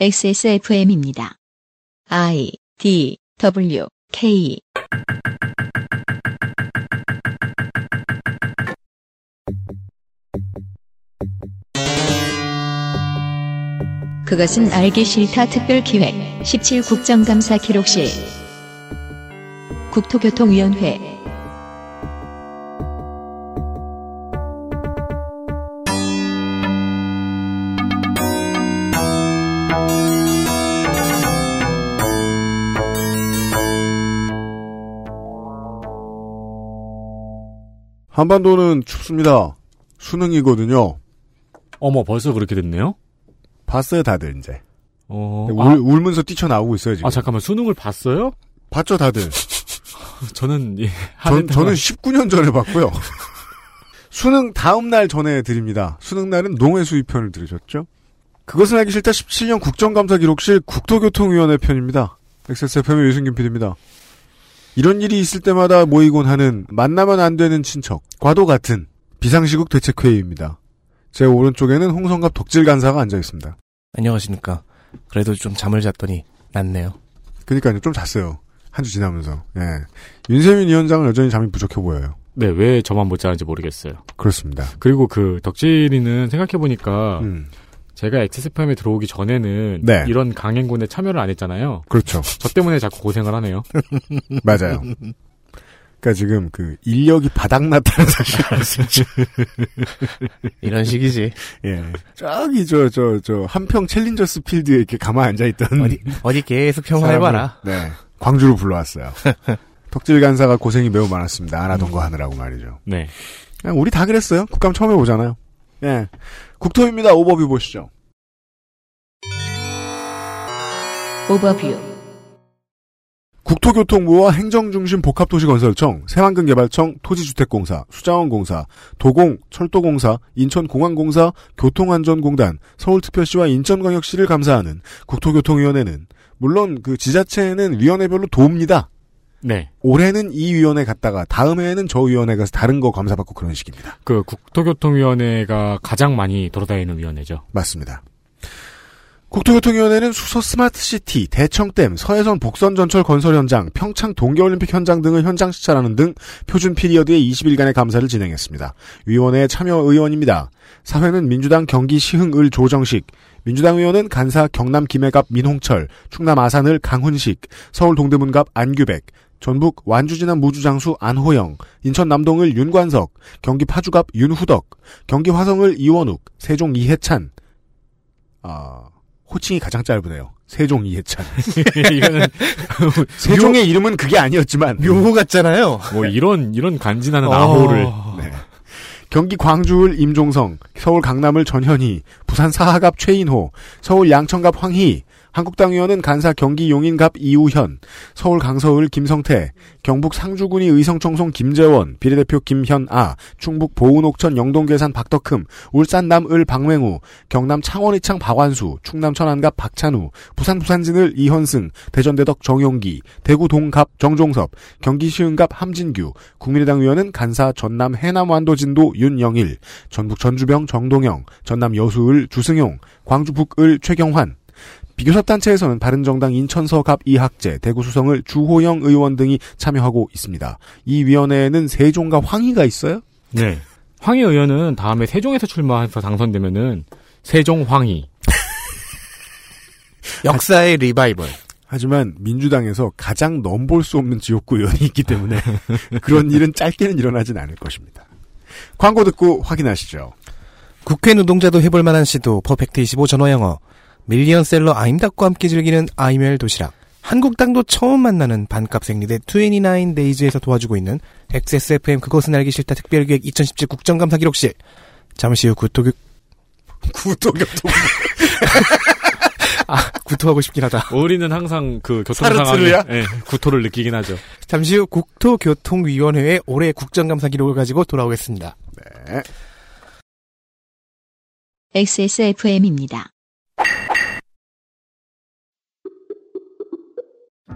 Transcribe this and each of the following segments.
XSFM입니다. I D W K. 그것은 알기 싫다 특별 기획 17 국정감사 기록실. 국토교통위원회 한반도는 춥습니다. 수능이거든요. 어머, 벌써 그렇게 됐네요? 봤어요, 다들 이제. 어, 울, 아, 울면서 뛰쳐나오고 있어요, 지금. 아, 잠깐만, 수능을 봤어요? 봤죠, 다들. 저는, 예, 전, 저는 19년 전에 봤고요. 수능 다음 날 전해 드립니다. 수능 날은 농해 수입편을 들으셨죠? 그것은 알기 싫다 17년 국정감사 기록실 국토교통위원회 편입니다. XSFM의 유승균 PD입니다. 이런 일이 있을 때마다 모이곤 하는 만나면 안 되는 친척과도 같은 비상시국 대책회의입니다. 제 오른쪽에는 홍성갑 덕질 간사가 앉아 있습니다. 안녕하십니까. 그래도 좀 잠을 잤더니 낫네요. 그러니까요, 좀 잤어요. 한 주 지나면서. 예. 윤세민 위원장은 여전히 잠이 부족해 보여요. 네, 왜 저만 못 자는지 모르겠어요. 그렇습니다. 그리고 그 덕질이는 생각해보니까 음, 제가 XSFM에 들어오기 전에는 네. 이런 강행군에 참여를 안 했잖아요. 그렇죠. 저 때문에 자꾸 고생을 하네요. 맞아요. 그러니까 지금 그 인력이 바닥났다는 사실을 알수있죠. 이런 식이지. 예. 저기 저 저 저 한평 챌린저스 필드에 이렇게 가만 앉아 있던 어디, 어디 계속 평화해봐라. 네. 광주로 불러왔어요. 덕질 간사가 고생이 매우 많았습니다. 안 하던 거 하느라고 말이죠. 네. 그냥 우리 다 그랬어요. 국감 처음 해보잖아요. 예. 국토입니다. 오버뷰 보시죠. 오버뷰 국토교통부와 행정중심 복합도시건설청, 새만금개발청, 토지주택공사, 수자원공사, 도공, 철도공사, 인천공항공사, 교통안전공단, 서울특별시와 인천광역시를 감사하는 국토교통위원회는 물론 그 지자체는 위원회별로 돕니다. 네. 올해는 이 위원회 갔다가 다음 해에는 저 위원회 가서 다른 거 감사받고 그런 식입니다. 그 국토교통위원회가 가장 많이 돌아다니는 위원회죠. 맞습니다. 국토교통위원회는 수서 스마트시티, 대청댐, 서해선 복선 전철 건설 현장, 평창 동계올림픽 현장 등을 현장 시찰하는 등 표준 period의 20일간의 감사를 진행했습니다. 위원회의 참여 의원입니다. 사회는 민주당 경기 시흥을 조정식, 민주당 의원은 간사 경남 김해갑 민홍철, 충남 아산을 강훈식, 서울 동대문갑 안규백, 전북 완주진안 무주장수 안호영, 인천 남동을 윤관석, 경기 파주갑 윤후덕, 경기 화성을 이원욱, 세종 이해찬, 아, 호칭이 가장 짧으네요. 세종 이해찬. 이거는 세종의 이름은 그게 아니었지만. 묘호 같잖아요. 뭐 이런 이런 간지나는 어. 아호를 네. 경기 광주을 임종성, 서울 강남을 전현희, 부산 사하갑 최인호, 서울 양천갑 황희, 한국당 의원은 간사 경기 용인갑 이우현, 서울 강서을 김성태, 경북 상주군이 의성청송 김재원, 비례대표 김현아, 충북 보은 옥천 영동계산 박덕흠, 울산 남을 박맹우, 경남 창원이창 박완수, 충남 천안갑 박찬우, 부산 부산진을 이현승, 대전 대덕 정용기, 대구 동갑 정종섭, 경기 시흥갑 함진규, 국민의당 의원은 간사 전남 해남 완도 진도 윤영일, 전북 전주병 정동영, 전남 여수을 주승용, 광주 북을 최경환, 비교섭 단체에서는 바른정당 인천서갑 이학재, 대구 수성을 주호영 의원 등이 참여하고 있습니다. 이 위원회에는 세종과 황희가 있어요? 네. 황희 의원은 다음에 세종에서 출마해서 당선되면은 세종 황희. 역사의 리바이벌. 하지만 민주당에서 가장 넘볼 수 없는 지역구 의원이 있기 때문에 그런 일은 짧게는 일어나진 않을 것입니다. 광고 듣고 확인하시죠. 국회 노동자도 해볼 만한 시도 퍼펙트 25 전화 영어. 밀리언셀러 아임닭과 함께 즐기는 아이멜 도시락. 한국당도 처음 만나는 반값 생리대 29데이즈에서 도와주고 있는 XSFM 그것은 알기 싫다 특별기획 2017 국정감사 기록실. 잠시 후 구토교, 구토교통 아, 구토하고 싶긴 하다. 우리는 항상 그 교통 상황에? 예, 구토를 느끼긴 하죠. 잠시 후 국토교통위원회의 올해 국정감사 기록을 가지고 돌아오겠습니다. 네. XSFM입니다.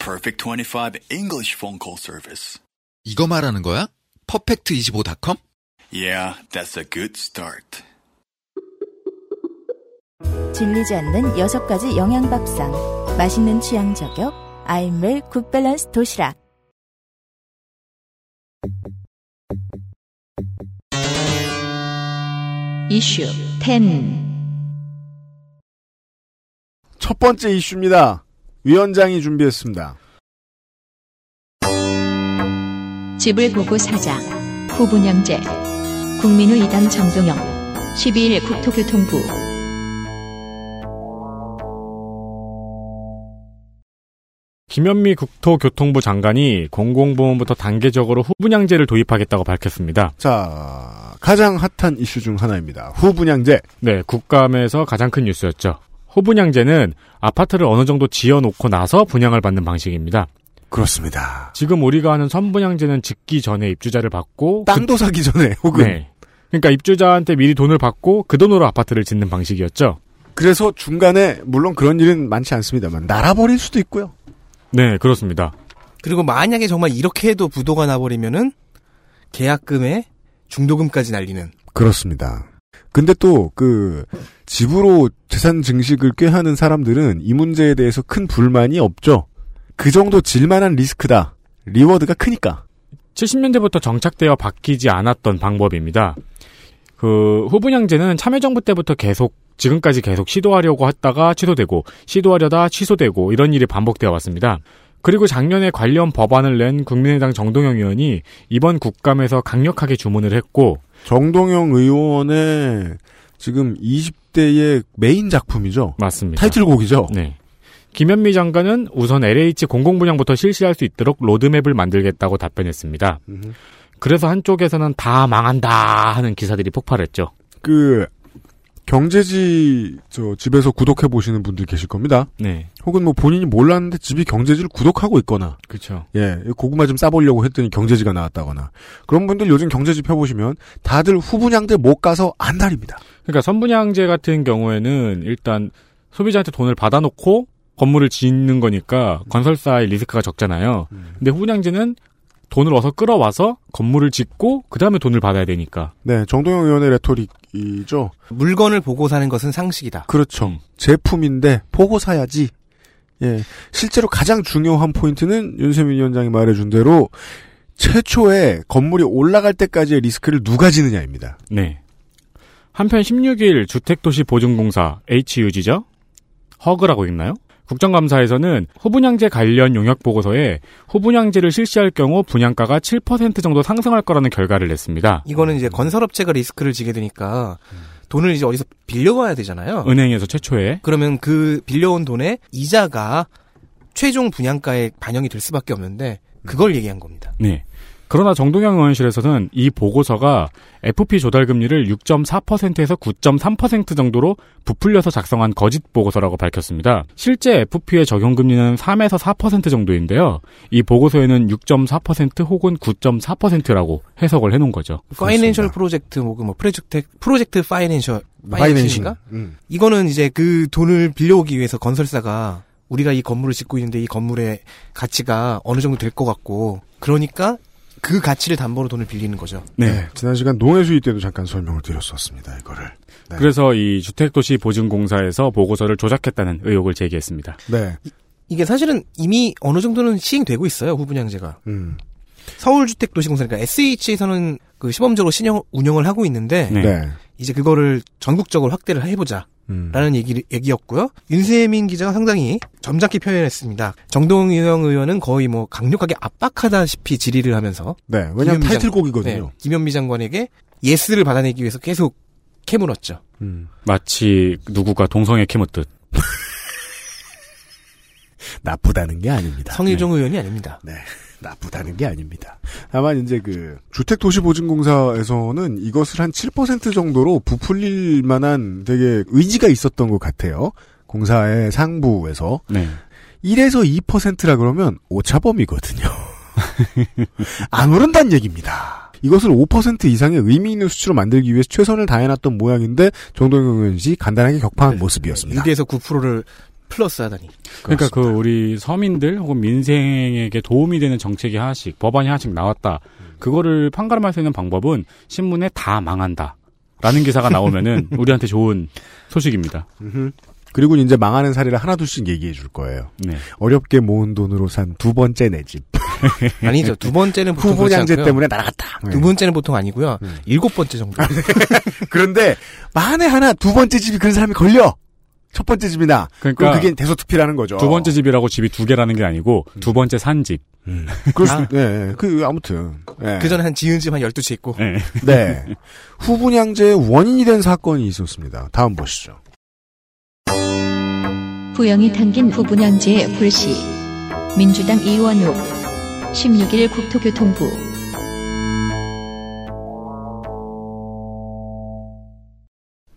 Perfect 25 English phone call service. 이거 말하는 거야? 퍼펙트25.com? Yeah, that's a good start. 질리지 않는 여섯 가지 영양 밥상. 맛있는 취향 저격. 아임웰 굿밸런스 도시락. 이슈 10 첫 번째 이슈입니다. 위원장이 준비했습니다. 집을 보고 사자 후분양제 국민의 이당 정동영 12일 국토교통부 김현미 국토교통부 장관이 공공부문부터 단계적으로 후분양제를 도입하겠다고 밝혔습니다. 자, 가장 핫한 이슈 중 하나입니다. 후분양제. 네, 국감에서 가장 큰 뉴스였죠. 후분양제는 아파트를 어느 정도 지어놓고 나서 분양을 받는 방식입니다. 그렇습니다. 지금 우리가 하는 선분양제는 짓기 전에 입주자를 받고 땅도 사기 전에 그, 혹은 네. 그러니까 입주자한테 미리 돈을 받고 그 돈으로 아파트를 짓는 방식이었죠. 그래서 중간에 물론 그런 일은 많지 않습니다만 날아버릴 수도 있고요. 네, 그렇습니다. 그리고 만약에 정말 이렇게 해도 부도가 나버리면은 계약금에 중도금까지 날리는 그렇습니다. 근데 또 그 집으로 재산 증식을 꾀하는 사람들은 이 문제에 대해서 큰 불만이 없죠. 그 정도 질만한 리스크다. 리워드가 크니까. 70년대부터 정착되어 바뀌지 않았던 방법입니다. 그 후분양제는 참여정부 때부터 계속 지금까지 계속 시도하려고 했다가 취소되고 시도하려다 취소되고 이런 일이 반복되어 왔습니다. 그리고 작년에 관련 법안을 낸 국민의당 정동영 의원이 이번 국감에서 강력하게 주문을 했고 정동영 의원의 지금 20 대의 메인 작품이죠. 맞습니다. 타이틀곡이죠. 네. 김현미 장관은 우선 LH 공공 분양부터 실시할 수 있도록 로드맵을 만들겠다고 답변했습니다. 음흠. 그래서 한쪽에서는 다 망한다 하는 기사들이 폭발했죠. 그 경제지 저 집에서 구독해 보시는 분들 계실 겁니다. 네. 혹은 뭐 본인이 몰랐는데 집이 경제지를 구독하고 있거나 그렇죠. 예 고구마 좀 싸보려고 했더니 경제지가 나왔다거나 그런 분들 요즘 경제지 펴보시면 다들 후분양대 못 가서 안달입니다. 그러니까 선분양제 같은 경우에는 일단 소비자한테 돈을 받아놓고 건물을 짓는 거니까 건설사의 리스크가 적잖아요. 근데 후분양제는 돈을 어서 끌어와서 건물을 짓고 그 다음에 돈을 받아야 되니까. 네 정동영 의원의 레토릭이죠. 물건을 보고 사는 것은 상식이다. 그렇죠. 음. 제품인데 보고 사야지. 예. 실제로 가장 중요한 포인트는 윤세민 위원장이 말해준 대로 최초에 건물이 올라갈 때까지의 리스크를 누가 지느냐입니다. 네. 한편 16일 주택도시보증공사 HUG죠? 허그라고 읽나요? 국정감사에서는 후분양제 관련 용역 보고서에 후분양제를 실시할 경우 분양가가 7% 정도 상승할 거라는 결과를 냈습니다. 이거는 이제 건설업체가 리스크를 지게 되니까 돈을 이제 어디서 빌려와야 되잖아요. 은행에서 최초에 그러면 그 빌려온 돈의 이자가 최종 분양가에 반영이 될 수밖에 없는데 그걸 얘기한 겁니다. 네. 그러나 정동영 의원실에서는 이 보고서가 FP 조달 금리를 6.4%에서 9.3% 정도로 부풀려서 작성한 거짓 보고서라고 밝혔습니다. 실제 FP의 적용 금리는 3에서 4% 정도인데요. 이 보고서에는 6.4% 혹은 9.4%라고 해석을 해놓은 거죠. 파이낸셜 프로젝트 혹은 뭐 프로젝트 프로젝트 파이낸셜 파이낸싱. 파이낸싱인가? 음. 이거는 이제 그 돈을 빌려오기 위해서 건설사가 우리가 이 건물을 짓고 있는데 이 건물의 가치가 어느 정도 될 것 같고 그러니까 그 가치를 담보로 돈을 빌리는 거죠. 네. 지난 시간 농해 수위 때도 잠깐 설명을 드렸었습니다. 이거를. 네. 그래서 이 주택도시 보증공사에서 보고서를 조작했다는 의혹을 제기했습니다. 네. 이 게 사실은 이미 어느 정도는 시행되고 있어요. 후분양제가. 음. 서울주택도시공사 그러니까 SH에서는 그 시범적으로 신형 운영을 하고 있는데 네. 네. 이제 그거를 전국적으로 확대를 해보자. 음. 라는 얘기, 얘기였고요. 윤세민 기자가 상당히 점잖게 표현했습니다. 정동영 의원은 거의 뭐 강력하게 압박하다시피 질의를 하면서 네. 왜냐면 타이틀곡이거든요. 네, 김현미 장관에게 yes를 받아내기 위해서 계속 캐물었죠. 음. 마치 누구가 동성애 캐묻듯. 나쁘다는 게 아닙니다. 성일종 의원이 아닙니다. 네. 나쁘다는 게 아닙니다. 다만 이제 그 주택도시보증공사에서는 이것을 한 7% 정도로 부풀릴 만한 되게 의지가 있었던 것 같아요. 공사의 상부에서 네. 1에서 2%라 그러면 오차범위거든요. 안 오른다는 얘기입니다. 이것을 5% 이상의 의미 있는 수치로 만들기 위해서 최선을 다해놨던 모양인데 정동영 의원 씨 간단하게 격파한 모습이었습니다. 6에서 9%를 플러스 하다니. 그러니까 그 우리 서민들 혹은 민생에게 도움이 되는 정책이 하나씩 법안이 하나씩 나왔다. 그거를 판가름할 수 있는 방법은 신문에 다 망한다. 라는 기사가 나오면은 우리한테 좋은 소식입니다. 그리고 이제 망하는 사례를 하나둘씩 얘기해 줄 거예요. 네. 어렵게 모은 돈으로 산 두 번째 내 집. 아니죠. 두 번째는 보통 않고요. 때문에 날아갔다. 네. 두 번째는 보통 아니고요. 일곱 번째 정도. 그런데 만에 하나 두 번째 집이 그런 사람이 걸려. 첫 번째 집이나. 그러니까 그게 대소투피라는 거죠. 두 번째 집이라고 집이 두 개라는 게 아니고 두 번째 산 집. 그럴 수, 아. 네, 그 아무튼. 네. 그 전에 한 지은 집 한 12채 있고. 네. 네. 후분양제의 원인이 된 사건이 있었습니다. 다음 보시죠. 부영이 당긴 부분양제의 불씨. 민주당 이원욱. 16일 국토교통부.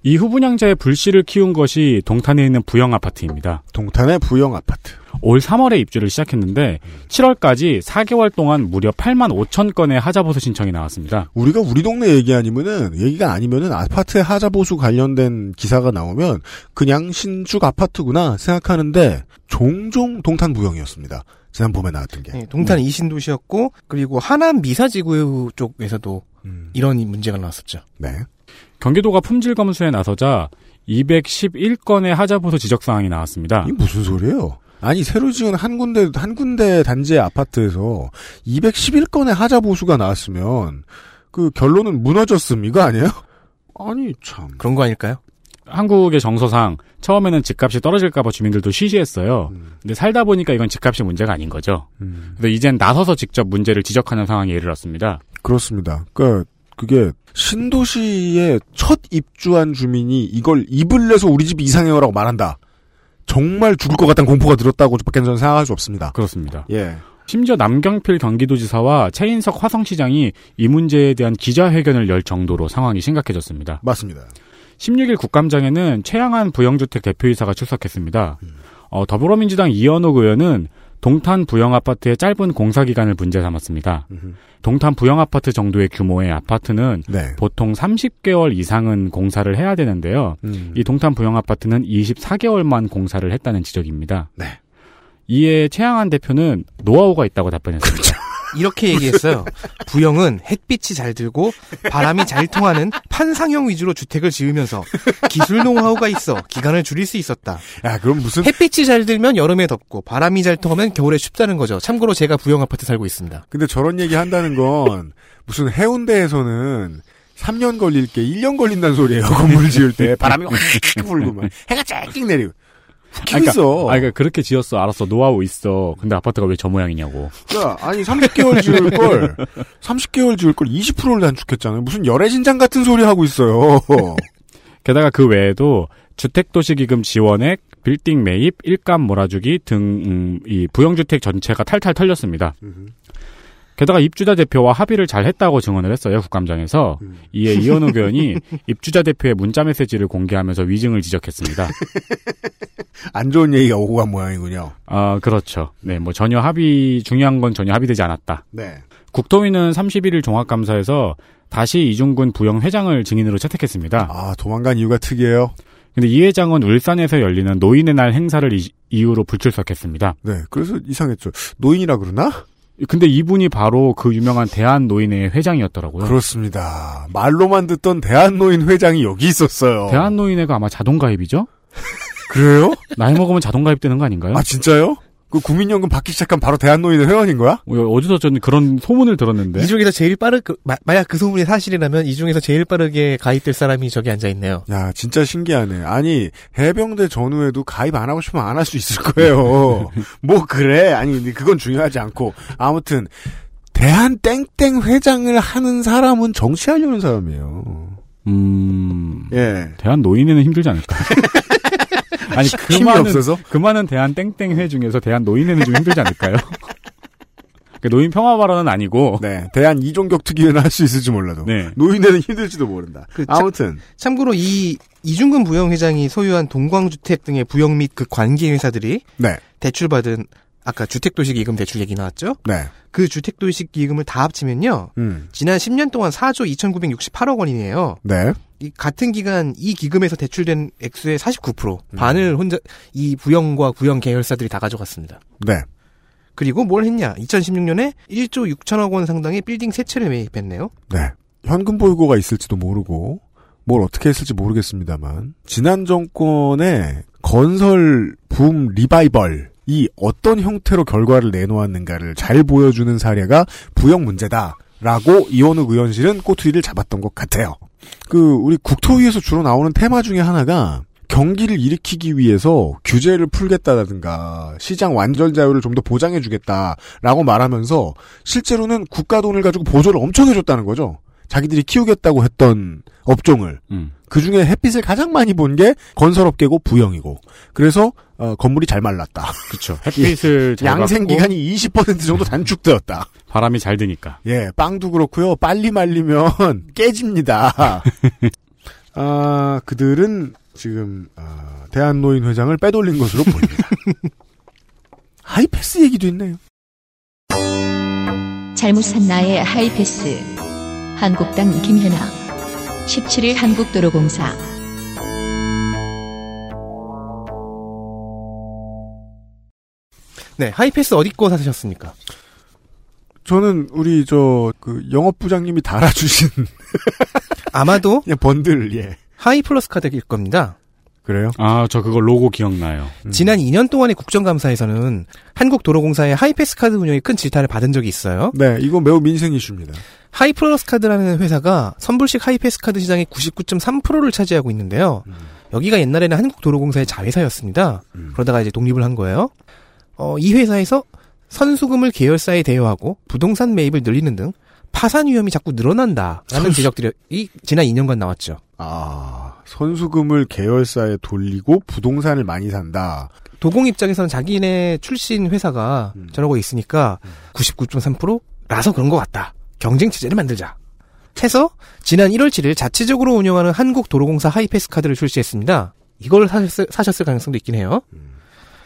이 후분양자의 불씨를 키운 것이 동탄에 있는 부영 아파트입니다. 동탄의 부영 아파트. 올 3월에 입주를 시작했는데 7월까지 4개월 동안 무려 8만 5천 건의 하자보수 신청이 나왔습니다. 우리가 우리 동네 얘기 아니면은, 얘기가 아니면은 아파트에 하자보수 관련된 기사가 나오면 그냥 신축 아파트구나 생각하는데 종종 동탄 부영이었습니다. 지난 봄에 나왔던 게. 네, 동탄 이신도시였고 그리고 하남 미사지구 쪽에서도 음, 이런 문제가 나왔었죠. 네. 경기도가 품질 검수에 나서자 211건의 하자보수 지적 사항이 나왔습니다. 이 무슨 소리예요? 아니 새로 지은 한 군데 한 군데 단지 아파트에서 211건의 하자 보수가 나왔으면 그 결론은 무너졌음 이거 아니에요? 아니 참. 그런 거 아닐까요? 한국의 정서상 처음에는 집값이 떨어질까봐 주민들도 쉬쉬했어요. 근데 살다 보니까 이건 집값이 문제가 아닌 거죠. 음, 그래서 이젠 나서서 직접 문제를 지적하는 상황에 이르렀습니다. 그렇습니다. 그러니까 그게 신도시에 첫 입주한 주민이 이걸 입을 내서 우리 집이 이상해요라고 말한다. 정말 죽을 것 같다는 공포가 들었다고 밖에 저는 생각할 수 없습니다. 그렇습니다. 예. 심지어 남경필 경기도지사와 최인석 화성시장이 이 문제에 대한 기자회견을 열 정도로 상황이 심각해졌습니다. 맞습니다. 16일 국감장에는 최양한 부영주택 대표이사가 출석했습니다. 어, 더불어민주당 이현옥 의원은 동탄 부영 아파트의 짧은 공사 기간을 문제 삼았습니다. 음흠. 동탄 부영 아파트 정도의 규모의 아파트는 네. 보통 30개월 이상은 공사를 해야 되는데요. 음. 이 동탄 부영 아파트는 24개월만 공사를 했다는 지적입니다. 네. 이에 최양한 대표는 노하우가 있다고 답변했습니다. 이렇게 얘기했어요. 부영은 햇빛이 잘 들고 바람이 잘 통하는 판상형 위주로 주택을 지으면서 기술 노하우가 있어 기간을 줄일 수 있었다. 야 그럼 무슨 햇빛이 잘 들면 여름에 덥고 바람이 잘 통하면 겨울에 춥다는 거죠. 참고로 제가 부영 아파트 살고 있습니다. 근데 저런 얘기 한다는 건 무슨 해운대에서는 3년 걸릴 게 1년 걸린다는 소리예요. 건물 지을 때 바람이 확 불고 막 해가 쫙 내리고 웃기고 있어. 아, 그러니까 그렇게 지었어. 알았어. 노하우 있어. 근데 아파트가 왜 저 모양이냐고. 야, 아니 30개월 지을 걸 30개월 지을 걸 20%를 단축했잖아요. 무슨 열애신장 같은 소리 하고 있어요. 게다가 그 외에도 주택도시기금 지원액, 빌딩 매입, 일감 몰아주기 등, 음, 이 부영주택 전체가 탈탈 털렸습니다. 게다가 입주자 대표와 합의를 잘 했다고 증언을 했어요, 국감장에서. 이에 이현욱 의원이 입주자 대표의 문자 메시지를 공개하면서 위증을 지적했습니다. 안 좋은 얘기가 오고 간 모양이군요. 아, 그렇죠. 네, 뭐 전혀 합의, 중요한 건 전혀 합의되지 않았다. 네. 국토위는 31일 종합감사에서 다시 이중근 부영 회장을 증인으로 채택했습니다. 아 도망간 이유가 특이해요. 근데 이 회장은 울산에서 열리는 노인의 날 행사를 이, 이유로 불출석했습니다. 네. 그래서 이상했죠. 노인이라 그러나? 근데 이분이 바로 그 유명한 대한 노인의 회장이었더라고요. 그렇습니다. 말로만 듣던 대한노인 회장이 여기 있었어요. 대한 노인회가 아마 자동 가입이죠? 그래요? 나이 먹으면 자동 가입되는 거 아닌가요? 아 진짜요? 그 국민연금 받기 시작한 바로 대한노인의 회원인 거야? 어, 어디서 저는 그런 소문을 들었는데. 이 중에서 제일 빠르 그, 마- 만약 그 소문이 사실이라면 이 중에서 제일 빠르게 가입될 사람이 저기 앉아 있네요. 야 진짜 신기하네. 아니 해병대 전후에도 가입 안 하고 싶으면 안 할 수 있을 거예요. 뭐 그래? 아니 그건 중요하지 않고 아무튼 대한 땡땡 회장을 하는 사람은 정치하려는 사람이에요. 음, 예. 대한 노인회는 힘들지 않을까? 아니, 그 힘이 많은, 없어서? 그 많은 대한 땡땡회 중에서 대한 노인회는 좀 힘들지 않을까요? 그 노인 평화 발언은 아니고, 네. 대한 이종격 특위는 할 수 있을지 몰라도 네. 노인회는 힘들지도 모른다. 그 아무튼 참 고로 이 이중근 부영 회장이 소유한 동광주택 등의 부영 및 그 관계 회사들이 네. 대출받은 아까 주택도시기금 대출 얘기 나왔죠? 네. 그 주택도시기금을 다 합치면요. 음. 지난 10년 동안 4조 2,968억 원이네요. 네. 이 같은 기간 이 기금에서 대출된 액수의 49% 반을 혼자 이 부영과 부영 계열사들이 다 가져갔습니다. 네. 그리고 뭘 했냐? 2016년에 1조 6천억 원 상당의 빌딩 세 채를 매입했네요. 네. 현금 보유고가 있을지도 모르고 뭘 어떻게 했을지 모르겠습니다만 지난 정권의 건설 붐 리바이벌이 어떤 형태로 결과를 내놓았는가를 잘 보여주는 사례가 부영 문제다 라고 이원욱 의원실은 꼬투리를 잡았던 것 같아요. 그 우리 국토위에서 주로 나오는 테마 중에 하나가 경기를 일으키기 위해서 규제를 풀겠다라든가 시장 완전 자유를 좀 더 보장해 주겠다라고 말하면서 실제로는 국가 돈을 가지고 보조를 엄청 해줬다는 거죠. 자기들이 키우겠다고 했던 업종을 음. 그 중에 햇빛을 가장 많이 본 게 건설업계고 부영이고 그래서 어, 건물이 잘 말랐다. 그렇죠. 햇빛을 잘 양생 기간이 20% 정도 단축되었다. 바람이 잘 드니까. 예, 빵도 그렇고요. 빨리 말리면 깨집니다. 아, 그들은 지금 아, 대한노인 회장을 빼돌린 것으로 보입니다. 하이패스 얘기도 있네요. 잘못 산 나의 하이패스. 한국당 김현아. 17일 한국도로공사. 네, 하이패스 어디 거 사셨습니까? 저는 우리 저 그 영업 부장님이 달아주신 아마도 그냥 번들 예 하이플러스 카드일 겁니다. 그래요? 아, 저 그거 로고 기억나요. 음. 지난 2년 동안의 국정감사에서는 한국도로공사의 하이패스 카드 운영이 큰 질타를 받은 적이 있어요. 네, 이거 매우 민생 이슈입니다. 하이플러스 카드라는 회사가 선불식 하이패스 카드 시장의 99.3%를 차지하고 있는데요. 여기가 옛날에는 한국도로공사의 자회사였습니다. 음. 그러다가 이제 독립을 한 거예요. 어, 이 회사에서 선수금을 계열사에 대여하고 부동산 매입을 늘리는 등 파산 위험이 자꾸 늘어난다라는 지적들이 이 지난 2년간 나왔죠. 아, 선수금을 계열사에 돌리고 부동산을 많이 산다. 도공 입장에서는 자기네 출신 회사가 음. 저러고 있으니까 99.3%라서 그런 것 같다. 경쟁 체제를 만들자. 해서 지난 1월 7일 자체적으로 운영하는 한국도로공사 하이패스 카드를 출시했습니다. 이걸 사셨을, 사셨을 가능성도 있긴 해요.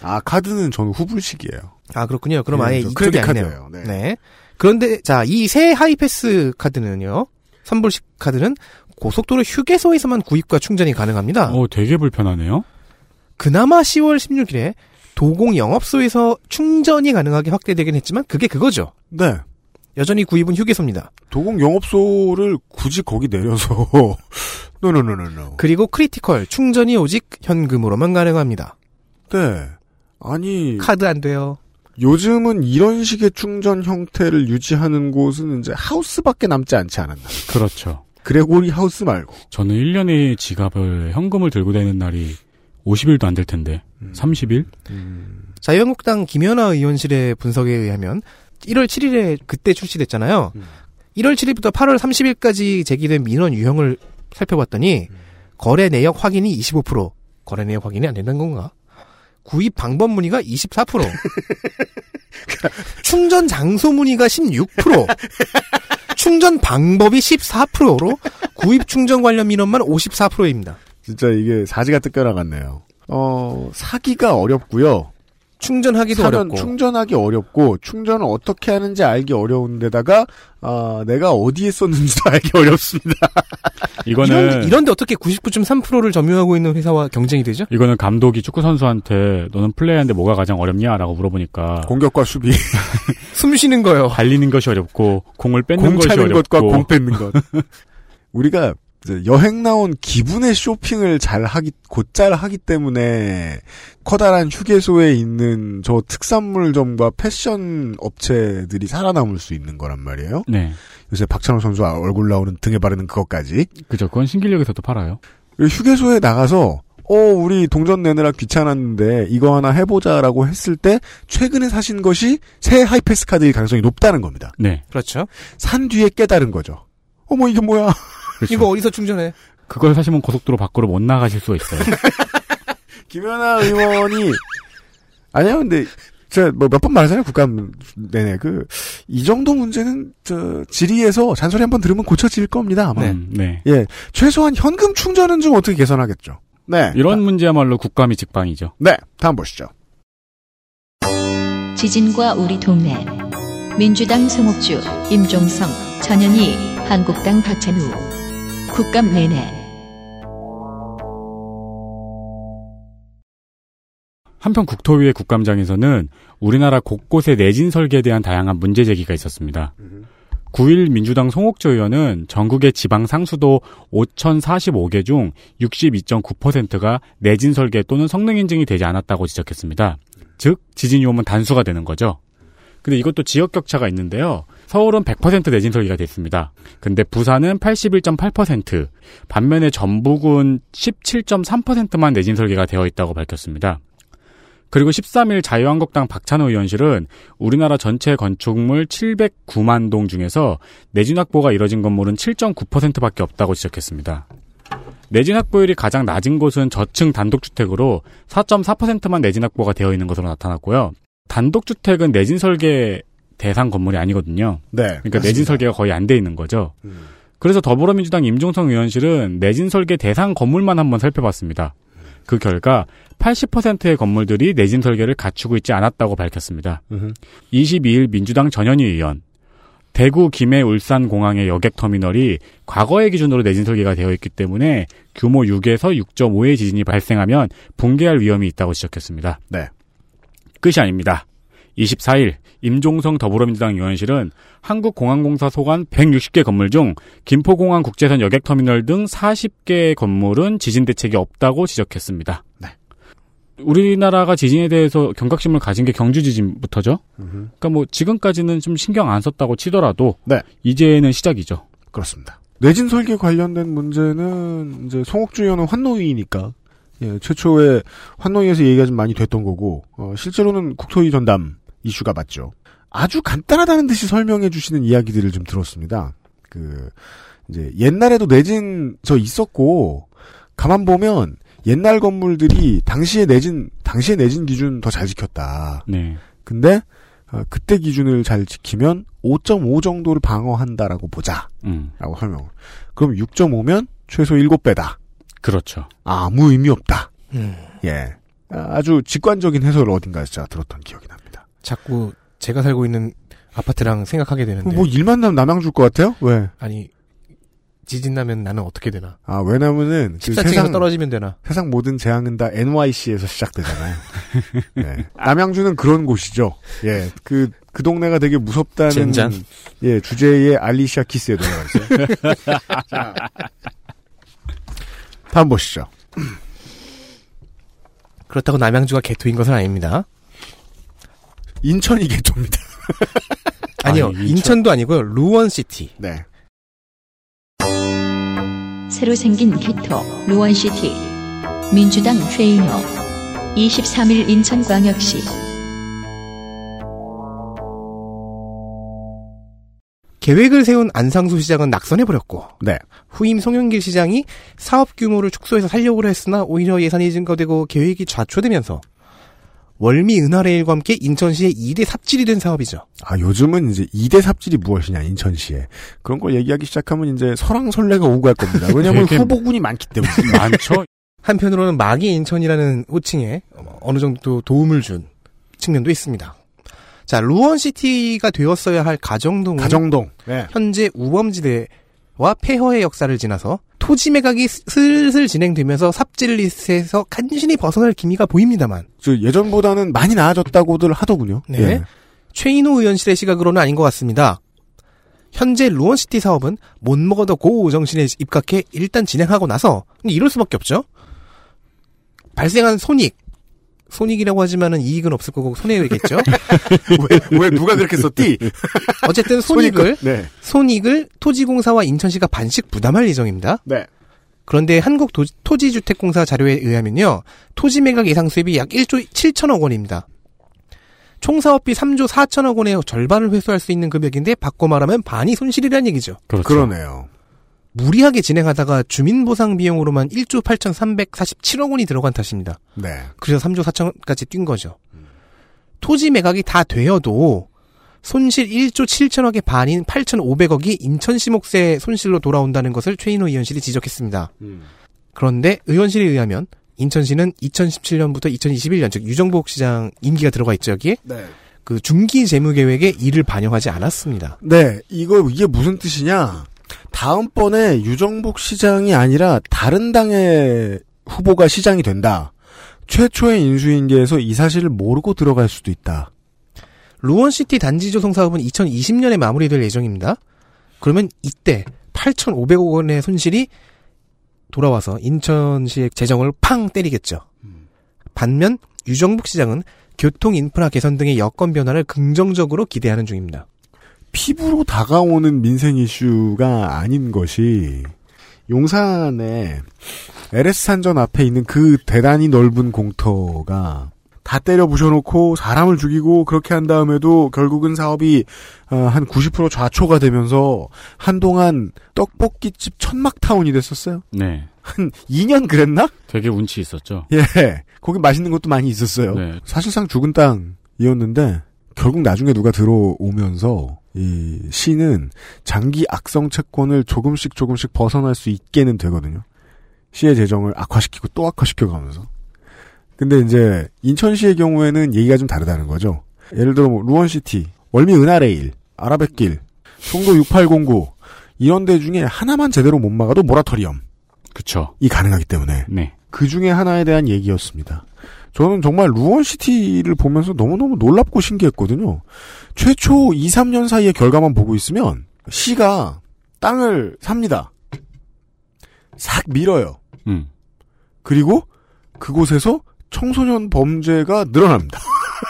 아, 카드는 저는 후불식이에요. 아 그렇군요. 그럼 네, 아예 저 이쪽이 아니네요. 네. 네. 그런데 자 이 새 하이패스 카드는요. 선불식 카드는 고속도로 휴게소에서만 구입과 충전이 가능합니다. 어, 되게 불편하네요. 그나마 10월 16일에 도공 영업소에서 충전이 가능하게 확대되긴 했지만 그게 그거죠. 네. 여전히 구입은 휴게소입니다. 도공 영업소를 굳이 거기 내려서 노노노노노. 그리고 critical 충전이 오직 현금으로만 가능합니다. 네. 아니 카드 안 돼요. 요즘은 이런 식의 충전 형태를 유지하는 곳은 이제 하우스밖에 남지 않지 않았나. 그렇죠. 그레고리 하우스 말고. 저는 1년에 지갑을 현금을 들고 다니는 날이 50일도 안 될 텐데. 30일? 자유한국당 김연아 의원실의 분석에 의하면 1월 7일에 그때 출시됐잖아요. 음. 1월 7일부터 8월 30일까지 제기된 민원 유형을 살펴봤더니 거래 내역 확인이 25%, 거래 내역 확인이 안 된다는 건가? 구입 방법 문의가 24%, 충전 장소 문의가 16%, 충전 방법이 14%로 구입 충전 관련 민원만 54%입니다. 진짜 이게 사지가 뜯겨 나갔네요. 어, 사기가 어렵고요. 충전하기도 어렵고. 충전하기 어렵고 충전을 어떻게 하는지 알기 어려운데다가 아, 내가 어디에 썼는지도 알기 어렵습니다. 이거는 이런, 이런 데 어떻게 99.3%를 점유하고 있는 회사와 경쟁이 되죠? 이거는 감독이 축구 선수한테 너는 플레이하는데 뭐가 가장 어렵냐라고 물어보니까 공격과 수비, 숨 쉬는 거요. 달리는 것이 어렵고 공을 뺏는 공 것이 차는 어렵고 것과 공 뺏는 것. 우리가 여행 나온 기분의 쇼핑을 잘 하기 곧잘 하기 때문에 커다란 휴게소에 있는 저 특산물점과 패션 업체들이 살아남을 수 있는 거란 말이에요. 네, 요새 박찬호 선수 얼굴 나오는 등에 바르는 그것까지. 그죠. 그건 신길역에서 도 팔아요. 그리고 휴게소에 나가서 어 우리 동전 내느라 귀찮았는데 이거 하나 해보자라고 했을 때 최근에 사신 것이 새 하이패스 카드일 가능성이 높다는 겁니다. 네, 그렇죠. 산 뒤에 깨달은 거죠. 어머 이게 뭐야? 그렇죠. 이거 어디서 충전해? 그걸 사시면 고속도로 밖으로 못 나가실 수가 있어요. 김연아 의원이 아니요 근데 제가 뭐 몇 번 말하잖아요. 국감 내내 그 이 정도 문제는 저 질의에서 잔소리 한 번 들으면 고쳐질 겁니다. 아마. 음, 네. 예, 최소한 현금 충전은 좀 어떻게 개선하겠죠. 네. 이런 문제야말로 국감이 직방이죠. 네, 다음 보시죠. 지진과 우리 동네 민주당 송옥주, 임종성, 전현희, 한국당 박찬우 국감 내내 한편 국토위의 국감장에서는 우리나라 곳곳의 내진 설계에 대한 다양한 문제 제기가 있었습니다. 9일 민주당 송옥조 의원은 전국의 지방 상수도 5,045개 중 62.9%가 내진 설계 또는 성능 인증이 되지 않았다고 지적했습니다. 즉 지진이 오면 단수가 되는 거죠. 근데 이것도 지역 격차가 있는데요. 서울은 100% 내진 설계가 됐습니다. 근데 부산은 81.8%, 반면에 전북은 17.3%만 내진 설계가 되어 있다고 밝혔습니다. 그리고 13일 자유한국당 박찬호 의원실은 우리나라 전체 건축물 709만 동 중에서 내진 확보가 이뤄진 건물은 7.9%밖에 없다고 지적했습니다. 내진 확보율이 가장 낮은 곳은 저층 단독주택으로 4.4%만 내진 확보가 되어 있는 것으로 나타났고요. 단독주택은 내진 설계 대상 건물이 아니거든요. 네. 그러니까 내진 설계가 거의 안 돼 있는 거죠. 그래서 더불어민주당 임종성 의원실은 내진 설계 대상 건물만 한번 살펴봤습니다. 그 결과 80%의 건물들이 내진 설계를 갖추고 있지 않았다고 밝혔습니다. 22일 민주당 전현희 의원, 대구, 김해, 울산 공항의 여객 터미널이 과거의 기준으로 내진 설계가 되어 있기 때문에 규모 6에서 6.5의 지진이 발생하면 붕괴할 위험이 있다고 지적했습니다. 네. 끝이 아닙니다. 24일 임종성 더불어민주당 의원실은 한국공항공사 소관 160개 건물 중 김포공항 국제선 여객터미널 등 40개의 건물은 지진 대책이 없다고 지적했습니다. 네. 우리나라가 지진에 대해서 경각심을 가진 게 경주 지진부터죠. 그러니까 뭐 지금까지는 좀 신경 안 썼다고 치더라도 네. 이제는 시작이죠. 그렇습니다. 내진 설계 관련된 문제는 이제 송옥주 의원은 환노위니까 예, 최초에 환노위에서 얘기가 좀 많이 됐던 거고 어, 실제로는 국토위 전담 이슈가 맞죠. 아주 간단하다는 듯이 설명해 주시는 이야기들을 좀 들었습니다. 그 이제 옛날에도 내진 저 있었고 가만 보면 옛날 건물들이 당시에 내진 당시에 내진 기준 더 잘 지켰다. 네. 근데 어, 그때 기준을 잘 지키면 5.5 정도를 방어한다라고 보자. 음. 라고 설명. 그럼 6.5면 최소 7배다. 그렇죠. 아무 의미 없다. 음. 예. 아, 아주 직관적인 해설을 어딘가에서 제가 들었던 기억이 납니다. 자꾸 제가 살고 있는 아파트랑 생각하게 되는데 뭐 일만 나면 남양 줄 것 같아요? 왜? 아니 지진 나면 나는 어떻게 되나? 아, 왜냐면은 그 14층에서 세상, 떨어지면 되나? 세상 모든 재앙은 다 NYC에서 시작되잖아요. 네. 남양주는 그런 곳이죠. 예. 그, 그 동네가 되게 무섭다는 젠장. 예, 주제의 알리샤 키스의 노래가 있어요. 자, 다음 보시죠. 그렇다고 남양주가 개토인 것은 아닙니다. 인천이 게토입니다. 아니요, 아니, 인천- 인천도 아니고요. 루원시티. 네. 새로 생긴 게토 루원시티 민주당 최인호 23일 인천광역시 계획을 세운 안상수 시장은 낙선해버렸고 네. 후임 송영길 시장이 사업 규모를 축소해서 살려고 했으나 오히려 예산이 증가되고 계획이 좌초되면서 월미 은하레일과 함께 인천시의 2대 삽질이 된 사업이죠. 아, 요즘은 이제 2대 삽질이 무엇이냐, 인천시에. 그런 걸 얘기하기 시작하면 이제 설왕설래가 오고 갈 겁니다. 왜냐면 후보군이 많기 때문에. 많죠. 한편으로는 마계 인천이라는 호칭에 어느 정도 도움을 준 측면도 있습니다. 자, 루원시티가 되었어야 할 가정동은 가정동. 네. 현재 우범지대와 폐허의 역사를 지나서 토지 매각이 슬슬 진행되면서 삽질 리스트에서 간신히 벗어날 기미가 보입니다만 저 예전보다는 많이 나아졌다고들 하더군요. 네. 예. 최인호 의원실의 시각으로는 아닌 것 같습니다. 현재 루원시티 사업은 못 먹어도 고 정신에 입각해 일단 진행하고 나서 이럴 수밖에 없죠. 발생한 손익 손익이라고 하지만은 이익은 없을 거고 손해겠죠. 왜, 왜 누가 그렇게 썼디? 어쨌든 손익을 네. 손익을 토지공사와 인천시가 반씩 부담할 예정입니다. 네. 그런데 한국 도- 토지주택공사 자료에 의하면요. 토지 매각 예상 수입이 약 1조 7천억 원입니다. 총 사업비 3조 4천억 원의 절반을 회수할 수 있는 금액인데 바꿔 말하면 반이 손실이라는 얘기죠. 그렇죠. 그러네요. 무리하게 진행하다가 주민보상 비용으로만 1조 8,347억 원이 들어간 탓입니다. 네. 그래서 3조 4천까지 뛴 거죠. 토지 매각이 다 되어도 손실 1조 7천억의 반인 8,500억이 인천시 목세 손실로 돌아온다는 것을 최인호 의원실이 지적했습니다. 그런데 의원실에 의하면 인천시는 2017년부터 2021년 즉 유정복 시장 임기가 들어가 있죠 여기에 네. 그 중기 재무 계획에 이를 반영하지 않았습니다. 네, 이거 이게 무슨 뜻이냐? 다음번에 유정복 시장이 아니라 다른 당의 후보가 시장이 된다. 최초의 인수인계에서 이 사실을 모르고 들어갈 수도 있다. 루원시티 단지 조성 사업은 2020년에 마무리될 예정입니다. 그러면 이때 8,500억 원의 손실이 돌아와서 인천시의 재정을 팡 때리겠죠. 반면 유정복 시장은 교통 인프라 개선 등의 여건 변화를 긍정적으로 기대하는 중입니다. 피부로 다가오는 민생 이슈가 아닌 것이 용산에 LS 산전 앞에 있는 그 대단히 넓은 공터가 다 때려 부셔놓고 사람을 죽이고 그렇게 한 다음에도 결국은 사업이 어, 한90% 좌초가 되면서 한동안 떡볶이집 천막타운이 됐었어요. 네. 한 2년 그랬나? 되게 운치 있었죠. 예. 거기 맛있는 것도 많이 있었어요. 네. 사실상 죽은 땅이었는데 결국 나중에 누가 들어오면서 이 시는 장기 악성 채권을 조금씩 조금씩 벗어날 수 있게는 되거든요. 시의 재정을 악화시키고 또 악화시켜가면서. 근데 이제 인천시의 경우에는 얘기가 좀 다르다는 거죠. 예를 들어 뭐 루원시티, 월미 은하레일, 아라뱃길, 송도 6809 이런 데 중에 하나만 제대로 못 막아도 모라토리엄이 그쵸. 가능하기 때문에 네. 그 중에 하나에 대한 얘기였습니다. 저는 정말 루원시티를 보면서 너무너무 놀랍고 신기했거든요. 최초 2, 3년 사이의 결과만 보고 있으면 시가 땅을 삽니다. 싹 밀어요. 음. 그리고 그곳에서 청소년 범죄가 늘어납니다.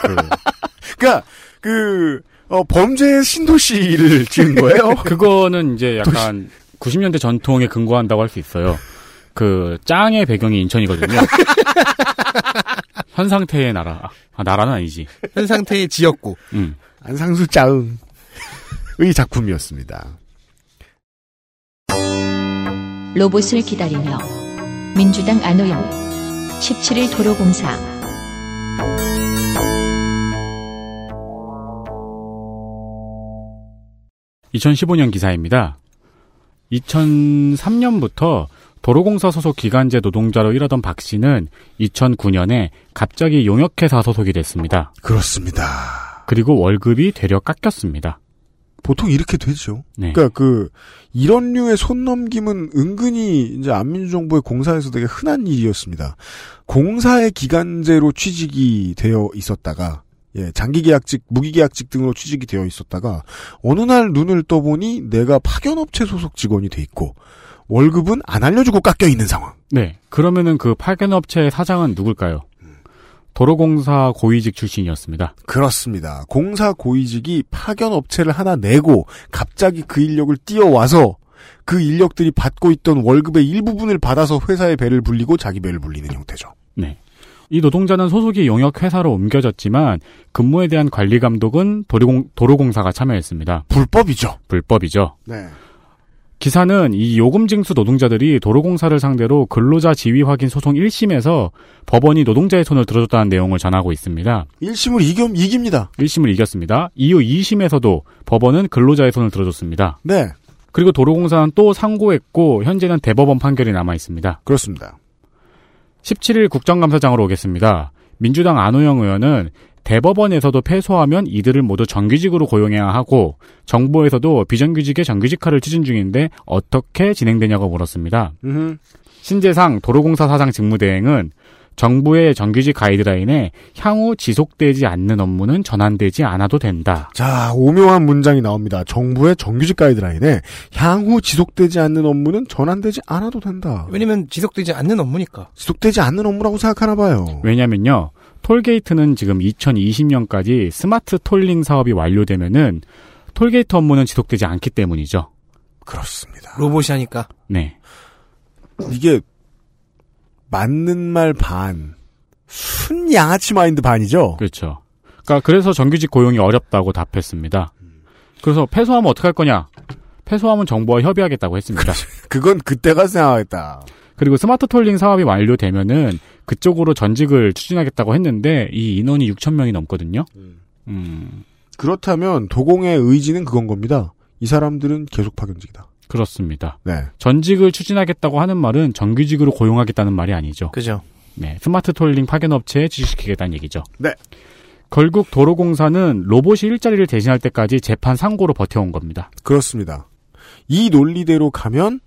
그러니까 그 어, 범죄 신도시를 지은 거예요. 그거는 이제 약간 90년대 전통에 근거한다고 할 수 있어요. 그 짱의 배경이 인천이거든요. 현 상태의 나라. 아, 나라는 아니지. 현 상태의 지역구. 음. 안상수 짜응의 작품이었습니다. 로봇을 기다리며 민주당 안호영 17일 도로공사 2015년 기사입니다. 2003년부터 도로공사 소속 기간제 노동자로 일하던 박 씨는 2009년에 갑자기 용역회사 소속이 됐습니다. 그렇습니다. 그리고 월급이 되려 깎였습니다. 보통 이렇게 되죠. 네. 그러니까 그 이런 류의 손 넘김은 은근히 이제 안민주정부의 공사에서 되게 흔한 일이었습니다. 공사의 기간제로 취직이 되어 있었다가 예, 장기 계약직, 무기 계약직 등으로 취직이 되어 있었다가 어느 날 눈을 떠보니 내가 파견 업체 소속 직원이 돼 있고 월급은 안 알려주고 깎여 있는 상황. 네. 그러면은 그 파견 업체의 사장은 누굴까요? 도로공사 고위직 출신이었습니다. 그렇습니다. 공사 고위직이 파견 업체를 하나 내고 갑자기 그 인력을 띄워와서 그 인력들이 받고 있던 월급의 일부분을 받아서 회사의 배를 불리고 자기 배를 불리는 형태죠. 네. 이 노동자는 소속이 용역 회사로 옮겨졌지만 근무에 대한 관리 감독은 도로공, 도로공사가 참여했습니다. 불법이죠. 불법이죠. 네. 기사는 이 요금 징수 노동자들이 도로공사를 상대로 근로자 지위 확인 소송 1심에서 법원이 노동자의 손을 들어줬다는 내용을 전하고 있습니다. 1심을 이겨, 이깁니다. 1심을 이겼습니다. 이후 2심에서도 법원은 근로자의 손을 들어줬습니다. 네. 그리고 도로공사는 또 상고했고 현재는 대법원 판결이 남아 있습니다. 그렇습니다. 17일 국정감사장으로 오겠습니다. 민주당 안호영 의원은 대법원에서도 패소하면 이들을 모두 정규직으로 고용해야 하고 정부에서도 비정규직의 정규직화를 추진 중인데 어떻게 진행되냐고 물었습니다. 음흠. 신재상 도로공사 사장 직무대행은 정부의 정규직 가이드라인에 향후 지속되지 않는 업무는 전환되지 않아도 된다. 자, 오묘한 문장이 나옵니다. 정부의 정규직 가이드라인에 향후 지속되지 않는 업무는 전환되지 않아도 된다. 왜냐면 지속되지 않는 업무니까. 지속되지 않는 업무라고 생각하나 봐요. 왜냐면요. 톨게이트는 지금 2020년까지 smart tolling 사업이 완료되면은 톨게이트 업무는 지속되지 않기 때문이죠. 그렇습니다. 로봇이 하니까. 네. 이게 맞는 말 반, 순 양아치 마인드 반이죠. 그렇죠. 그러니까 그래서 정규직 고용이 어렵다고 답했습니다. 그래서 패소하면 어떡할 거냐? 패소하면 정부와 협의하겠다고 했습니다. 그건 그때가 생각했다. 그리고 스마트 톨링 사업이 완료되면은 그쪽으로 전직을 추진하겠다고 했는데 이 인원이 6천 명이 넘거든요. 음. 음, 그렇다면 도공의 의지는 그건 겁니다. 이 사람들은 계속 파견직이다. 그렇습니다. 네. 전직을 추진하겠다고 하는 말은 정규직으로 고용하겠다는 말이 아니죠. 그죠. 네, smart tolling 파견 업체에 지시시키겠다는 얘기죠. 네. 결국 도로공사는 로봇이 일자리를 대신할 때까지 재판 상고로 버텨온 겁니다. 그렇습니다. 이 논리대로 가면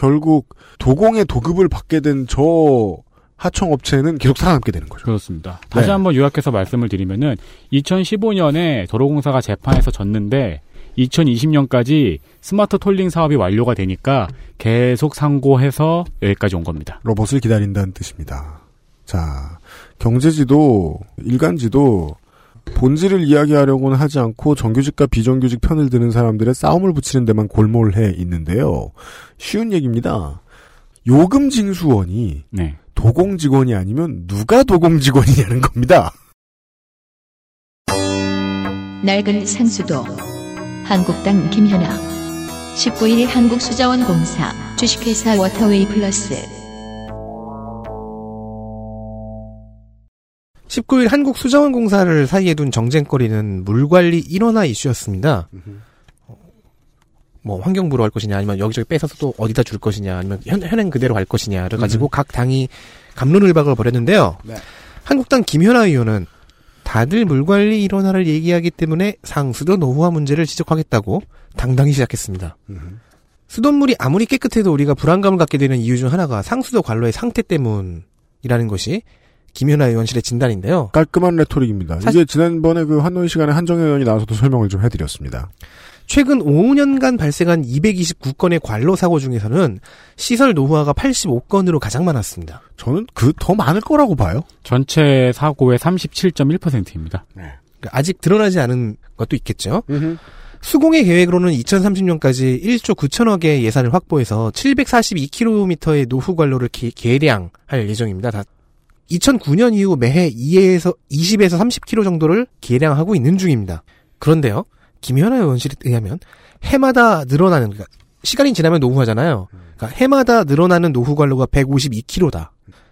결국 도공의 도급을 받게 된 저 하청업체는 계속 살아남게 되는 거죠. 그렇습니다. 다시 네. 한번 요약해서 말씀을 드리면은 2015년에 도로공사가 재판에서 졌는데 2020년까지 smart tolling 사업이 완료가 되니까 계속 상고해서 여기까지 온 겁니다. 로봇을 기다린다는 뜻입니다. 자, 경제지도, 일간지도 본질을 이야기하려고는 하지 않고 정규직과 비정규직 편을 드는 사람들의 싸움을 붙이는 데만 골몰해 있는데요. 쉬운 얘기입니다. 요금 징수원이 네. 도공 직원이 아니면 누가 도공 직원이냐는 겁니다. 낡은 상수도 한국당 김현아 19일 한국수자원공사 주식회사 워터웨이 플러스 19일 한국수자원공사를 사이에 둔 정쟁거리는 물관리 일원화 이슈였습니다. 어, 뭐 환경부로 할 것이냐 아니면 여기저기 뺏어서 또 어디다 줄 것이냐 아니면 현, 현행 그대로 할 것이냐를 가지고 각 당이 갑론을박을 벌였는데요. 네. 한국당 김현아 의원은 다들 물관리 인원화를 얘기하기 때문에 상수도 노후화 문제를 지적하겠다고 당당히 시작했습니다. 수돗물이 아무리 깨끗해도 우리가 불안감을 갖게 되는 이유 중 하나가 상수도 관로의 상태 때문이라는 것이 김현아 의원실의 진단인데요. 깔끔한 레토릭입니다. 사실- 이게 지난번에 그 한노이 시간에 한정혜 의원이 나와서도 설명을 좀 해드렸습니다. 최근 5년간 발생한 229건의 관로 사고 중에서는 시설 노후화가 85건으로 가장 많았습니다. 저는 그 더 많을 거라고 봐요. 전체 사고의 37.1%입니다. 그러니까 아직 드러나지 않은 것도 있겠죠. 수공의 계획으로는 2030년까지 1조 9천억의 예산을 확보해서 742km의 노후 관로를 개, 개량할 예정입니다. 다 2009년 이후 매해 2에서 20에서 30km 정도를 개량하고 있는 중입니다. 그런데요, 김현아 의원실에 의하면 해마다 늘어나는 그러니까 시간이 지나면 노후화잖아요. 그러니까 해마다 늘어나는 노후 관로가 152km다.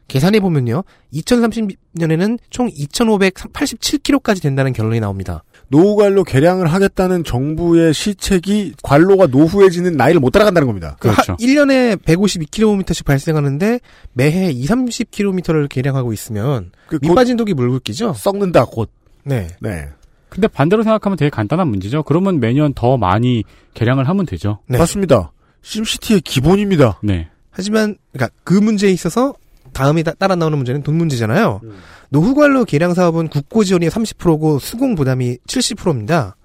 계산해 보면요, 2030년에는 총 2,587km까지 된다는 결론이 나옵니다. 노후관로 개량을 하겠다는 정부의 시책이 관로가 노후해지는 나이를 못 따라간다는 겁니다. 그렇죠. 1년에 152km씩 발생하는데 매해 2, 30km를 개량하고 있으면 그밑곧 빠진 독이 있겠죠? 썩는다 곧. 네. 네. 근데 반대로 생각하면 되게 간단한 문제죠. 그러면 매년 더 많이 개량을 하면 되죠. 네. 맞습니다. 심시티의 기본입니다. 네. 하지만 그러니까 그 문제에 있어서 다음에 따, 따라 나오는 문제는 돈 문제잖아요. 음. 노후관로 개량 사업은 국고 지원이 30%고 수공 부담이 70%입니다.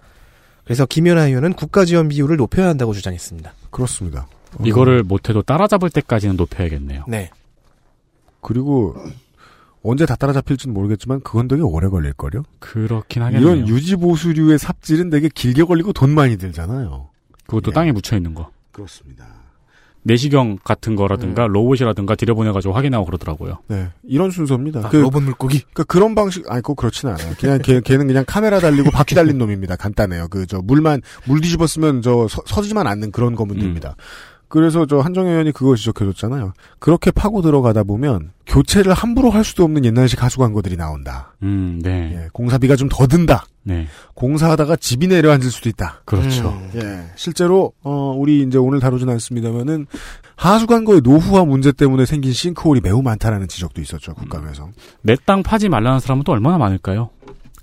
그래서 김연아 의원은 국가 지원 비율을 높여야 한다고 주장했습니다. 그렇습니다. 어, 이거를 못해도 따라잡을 때까지는 높여야겠네요. 네. 그리고 언제 다 따라잡힐지는 모르겠지만 그건 되게 오래 걸릴걸요? 그렇긴 하겠네요. 이런 유지보수류의 삽질은 되게 길게 걸리고 돈 많이 들잖아요. 그것도 예. 땅에 묻혀 있는 거. 그렇습니다. 내시경 같은 거라든가 로봇이라든가 들여보내가지고 확인하고 그러더라고요. 네. 이런 순서입니다. 아, 그, 로봇 물고기. 그, 그런 방식, 아니, 꼭 그렇진 않아요. 그냥 걔, 걔는 그냥 카메라 달리고 바퀴 달린 놈입니다. 간단해요. 그, 저, 물만, 물 뒤집어 쓰면 저, 서, 서지만 않는 그런 거문들입니다. 그래서 저 한정 의원이 그거 지적해줬잖아요. 그렇게 파고 들어가다 보면 교체를 함부로 할 수도 없는 옛날식 하수 광고들이 나온다. 음, 네. 예, 공사비가 좀 더 든다. 네. 공사하다가 집이 내려앉을 수도 있다. 그렇죠. 음. 예, 실제로 어 우리 이제 오늘 다루진 않습니다만은 하수 광고의 노후화 문제 때문에 생긴 싱크홀이 매우 많다라는 지적도 있었죠 국감에서. 내땅 파지 말라는 사람은 또 얼마나 많을까요?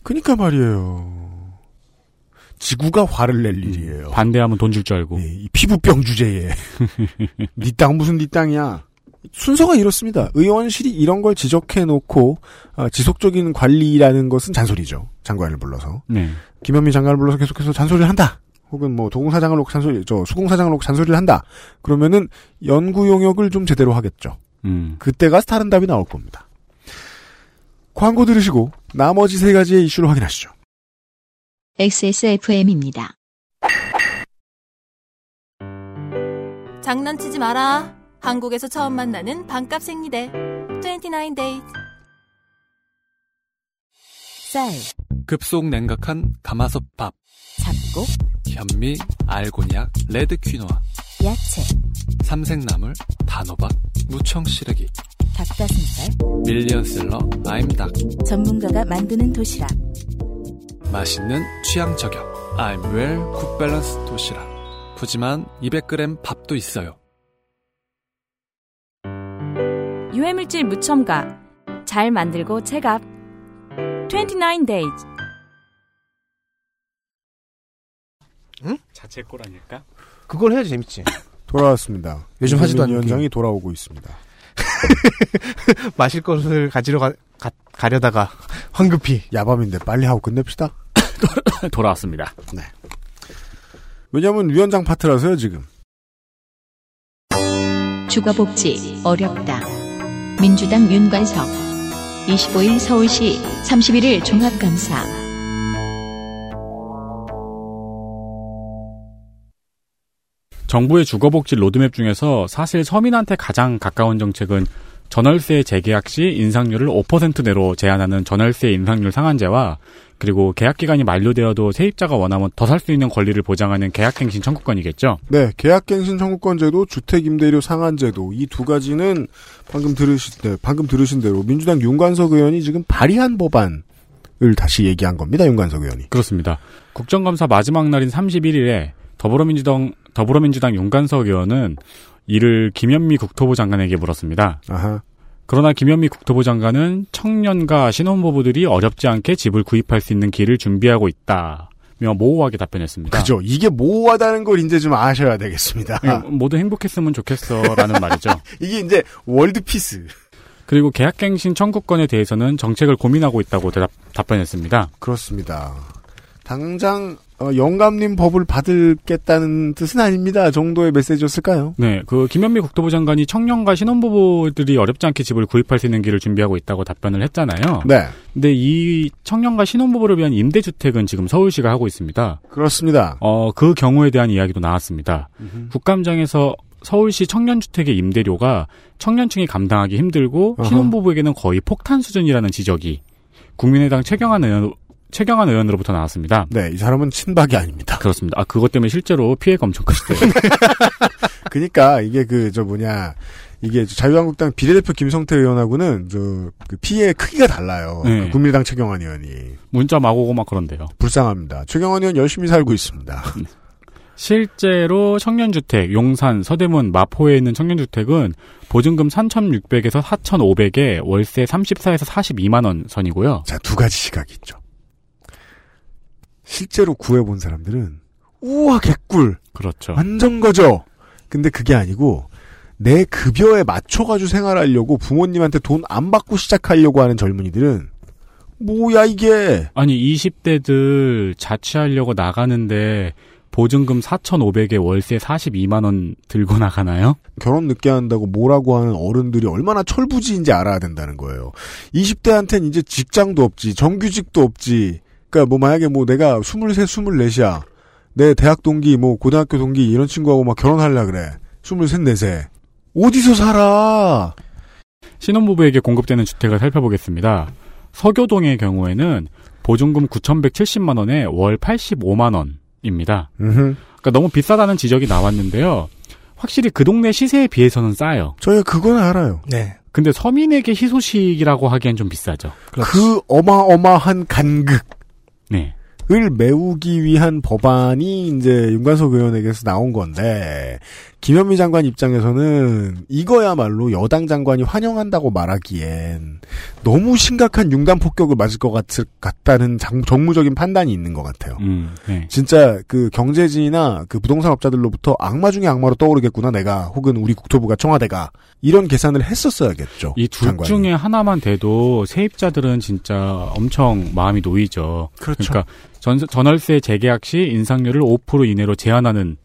그니까 말이에요. 지구가 화를 낼 일이에요. 반대하면 돈 줄 줄 알고. 예, 이 피부병 주제에 네땅 무슨 네 땅이야. 순서가 이렇습니다. 의원실이 이런 걸 지적해놓고 어, 지속적인 관리라는 것은 잔소리죠. 장관을 불러서 네. 김현미 장관을 불러서 계속해서 잔소리를 한다. 혹은 뭐 도공사장을 놓고 잔소리, 저 수공사장을 놓고 잔소리를 한다. 그러면은 연구 용역을 좀 제대로 하겠죠. 음. 그때가 다른 답이 나올 겁니다. 광고 들으시고 나머지 세 가지의 이슈를 확인하시죠. XSFM입니다. 장난치지 마라. 한국에서 처음 만나는 반값 생리대. 29 days. 쌀, 급속 냉각한 가마솥 밥, 잡곡, 현미, 알곤약, red quinoa, 야채, 삼색나물, 단호박, 무청 시래기, 닭가슴살, 밀리언셀러 아임닭, 전문가가 만드는 도시락. 맛있는 취향 저격 I'm well good balance 도시락 푸짐한 200g 밥도 있어요. 유해물질 무첨가 잘 만들고 체갑 29 days 자체골 아닐까? 그걸 해야지 재밌지. 돌아왔습니다. 요즘 하지도 않는 게. 돌아오고 있습니다. 마실 것을 가지러 가, 가, 려다가 황급히 야밤인데 빨리 하고 끝냅시다. 돌아왔습니다. 왜냐면 위원장 파트라서요 지금. 주거복지 어렵다. 민주당 윤관석 25일 서울시 31일 종합감사 정부의 주거복지 로드맵 중에서 사실 서민한테 가장 가까운 정책은 전월세 재계약 시 인상률을 5% 내로 제한하는 전월세 인상률 상한제와 그리고 계약 기간이 만료되어도 세입자가 원하면 더 살 수 있는 권리를 보장하는 계약갱신 청구권이겠죠. 네, 계약갱신 청구권제도, 주택임대료 상한제도 이 두 가지는 방금 들으신 네, 방금 들으신 대로 민주당 윤관석 의원이 지금 발의한 법안 을 다시 얘기한 겁니다. 윤관석 의원이. 그렇습니다. 국정감사 마지막 날인 31일에 더불어민주당 더불어민주당 윤관석 의원은 이를 김현미 국토부 장관에게 물었습니다. 아하. 그러나 김현미 국토부 장관은 청년과 신혼부부들이 어렵지 않게 집을 구입할 수 있는 길을 준비하고 있다 며 모호하게 답변했습니다. 그죠. 이게 모호하다는 걸 이제 좀 아셔야 되겠습니다. 예, 모두 행복했으면 좋겠어라는 말이죠. 이게 이제 월드피스. 그리고 계약갱신 청구권에 대해서는 정책을 고민하고 있다고 대답, 답변했습니다. 그렇습니다. 당장 어, 영감님 법을 받을겠다는 뜻은 아닙니다. 정도의 메시지였을까요? 네, 그 김현미 국토부 장관이 청년과 신혼부부들이 어렵지 않게 집을 구입할 수 있는 길을 준비하고 있다고 답변을 했잖아요. 네, 근데 이 청년과 신혼부부를 위한 임대주택은 지금 서울시가 하고 있습니다. 그렇습니다. 어, 그 경우에 대한 이야기도 나왔습니다. 국감장에서 서울시 청년주택의 임대료가 청년층이 감당하기 힘들고 어허. 신혼부부에게는 거의 폭탄 수준이라는 지적이 국민의당 최경환 의원, 최경환 의원으로부터 나왔습니다. 네, 이 사람은 친박이 아닙니다. 그렇습니다. 아, 그것 때문에 실제로 피해가 엄청 크시대요. 그러니까 이게 그 저 뭐냐 이게 자유한국당 비례대표 김성태 의원하고는 저 그 피해 크기가 달라요. 네. 그 국민의당 최경환 의원이 문자 막 오고 막 그런데요. 불쌍합니다. 최경환 의원 열심히 살고 있습니다. 실제로 청년주택, 용산, 서대문, 마포에 있는 청년주택은 보증금 3,600에서 4,500에 월세 34에서 42만 원 선이고요. 자, 두 가지 시각이 있죠. 실제로 구해본 사람들은 우와 개꿀 그렇죠. 완전 거죠. 근데 그게 아니고 내 급여에 맞춰가지고 생활하려고 부모님한테 돈 안 받고 시작하려고 하는 젊은이들은 뭐야 이게 아니 20대들 자취하려고 나가는데 보증금 4,500에 월세 42만 원 들고 나가나요? 결혼 늦게 한다고 뭐라고 하는 어른들이 얼마나 철부지인지 알아야 된다는 거예요. 20대한테는 이제 직장도 없지, 정규직도 없지. 그러니까 뭐 만약에 뭐 내가 23, 24이야. 내 대학 동기, 뭐 고등학교 동기 이런 친구하고 막 결혼하려 그래. 23, 4세. 어디서 살아? 신혼부부에게 공급되는 주택을 살펴보겠습니다. 서교동의 경우에는 보증금 9,170만 원에 월 85만 원입니다. 그러니까 너무 비싸다는 지적이 나왔는데요. 확실히 그 동네 시세에 비해서는 싸요. 저희 그건 알아요. 네. 근데 서민에게 희소식이라고 하기엔 좀 비싸죠. 그 어마어마한 간극. 네. 을 메우기 위한 법안이 이제 윤관석 의원에게서 나온 건데 김현미 장관 입장에서는 이거야말로 여당 장관이 환영한다고 말하기엔 너무 심각한 융단 폭격을 맞을 것 같, 같다는 장- 정무적인 판단이 있는 것 같아요. 음, 네. 진짜 그 경제지나 그 부동산 업자들로부터 악마 중에 악마로 떠오르겠구나 내가 혹은 우리 국토부가 청와대가 이런 계산을 했었어야겠죠. 이 둘. 중에 하나만 돼도 세입자들은 진짜 엄청 마음이 놓이죠. 그렇죠. 그러니까 전, 전월세 재계약 시 인상률을 5% 이내로 제한하는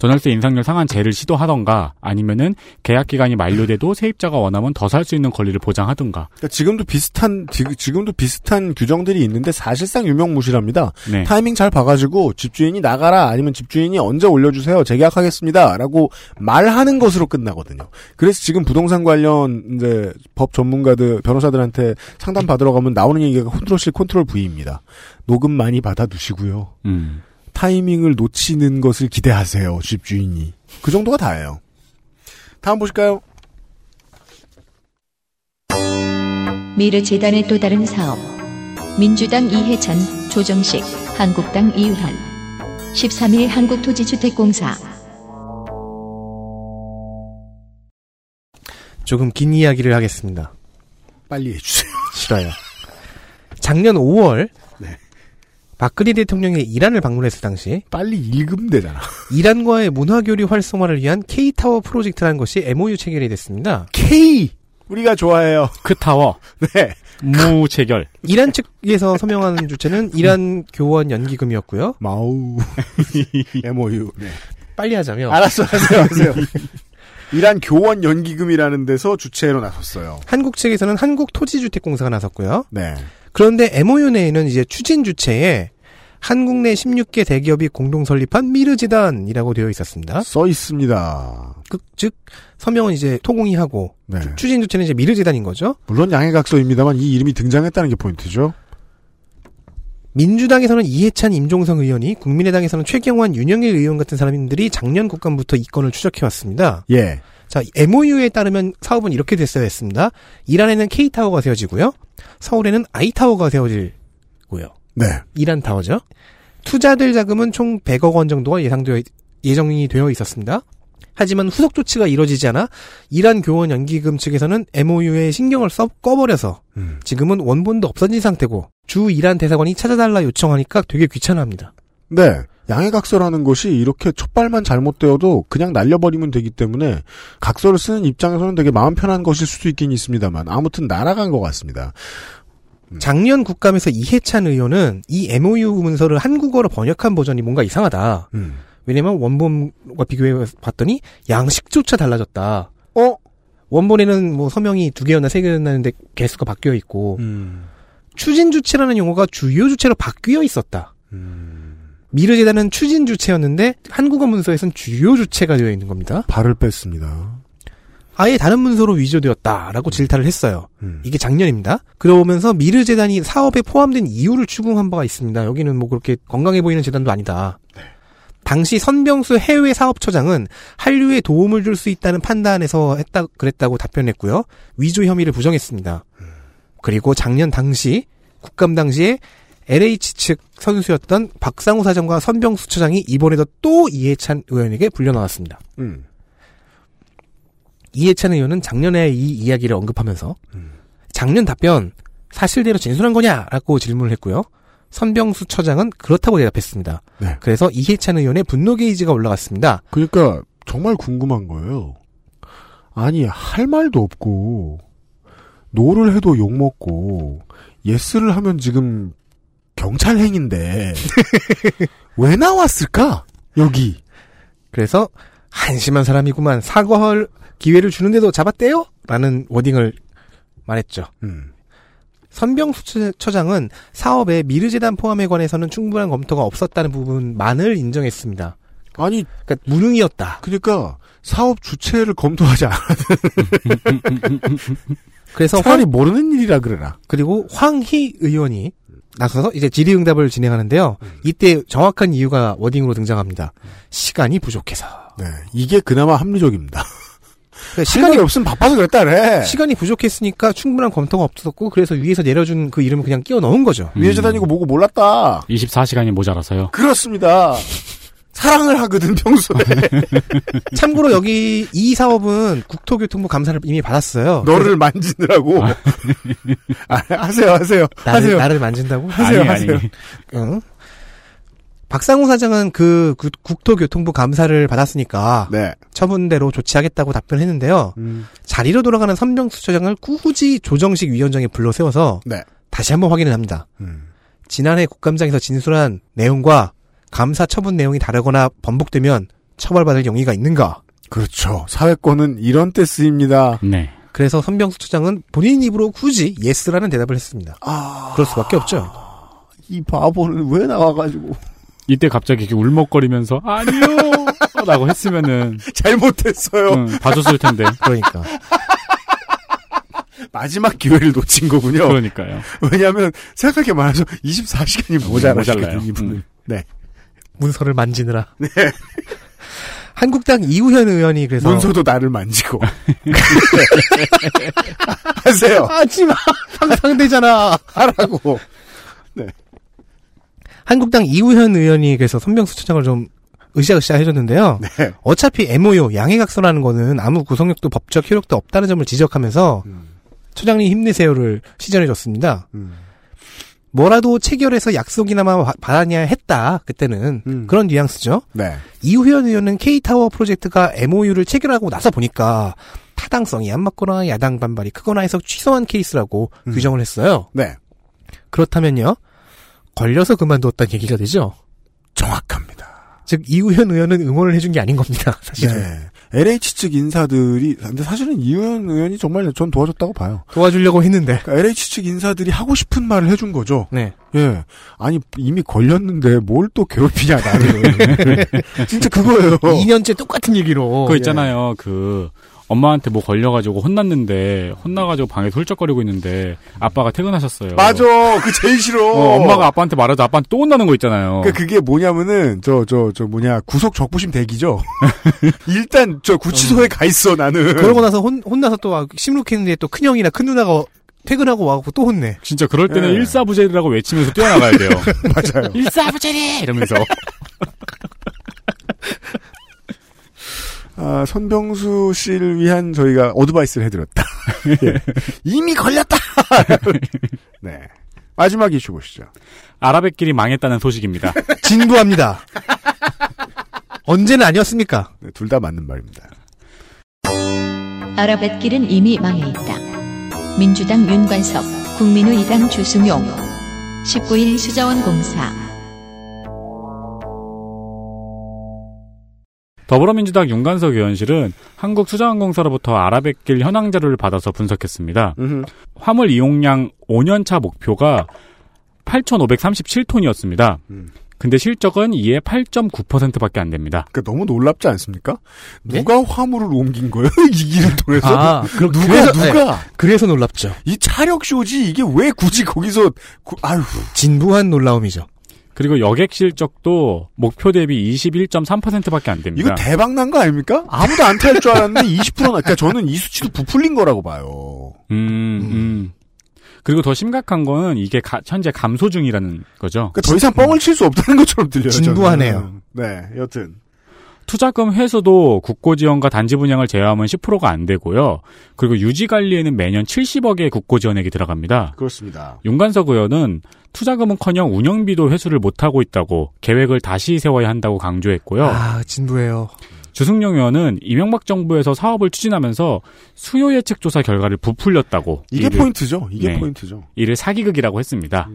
전월세 인상률 상한제를 시도하던가 아니면은 계약 기간이 만료돼도 세입자가 원하면 더 살 수 있는 권리를 보장하든가. 그러니까 지금도 비슷한 지, 지금도 비슷한 규정들이 있는데 사실상 유명무실합니다. 네. 타이밍 잘 봐가지고 집주인이 나가라 아니면 집주인이 언제 올려주세요 재계약하겠습니다라고 말하는 것으로 끝나거든요. 그래서 지금 부동산 관련 이제 법 전문가들 변호사들한테 상담 받으러 가면 나오는 얘기가 control C control V입니다. 녹음 많이 받아 두시고요. 음. 타이밍을 놓치는 것을 기대하세요 집주인이 그 정도가 다예요. 다음 보실까요? 미르 재단의 또 다른 사업. 민주당 이해찬 조정식, 한국당 이우현. 13일 한국토지주택공사. 조금 긴 이야기를 하겠습니다. 빨리 해주세요. 싫어요. 작년 5월 네. 박근혜 대통령이 이란을 방문했을 당시 빨리 읽으면 되잖아. 이란과의 문화 교류 활성화를 위한 K-tower 프로젝트라는 것이 MOU 체결이 됐습니다. K 우리가 좋아해요. 그 타워 네. 무 체결. 이란 측에서 서명한 주체는 이란 교원 연기금이었고요. 마우 MOU. 네. 빨리 하자면 알았어, 하세요, 하세요. 이란 교원 연기금이라는 데서 주체로 나섰어요. 한국 측에서는 한국토지주택공사가 나섰고요. 네. 그런데 MOU 내에는 이제 추진 주체에 한국 내 16개 대기업이 공동 설립한 미르재단이라고 되어 있었습니다. 써 있습니다. 그, 즉 서명은 이제 토공이 하고 네. 추진 주체는 이제 미르재단인 거죠. 물론 양해각서입니다만 이 이름이 등장했다는 게 포인트죠. 민주당에서는 이해찬, 임종성 의원이 국민의당에서는 최경환, 윤영일 의원 같은 사람들이 작년 국감부터 이 건을 추적해 왔습니다. 예. 자, MOU에 따르면 사업은 이렇게 됐어야 했습니다. 이란에는 K타워가 세워지고요. 서울에는 I타워가 세워지고요. 네. 이란 타워죠. 투자될 자금은 총 100억 원 정도가 예상되어 예정이 되어 있었습니다. 하지만 후속 조치가 이뤄지지 않아 이란 교원 연기금 측에서는 MOU에 신경을 써 꺼버려서 음. 지금은 원본도 없어진 상태고 주 이란 대사관이 찾아달라 요청하니까 되게 귀찮아합니다. 네. 양해각서라는 것이 이렇게 첫발만 잘못되어도 그냥 날려버리면 되기 때문에 각서를 쓰는 입장에서는 되게 마음 편한 것일 수도 있긴 있습니다만 아무튼 날아간 것 같습니다. 작년 국감에서 이해찬 의원은 이 MOU 문서를 한국어로 번역한 버전이 뭔가 이상하다. 음. 왜냐면 원본과 비교해 봤더니 양식조차 달라졌다. 어? 원본에는 뭐 서명이 두 개였나 세 개였나는데 개수가 바뀌어 있고 음. 추진 주체라는 용어가 주요 주체로 바뀌어 있었다. 미르재단은 추진 주체였는데 한국어 문서에선 주요 주체가 되어 있는 겁니다. 발을 뺐습니다. 아예 다른 문서로 위조되었다라고 질타를 했어요. 음. 이게 작년입니다. 그러면서 미르 재단이 사업에 포함된 이유를 추궁한 바가 있습니다. 여기는 뭐 그렇게 건강해 보이는 재단도 아니다. 당시 선병수 해외 사업처장은 한류에 도움을 줄 수 있다는 판단에서 했다 그랬다고 답변했고요. 위조 혐의를 부정했습니다. 그리고 작년 당시 국감 당시에 LH 측 선수였던 박상우 사장과 선병수 처장이 이번에도 또 이해찬 의원에게 불려 나왔습니다. 음. 이해찬 의원은 작년에 이 이야기를 언급하면서 작년 답변 사실대로 진술한 거냐라고 질문을 했고요. 선병수 처장은 그렇다고 대답했습니다. 네. 그래서 이해찬 의원의 분노 게이지가 올라갔습니다. 그러니까 정말 궁금한 거예요. 아니 할 말도 없고 no를 해도 욕 먹고 yes를 하면 지금 경찰 행인데 왜 나왔을까 여기 그래서 한심한 사람이구만 사과할 기회를 주는데도 잡았대요? 라는 wording을 말했죠. 음. 선병수 처- 처장은 사업에 미르재단 포함에 관해서는 충분한 검토가 없었다는 부분만을 인정했습니다. 아니 그러니까 무능이었다. 그러니까 사업 주체를 검토하지 않아 그래서 차라리 황, 모르는 일이라 그래라 그리고 황희 의원이 나서서 이제 질의응답을 진행하는데요. 이때 정확한 이유가 워딩으로 등장합니다. 시간이 부족해서. 네 이게 그나마 합리적입니다 그러니까 시간이 없으면 바빠서 그랬다 그래 시간이 부족했으니까 충분한 검토가 없었고 그래서 위에서 내려준 그 이름을 그냥 끼워 넣은 거죠. 위에서 다니고 뭐고 몰랐다 24시간이 모자라서요. 그렇습니다 사랑을 하거든 평소에 참고로 여기 이 사업은 국토교통부 감사를 이미 받았어요. 너를 만지느라고 아, 하세요 하세요 나를, 하세요 나를 만진다고? 하세요 아니, 하세요 아니. 응? 박상우 사장은 그 구- 국토교통부 감사를 받았으니까 네 처분대로 조치하겠다고 답변했는데요. 음. 자리로 돌아가는 선병수 처장을 꾸준히 조정식 위원장에 불러 세워서 네. 다시 한번 확인을 합니다. 음. 지난해 국감장에서 진술한 내용과 감사 처분 내용이 다르거나 번복되면 처벌받을 용의가 있는가? 그렇죠. 사회권은 이런 때 쓰입니다. 네. 그래서 선병수 처장은 본인 입으로 굳이 yes라는 대답을 했습니다. 아, 그럴 수밖에 없죠. 이 바보는 왜 나와가지고 이때 갑자기 이렇게 울먹거리면서 아니요 라고 했으면은 잘못했어요. 응, 봐줬을 텐데. 그러니까. 마지막 기회를 놓친 거군요. 그러니까요. 왜냐하면 생각하게 말해서 24시간이 모자라요. 모자라요. 이분은. 음. 네. 문서를 만지느라. 한국당 이우현 의원이 그래서 문서도 나를 만지고. 하세요. 하지마 상상되잖아. 하라고. 한국당 이우현 의원이 그래서 손병수 처장을 좀 으쌰으쌰 해줬는데요. 네. 어차피 MOU 양해각서라는 거는 아무 구속력도 법적 효력도 없다는 점을 지적하면서 음. 처장님 힘내세요를 시전해줬습니다. 음. 뭐라도 체결해서 약속이나마 바- 받아야 했다. 그때는 음. 그런 뉘앙스죠. 네. 이우현 의원은 K타워 프로젝트가 MOU를 체결하고 나서 보니까 타당성이 안 맞거나 야당 반발이 크거나 해서 취소한 케이스라고 음. 규정을 했어요. 네. 그렇다면요. 걸려서 그만뒀다는 얘기가 되죠. 정확합니다. 즉 이우현 의원은 응원을 해준 게 아닌 겁니다. 사실은. 네. LH 측 인사들이 근데 사실은 이우현 의원이 정말 전 도와줬다고 봐요. 도와주려고 했는데. 그러니까 LH 측 인사들이 하고 싶은 말을 해준 거죠. 네. 예. 아니 이미 걸렸는데 뭘 또 괴롭히냐 나를. 진짜 그거예요. 2년째 똑같은 얘기로. 그거 있잖아요. 그 엄마한테 뭐 걸려가지고 혼났는데 혼나가지고 방에서 훌쩍거리고 있는데 아빠가 퇴근하셨어요. 맞아. 그 제일 싫어. 어, 엄마가 아빠한테 말하자 아빠한테 또 혼나는 거 있잖아요. 그러니까 그게 뭐냐면은 저 저저 뭐냐 구속 적부심 대기죠. 일단 저 구치소에 가 있어 나는. 그러고 나서 혼, 혼나서 또 와- 시무룩했는데 또 큰형이나 큰누나가 퇴근하고 와갖고 또 혼내. 진짜 그럴 때는 예. 일사부재리라고 외치면서 뛰어나가야 돼요. 맞아요. 일사부재리 이러면서 아, 선병수 씨를 위한 저희가 어드바이스를 해드렸다. 예. 이미 걸렸다. 네. 마지막 이슈 보시죠. 아랍의끼리 망했다는 소식입니다. 진부합니다. 언제는 아니었습니까? 네, 둘 다 맞는 말입니다. 아랍뱃길은 이미 망해 있다. 민주당 윤관석, 국민의 이당 주승용. 19일 수자원 공사. 더불어민주당 윤관석 의원실은 한국수자원공사로부터 아랍의길 현황 자료를 받아서 분석했습니다. 음흠. 화물 이용량 5년차 목표가 8,537톤이었습니다. 음. 근데 실적은 이에 8.9%밖에 안 됩니다. 그러니까 너무 놀랍지 않습니까? 네? 누가 화물을 옮긴 거예요? 이 길을 통해서? 아, 그럼 누가 그래서- 누가? 그래서 놀랍죠. 이 차력 쇼지 이게 왜 굳이 거기서 구- 아유 진부한 놀라움이죠. 그리고 여객 실적도 목표 대비 21.3%밖에 안 됩니다. 이거 대박 난 거 아닙니까? 아무도 안 탈 줄 알았는데 20%나 그러니까 저는 이 수치도 부풀린 거라고 봐요. 음, 음. 그리고 더 심각한 거는 이게 가- 현재 감소 중이라는 거죠. 그러니까 더 이상 뻥을 칠 수 없다는 것처럼 들려요. 저는. 진부하네요. 네, 여튼 투자금 회수도 국고 지원과 단지 분양을 제외하면 10%가 안 되고요. 그리고 유지 관리에는 매년 70억의 국고 지원액이 들어갑니다. 그렇습니다. 윤관석 의원은 투자금은커녕 운영비도 회수를 못 하고 있다고 계획을 다시 세워야 한다고 강조했고요. 아, 진부해요. 주승용 의원은 이명박 정부에서 사업을 추진하면서 수요 예측 조사 결과를 부풀렸다고 이게 이를- 포인트죠. 이게 네. 포인트죠. 이를 사기극이라고 했습니다.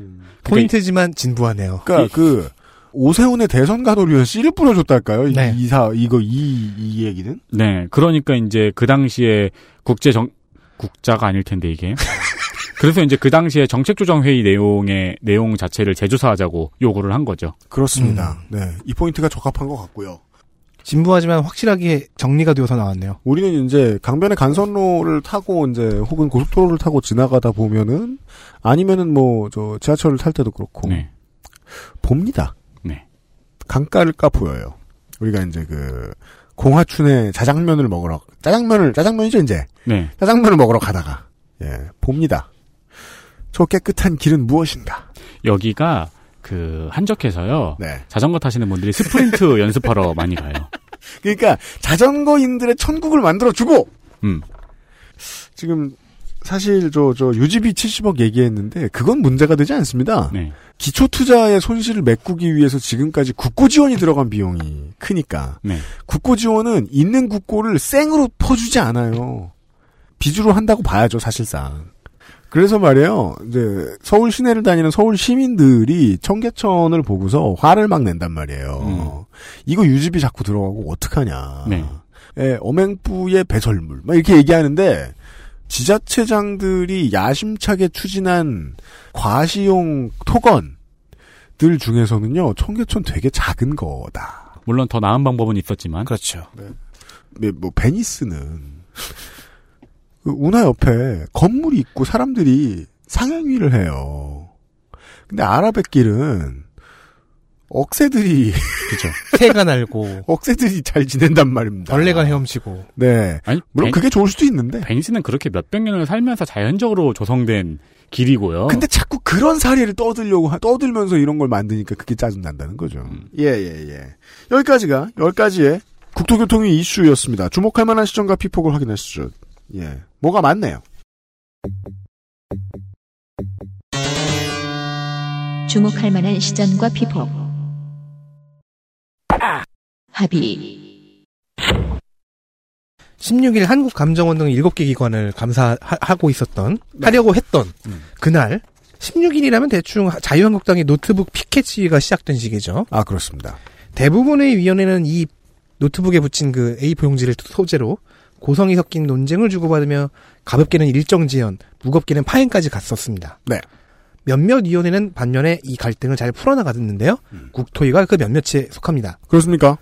포인트지만 진부하네요. 그러니까 그 오세훈의 대선 가도류에 씨를 뿌려줬달까요? 이- 네. 이사 이거 이, 이 얘기는 네, 그러니까 이제 그 당시에 국제 정 국자가 아닐 텐데 이게. 그래서 이제 그 당시에 정책조정회의 내용의 내용 자체를 재조사하자고 요구를 한 거죠. 그렇습니다. 네, 이 포인트가 적합한 것 같고요. 진부하지만 확실하게 정리가 되어서 나왔네요. 우리는 이제 강변의 간선로를 타고 이제 혹은 고속도로를 타고 지나가다 보면은 아니면은 뭐 저 지하철을 탈 때도 그렇고 네. 봅니다. 네. 강가를까 보여요. 우리가 이제 그 공화춘의 자장면을 먹으러 짜장면을 짜장면이죠 이제 네. 짜장면을 먹으러 가다가 예 봅니다. 저 깨끗한 길은 무엇인가? 여기가 그 한적해서요. 네. 자전거 타시는 분들이 스프린트 연습하러 많이 가요. 그러니까 자전거인들의 천국을 만들어 주고 음. 지금 사실 저 저 유지비 70억 얘기했는데 그건 문제가 되지 않습니다. 네. 기초 투자의 손실을 메꾸기 위해서 지금까지 국고 지원이 들어간 비용이 크니까 네. 국고 지원은 있는 국고를 생으로 퍼주지 않아요. 빚으로 한다고 봐야죠, 사실상. 그래서 말이에요, 이제, 서울 시내를 다니는 서울 시민들이 청계천을 보고서 화를 막 낸단 말이에요. 이거 유지비 자꾸 들어가고 어떡하냐. 네. 예, 엄행부의 배설물. 막 이렇게 얘기하는데, 지자체장들이 야심차게 추진한 과시용 토건들 중에서는요, 청계천 되게 작은 거다. 물론 더 나은 방법은 있었지만. 그렇죠. 네, 뭐 베니스는 그 운하 옆에 건물이 있고 사람들이 상행위를 해요. 근데 아라뱃길은 억새들이 그죠. 새가 날고 억새들이 잘 지낸단 말입니다. 벌레가 헤엄치고 네. 아니 물론 베- 그게 좋을 수도 있는데. 베니스는 그렇게 몇백 년을 살면서 자연적으로 조성된 길이고요. 근데 자꾸 그런 사례를 떠들려고 하- 떠들면서 이런 걸 만드니까 그게 짜증 난다는 거죠. 예, 예, 예. 여기까지가 10가지의 국토교통위 이슈였습니다. 주목할 만한 시점과 피폭을 확인하시죠. 예. 뭐가 많네요. 주목할 만한 시전과 피폭. 합의. 16일 한국감정원 등 7개 기관을 감사하고 있었던, 네. 하려고 했던, 음. 그날, 16일이라면 대충 자유한국당의 노트북 피켓 시위가 시작된 시기죠. 아, 그렇습니다. 대부분의 위원회는 이 노트북에 붙인 그 A4 용지를 소재로 고성이 섞인 논쟁을 주고받으며 가볍게는 일정 지연, 무겁게는 파행까지 갔었습니다. 네. 몇몇 위원회는 반면에 이 갈등을 잘 풀어나갔는데요. 국토위가 그 몇몇에 속합니다. 그렇습니까?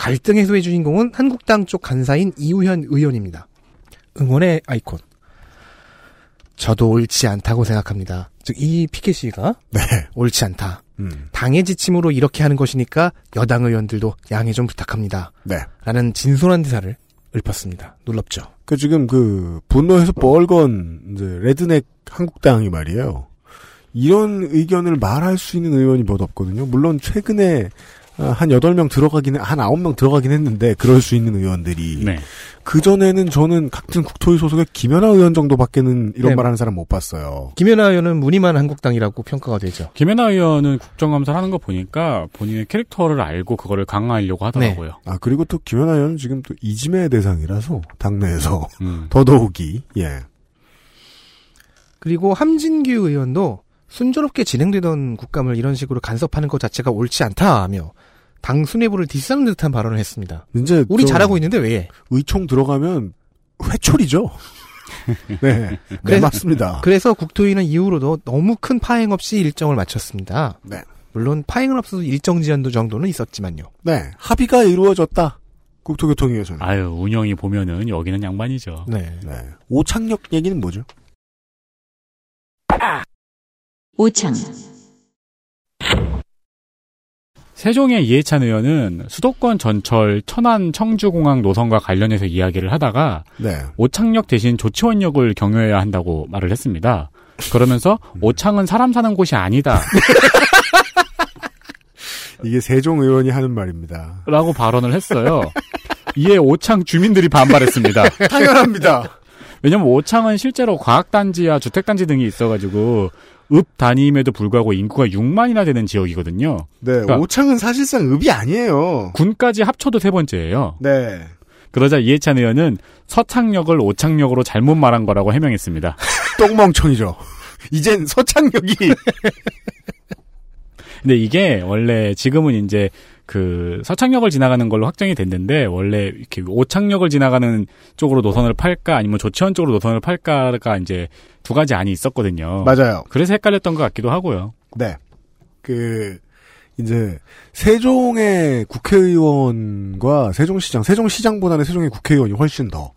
갈등 해소의 주인공은 한국당 쪽 간사인 이우현 의원입니다. 응원의 아이콘. 저도 옳지 않다고 생각합니다. 즉, 이 피켓 시위가 네. 옳지 않다. 음. 당의 지침으로 이렇게 하는 것이니까 여당 의원들도 양해 좀 부탁합니다. 네. 라는 진솔한 대사를 읊었습니다. 놀랍죠. 그 지금 그 분노해서 뻘건 이제 레드넥 한국당이 말이에요. 이런 의견을 말할 수 있는 의원이 몇 없거든요. 물론 최근에 아, 한 8명 들어가긴, 한 9명 들어가긴 했는데, 그럴 수 있는 의원들이. 네. 그전에는 저는 같은 국토위 소속의 김연아 의원 정도밖에는 이런 네. 말 하는 사람 못 봤어요. 김연아 의원은 무늬만 한국당이라고 평가가 되죠. 김연아 의원은 국정감사를 하는 거 보니까 본인의 캐릭터를 알고 그거를 강화하려고 하더라고요. 아, 그리고 또 김연아 의원은 지금 또 이지매 대상이라서, 당내에서. 음. 더더욱이, 예. 그리고 함진규 의원도 순조롭게 진행되던 국감을 이런 식으로 간섭하는 것 자체가 옳지 않다 하며 당 수뇌부를 디스하는 듯한 발언을 했습니다. 이제. 우리 저 잘하고 있는데 왜? 의총 들어가면 회초리죠. 네. 네, 그래서- 맞습니다. 그래서 국토위는 이후로도 너무 큰 파행 없이 일정을 마쳤습니다. 네. 물론 파행은 없어도 일정 지연도 정도는 있었지만요. 네. 합의가 이루어졌다. 국토교통위에서는. 아유 운영이 보면은 여기는 양반이죠. 네. 네. 오창력 얘기는 뭐죠? 오창. 세종의 이해찬 의원은 수도권 전철 천안 청주공항 노선과 관련해서 이야기를 하다가 네. 오창역 대신 조치원 역을 경유해야 한다고 말을 했습니다. 그러면서 오창은 사람 사는 곳이 아니다. 이게 세종 의원이 하는 말입니다. 라고 발언을 했어요. 이에 오창 주민들이 반발했습니다. 당연합니다. 왜냐면 오창은 실제로 과학단지와 주택단지 등이 있어가지고 읍 단위임에도 불구하고 인구가 6만이나 되는 지역이거든요. 네. 그러니까- 오창은 사실상 읍이 아니에요. 군까지 합쳐도 세 번째예요. 네. 그러자 이해찬 의원은 서창역을 오창역으로 잘못 말한 거라고 해명했습니다. 똥멍청이죠. 이젠 서창역이 근데 이게 원래 지금은 이제 그 서창역을 지나가는 걸로 확정이 됐는데 원래 이렇게 오창역을 지나가는 쪽으로 노선을 팔까 아니면 조치원 쪽으로 노선을 팔까가 이제 두 가지 안이 있었거든요. 맞아요. 그래서 헷갈렸던 것 같기도 하고요. 네. 그 이제 세종의 국회의원과 세종시장, 세종시장보다는 세종의 국회의원이 훨씬 더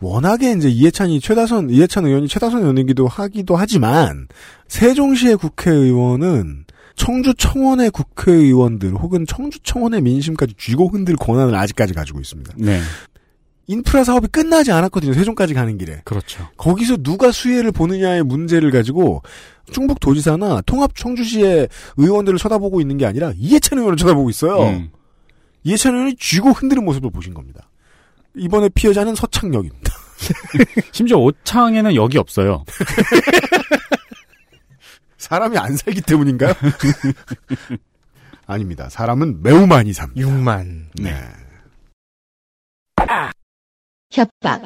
워낙에 이제 이해찬이 최다선 이해찬 의원이 최다선 의원이기도 하기도 하지만 세종시의 국회의원은 청주 청원의 국회의원들 혹은 청주 청원의 민심까지 쥐고 흔들 권한을 아직까지 가지고 있습니다. 네. 인프라 사업이 끝나지 않았거든요. 세종까지 가는 길에. 그렇죠. 거기서 누가 수혜를 보느냐의 문제를 가지고 충북 도지사나 통합 청주시의 의원들을 쳐다보고 있는 게 아니라 이해찬 의원을 쳐다보고 있어요. 음. 이해찬 의원이 쥐고 흔드는 모습을 보신 겁니다. 이번에 피해자는 서창역입니다. 심지어 오창에는 역이 없어요. 사람이 안 살기 때문인가요? 아닙니다. 사람은 매우 많이 삽니다. 6만. 네. 협박.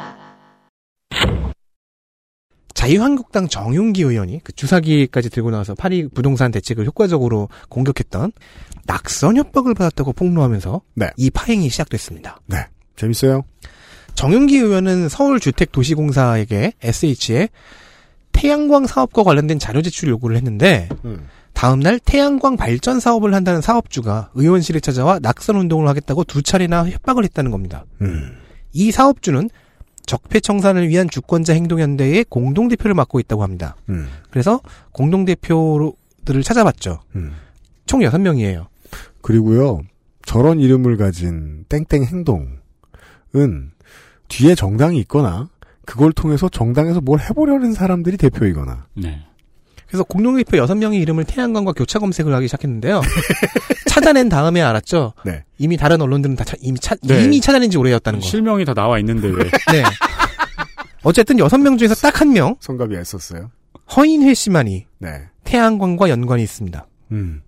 자유한국당 정윤기 의원이 그 주사기까지 들고 나와서 파리 부동산 대책을 효과적으로 공격했던 낙선 협박을 받았다고 폭로하면서 네. 이 파행이 시작됐습니다. 네. 재밌어요? 정윤기 의원은 서울주택도시공사에게 SH에 태양광 사업과 관련된 자료 제출 요구를 했는데 음. 다음날 태양광 발전 사업을 한다는 사업주가 의원실에 찾아와 낙선 운동을 하겠다고 두 차례나 협박을 했다는 겁니다. 음. 이 사업주는 적폐청산을 위한 주권자 행동연대의 공동대표를 맡고 있다고 합니다. 음. 그래서 공동대표들을 찾아봤죠. 음. 총 6명이에요. 그리고요, 저런 이름을 가진 땡땡 행동은 뒤에 정당이 있거나 그걸 통해서 정당에서 뭘 해보려는 사람들이 대표이거나 네. 그래서 공동대표 6명의 이름을 태양광과 교차 검색을 하기 시작했는데요. 찾아낸 다음에 알았죠. 네. 이미 다른 언론들은 다 차- 이미 찾 네. 이미 찾아낸 지 오래였다는 거. 실명이 다 나와 있는데 왜? 네. 어쨌든 6명 중에서 딱 한 명 성갑이 애썼어요. 허인회 씨만이 네. 태양광과 연관이 있습니다. 음.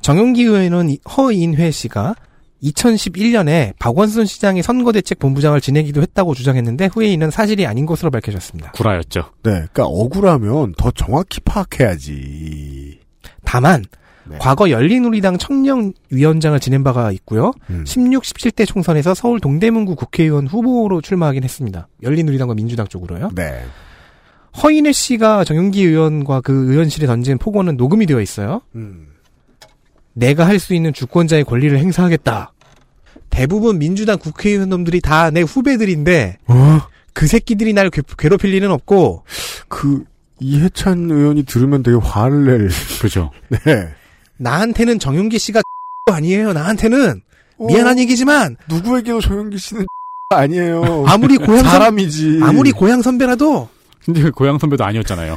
정용기 의원은 이- 허인회 씨가 2011년에 박원순 시장의 선거대책 본부장을 지내기도 했다고 주장했는데 후에 이는 사실이 아닌 것으로 밝혀졌습니다. 구라였죠. 네. 그러니까 억울하면 더 정확히 파악해야지. 다만 네. 과거 열린우리당 청년위원장을 지낸 바가 있고요. 음. 16, 17대 총선에서 서울 동대문구 국회의원 후보로 출마하긴 했습니다. 열린우리당과 민주당 쪽으로요. 네. 허인혜 씨가 정용기 의원과 그 의원실에 던진 폭언은 녹음이 되어 있어요. 음. 내가 할 수 있는 주권자의 권리를 행사하겠다. 대부분 민주당 국회의원놈들이 다 내 후배들인데 어? 그 새끼들이 날 괴- 괴롭힐 리는 없고 그 이해찬 의원이 들으면 되게 화를 낼. 그죠. 네. 나한테는 정용기 씨가 아니에요. 나한테는 어, 미안한 얘기지만 누구에게도 정영기 씨는 아니에요. 아무리 고향 선- 사람이지. 아무리 고향 선배라도 근데 그 고향 선배도 아니었잖아요.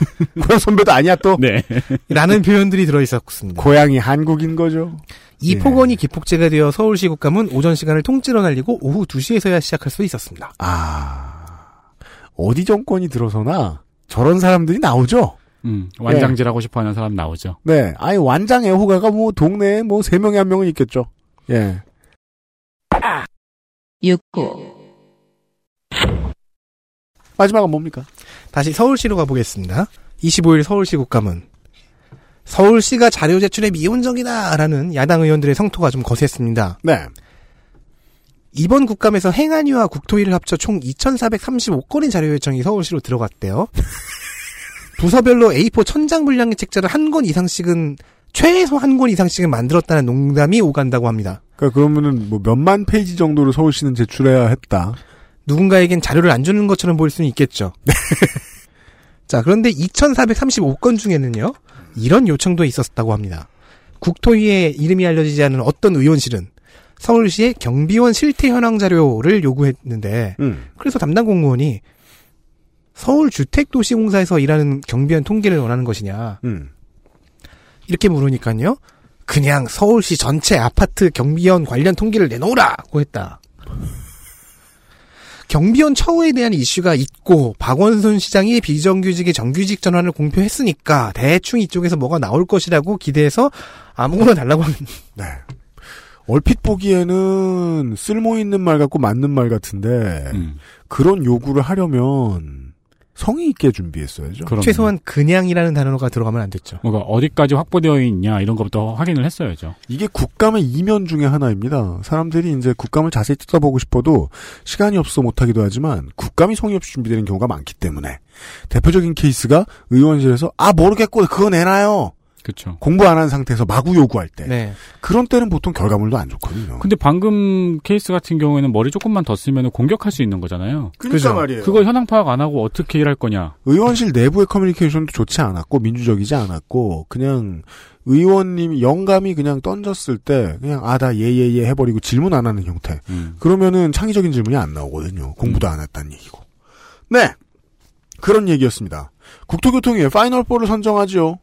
고향 선배도 아니야 또. 네. 라는 표현들이 들어있었습니다. 고향이 한국인 거죠. 이 예. 폭언이 기폭제가 되어 서울시 국감은 오전 시간을 통째로 날리고 오후 2시에서야 시작할 수 있었습니다. 아 어디 정권이 들어서나 저런 사람들이 나오죠. 음, 완장질하고 싶어 하는 사람 나오죠. 네, 아니 완장 애호가가 뭐 동네에 뭐 세 명에 한 명은 있겠죠. 예. 6구 마지막은 뭡니까? 다시 서울시로 가보겠습니다. 25일 서울시 국감은 서울시가 자료 제출에 미온적이다라는 야당 의원들의 성토가 좀 거셌습니다. 네. 이번 국감에서 행안위와 국토위를 합쳐 총 2,435건의 자료 요청이 서울시로 들어갔대요. 부서별로 A4 천장 분량의 책자를 한 권 이상씩은 최소 한 권 이상씩은 만들었다는 농담이 오간다고 합니다. 그러니까 그러면은 뭐 몇만 페이지 정도를 서울시는 제출해야 했다. 누군가에겐 자료를 안 주는 것처럼 보일 수는 있겠죠. 자, 그런데 2,435건 중에는요, 이런 요청도 있었다고 합니다. 국토위에 이름이 알려지지 않은 어떤 의원실은 서울시의 경비원 실태 현황 자료를 요구했는데, 음. 그래서 담당 공무원이 서울주택도시공사에서 일하는 경비원 통계를 원하는 것이냐, 음. 이렇게 물으니까요, 그냥 서울시 전체 아파트 경비원 관련 통계를 내놓으라고 했다. 경비원 처우에 대한 이슈가 있고 박원순 시장이 비정규직의 정규직 전환을 공표했으니까 대충 이쪽에서 뭐가 나올 것이라고 기대해서 아무거나 달라고 하는 네. 얼핏 보기에는 쓸모 있는 말 같고 맞는 말 같은데 음. 그런 요구를 하려면 성의 있게 준비했어야죠. 그럼 최소한 그냥이라는 단어가 들어가면 안 됐죠. 뭔가 어디까지 확보되어 있냐 이런 것부터 확인을 했어야죠. 이게 국감의 이면 중에 하나입니다. 사람들이 이제 국감을 자세히 뜯어보고 싶어도 시간이 없어 못하기도 하지만 국감이 성의 없이 준비되는 경우가 많기 때문에 대표적인 케이스가 의원실에서 아 모르겠고 그거 내놔요. 그렇죠. 공부 안 한 상태에서 마구 요구할 때 네. 그런 때는 보통 결과물도 안 좋거든요. 근데 방금 케이스 같은 경우에는 머리 조금만 더 쓰면 공격할 수 있는 거잖아요. 그러니까 그죠. 말이에요. 그거 현황 파악 안 하고 어떻게 일할 거냐. 의원실 내부의 커뮤니케이션도 좋지 않았고 민주적이지 않았고 그냥 의원님이 영감이 그냥 던졌을 때 그냥 아 다 예예예 해버리고 질문 안 하는 형태. 음. 그러면은 창의적인 질문이 안 나오거든요. 공부도 안 했다는 얘기고. 네. 그런 얘기였습니다. 국토교통위의 final 4를 선정하죠.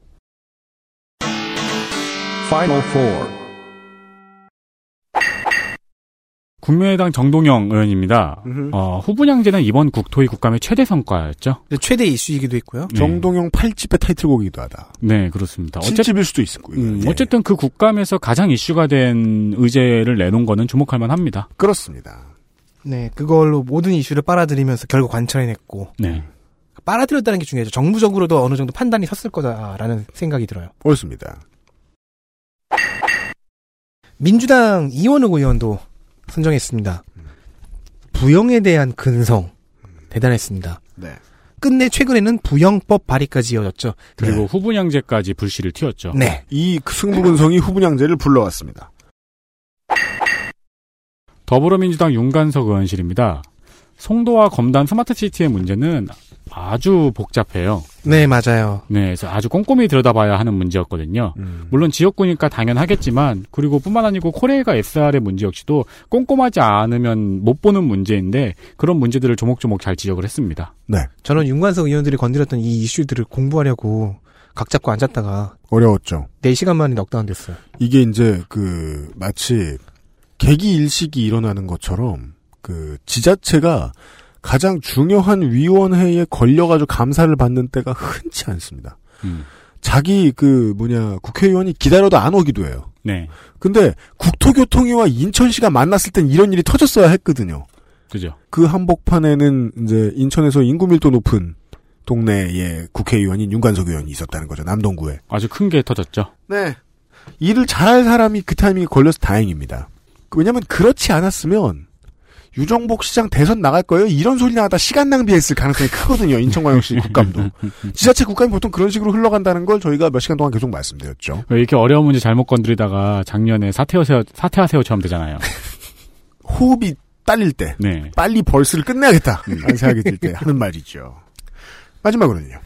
Final Four. 국민의당 정동영 의원입니다. 음흠. 어, 후분양제는 이번 국토위 국감의 최대 성과였죠. 최대 이슈이기도 했고요. 네. 정동영 8집의 타이틀곡이기도 하다. 네, 그렇습니다. 어쨌든 7집일 수도 있고. 음, 예. 어쨌든 그 국감에서 가장 이슈가 된 의제를 내놓은 거는 주목할 만합니다. 그렇습니다. 네, 그걸로 모든 이슈를 빨아들이면서 결국 관철해냈고 네. 빨아들였다는 게 중요하죠. 정부적으로도 어느 정도 판단이 섰을 거다라는 생각이 들어요. 옳습니다. 민주당 이원욱 의원도 선정했습니다. 부영에 대한 근성 대단했습니다. 네. 끝내 최근에는 부영법 발의까지 이어졌죠. 그리고 네. 후분양제까지 불씨를 튀었죠. 네. 이 승부근성이 후분양제를 불러왔습니다. 더불어민주당 윤관석 의원실입니다. 송도와 검단 스마트시티의 문제는 아주 복잡해요. 네, 맞아요. 네, 그래서 아주 꼼꼼히 들여다봐야 하는 문제였거든요. 물론 지역구니까 당연하겠지만, 그리고 뿐만 아니고 코레일과 SR의 문제 역시도 꼼꼼하지 않으면 못 보는 문제인데, 그런 문제들을 조목조목 잘 지적을 했습니다. 네. 저는 윤관석 의원들이 건드렸던 이 이슈들을 공부하려고 각 잡고 앉았다가 어려웠죠. 4시간 만에 넉다운 됐어요. 이게 이제 그 마치 계기 일식이 일어나는 것처럼 그 지자체가 가장 중요한 위원회에 걸려가지고 감사를 받는 때가 흔치 않습니다. 음. 자기 그 뭐냐 국회의원이 기다려도 안 오기도 해요. 네. 근데 국토교통위와 인천시가 만났을 땐 이런 일이 터졌어야 했거든요. 그죠. 그 한복판에는 이제 인천에서 인구 밀도 높은 동네에 국회의원인 윤관석 의원이 있었다는 거죠. 남동구에. 아주 큰 게 터졌죠. 네. 일을 잘할 사람이 그 타이밍에 걸려서 다행입니다. 왜냐면 그렇지 않았으면 유정복 시장 대선 나갈 거예요. 이런 소리 나다 시간 낭비했을 가능성이 크거든요. 인천광역시 국감도. 지자체 국감이 보통 그런 식으로 흘러간다는 걸 저희가 몇 시간 동안 계속 말씀드렸죠. 왜 이렇게 어려운 문제 잘못 건드리다가 작년에 사퇴하세요, 사퇴하세요처럼 되잖아요. 호흡이 딸릴 때 네. 빨리 벌스를 끝내야겠다 하는 생각이 들 때 하는 말이죠. 마지막으로는요.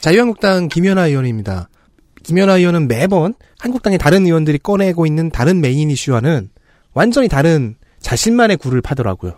자유한국당 김현아 의원입니다. 김현아 의원은 매번 한국당의 다른 의원들이 꺼내고 있는 다른 메인 이슈와는 완전히 다른 자신만의 굴을 파더라고요.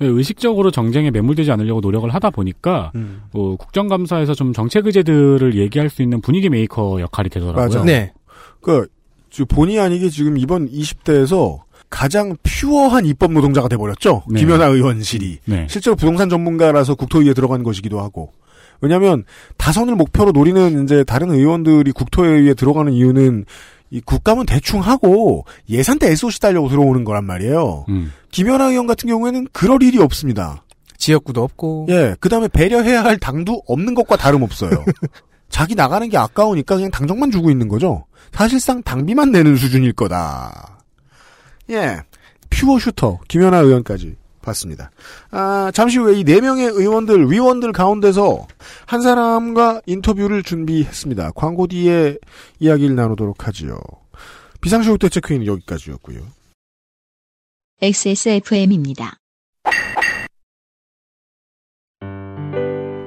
의식적으로 정쟁에 매몰되지 않으려고 노력을 하다 보니까 음. 어, 국정감사에서 좀 정책 의제들을 얘기할 수 있는 분위기 메이커 역할이 되더라고요. 맞아. 네. 그, 저 본의 아니게 지금 이번 20대에서 가장 pure한 입법 노동자가 돼버렸죠. 네. 김현아 의원실이. 네. 실제로 부동산 전문가라서 국토위에 들어간 것이기도 하고. 왜냐하면 다선을 목표로 노리는 이제 다른 의원들이 국토위에 들어가는 이유는 이 국감은 대충 하고 예산 때 SOC 달려고 들어오는 거란 말이에요. 음. 김연아 의원 같은 경우에는 그럴 일이 없습니다. 지역구도 없고. 예, 그 다음에 배려해야 할 당도 없는 것과 다름없어요. 자기 나가는 게 아까우니까 그냥 당정만 주고 있는 거죠. 사실상 당비만 내는 수준일 거다. 예, 퓨어 슈터 김연아 의원까지 봤습니다. 아, 잠시 후에 이 네 명의 의원들, 위원들 가운데서 한 사람과 인터뷰를 준비했습니다. 광고 뒤에 이야기를 나누도록 하지요. 비상시국 대책회의는 여기까지였고요. XSFM입니다.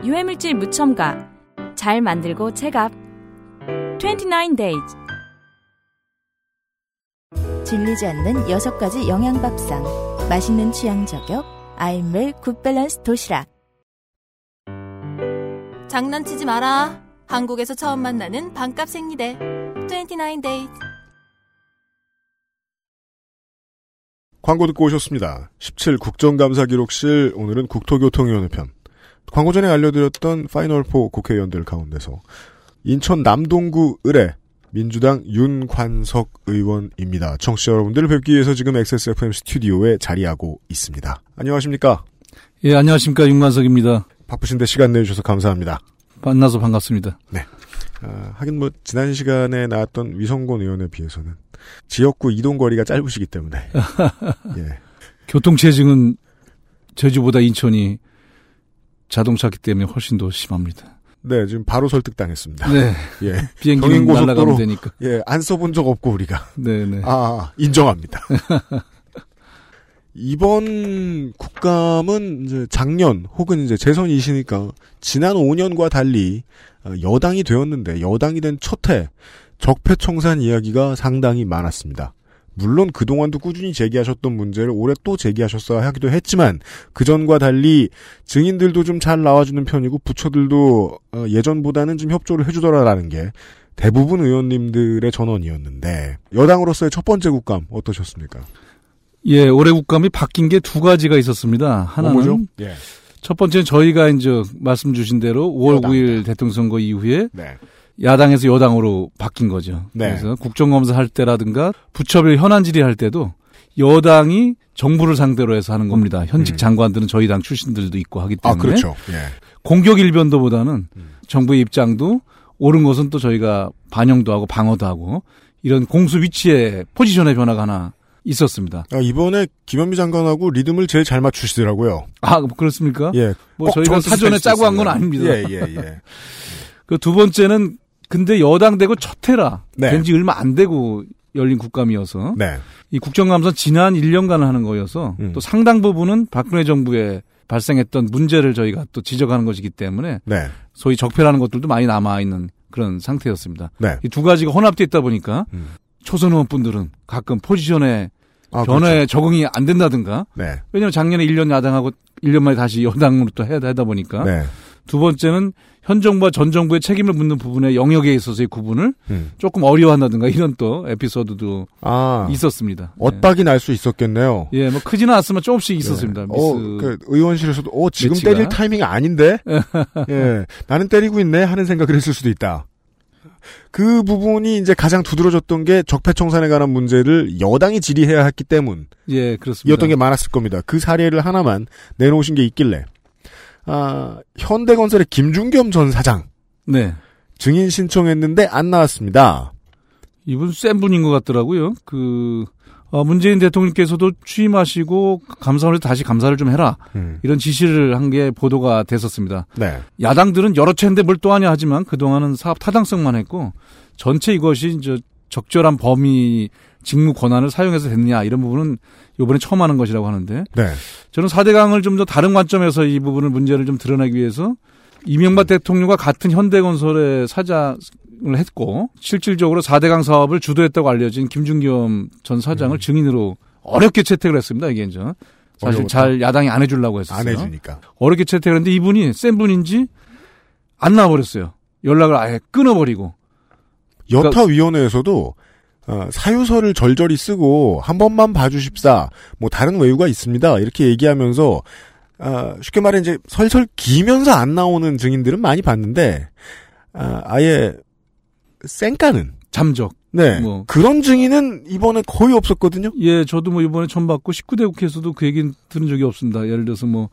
유해물질 무첨가 잘 만들고 체갑 29 days 질리지 않는 여섯 가지 영양밥상. 맛있는 취향 저격. 아임웰 굿밸런스 도시락. 장난치지 마라. 한국에서 처음 만나는 반값 생리대. 29 days. 광고 듣고 오셨습니다. 17 국정감사 기록실 오늘은 국토교통위원회 편. 광고 전에 알려드렸던 파이널4 국회의원들 가운데서 인천 남동구 을의 민주당 윤관석 의원입니다. 청취자 여러분들을 뵙기 위해서 지금 XSFM 스튜디오에 자리하고 있습니다. 안녕하십니까? 예, 안녕하십니까. 윤관석입니다. 바쁘신데 시간 내주셔서 감사합니다. 만나서 반갑습니다. 아, 하긴 뭐 지난 시간에 나왔던 위성곤 의원에 비해서는 지역구 이동 거리가 짧으시기 때문에 예. 교통체증은 제주보다 인천이 자동차기 때문에 훨씬 더 심합니다. 네, 지금 바로 설득당했습니다. 네. 예. 경인고속도로, 날아가면 되니까. 예, 안 써본 적 없고 우리가. 네 네. 아, 인정합니다. 이번 국감은 이제 작년 혹은 이제 재선이시니까 지난 5년과 달리 어, 여당이 되었는데 여당이 된 첫 해 적폐청산 이야기가 상당히 많았습니다. 물론 그동안도 꾸준히 제기하셨던 문제를 올해 또 제기하셨어야 하기도 했지만 그전과 달리 증인들도 좀 잘 나와주는 편이고 부처들도 어, 예전보다는 좀 협조를 해주더라라는 게 대부분 의원님들의 전원이었는데 여당으로서의 첫 번째 국감 어떠셨습니까? 예, 올해 국감이 바뀐 게 두 가지가 있었습니다. 하나는 뭐죠? 예. 첫 번째는 저희가 이제 말씀 주신 대로 5월 여당. 9일 대통령 선거 이후에 네. 야당에서 여당으로 바뀐 거죠. 네. 그래서 국정감사 할 때라든가 부처별 현안 질의할 때도 여당이 정부를 상대로 해서 하는 겁니다. 현직 음. 장관들은 저희 당 출신들도 있고 하기 아, 때문에 그렇죠. 예. 공격 일변도보다는 음. 정부의 입장도 옳은 것은 또 저희가 반영도 하고 방어도 하고 이런 공수 위치의 포지션의 변화가 하나 있었습니다. 아, 이번에 김현미 장관하고 리듬을 제일 잘 맞추시더라고요. 아 그렇습니까? 예. 뭐꼭 저희가 사전에 살 짜고 한 건. 아닙니다. 예, 예, 예. 그 두 번째는 근데 여당 되고 첫 해라 네. 된지 얼마 안 되고 열린 국감이어서 네. 이 국정감사 지난 1년간 하는 거여서 음. 또 상당 부분은 박근혜 정부에 발생했던 문제를 저희가 또 지적하는 것이기 때문에 네. 소위 적폐라는 것들도 많이 남아 있는 그런 상태였습니다. 네. 이두 가지가 혼합돼 있다 보니까 음. 초선 의원분들은 가끔 포지션에 아, 변화에 그렇죠. 적응이 안 된다든가 네. 왜냐하면 작년에 1년 야당하고 1년 만에 다시 여당으로 또 해야 하다 보니까 네. 두 번째는 현 정부와 전 정부의 책임을 묻는 부분의 영역에 있어서의 구분을 음. 조금 어려워한다든가 이런 또 에피소드도 아. 있었습니다. 엇박이 날수 있었겠네요. 예, 뭐 크지는 않았지만 조금씩 있었습니다. 네. 미스. 어, 그 의원실에서도 어 지금 매치가. 때릴 타이밍이 아닌데. 예. 나는 때리고 있네 하는 생각을 했을 수도 있다. 그 부분이 이제 가장 두드러졌던 게 적폐청산에 관한 문제를 여당이 질의해야 했기 때문. 예, 그렇습니다. 이었던 게 많았을 겁니다. 그 사례를 하나만 내놓으신 게 있길래. 아, 현대건설의 김중겸 전 사장. 네. 증인 신청했는데 안 나왔습니다. 이분 센 분인 것 같더라고요. 그 어, 문재인 대통령께서도 취임하시고 감사원에서 다시 감사를 좀 해라 음. 이런 지시를 한 게 보도가 됐었습니다. 네. 야당들은 여러 채인데 뭘 또 하냐 하지만 그 동안은 사업 타당성만 했고 전체 이것이 이제 적절한 범위 직무 권한을 사용해서 됐느냐 이런 부분은 이번에 처음 하는 것이라고 하는데 네. 저는 4대강을 좀 더 다른 관점에서 이 부분을 문제를 좀 드러내기 위해서 이명박 대통령과 같은 현대건설의 사장을 했고 실질적으로 4대강 사업을 주도했다고 알려진 김중겸 전 사장을 증인으로 어렵게 채택을 했습니다. 이게 이제 사실 어려웠다. 잘 야당이 안 해주려고 했었어요. 안 해주니까. 어렵게 채택을 했는데 이분이 센 분인지 안 나와버렸어요. 연락을 아예 끊어버리고. 여타위원회에서도 어, 사유서를 절절히 쓰고 한 번만 봐주십사. 뭐 다른 외유가 있습니다. 이렇게 얘기하면서 아, 쉽게 말해 이제 설설 기면서 안 나오는 증인들은 많이 봤는데 아, 아예 쌩까는 잠적. 네 뭐. 그런 증인은 이번에 거의 없었거든요. 예, 저도 뭐 이번에 처음 봤고 19대 국회에서도 그 얘기는 들은 적이 없습니다. 예를 들어서 뭐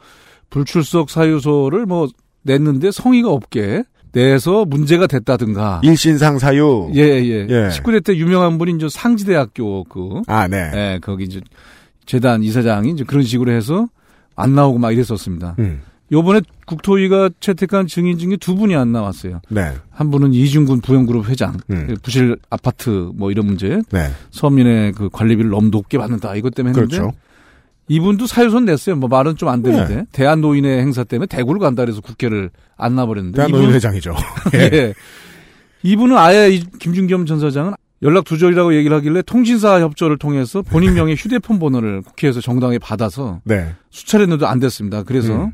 불출석 사유서를 뭐 냈는데 성의가 없게 내서 문제가 됐다든가. 일신상 사유. 예, 예. 예. 19대 때 유명한 분이 이제 상지대학교 그. 아, 네. 예, 거기 이제 재단 이사장이 이제 그런 식으로 해서 안 나오고 막 이랬었습니다. 음. 요번에 국토위가 채택한 증인 중에 두 분이 안 나왔어요. 네. 한 분은 이중군 부영그룹 회장, 음. 부실 아파트 뭐 이런 문제, 네. 서민의 그 관리비를 너무 높게 받는다 이것 때문에 했는데 그렇죠. 이분도 사유선 냈어요. 뭐 말은 좀 안 되는데 네. 대한노인회 행사 때문에 대구를 간다 그래서 국회를 안 나버렸는데 대한노인 이분- 회장이죠. 예. 이분은 아예 이 김중겸 전 사장은 연락 두절이라고 얘기를 하길래 통신사 협조를 통해서 본인 명의 휴대폰 번호를 국회에서 정당하게 받아서 네. 수차례 했는데도 안 됐습니다. 그래서 음.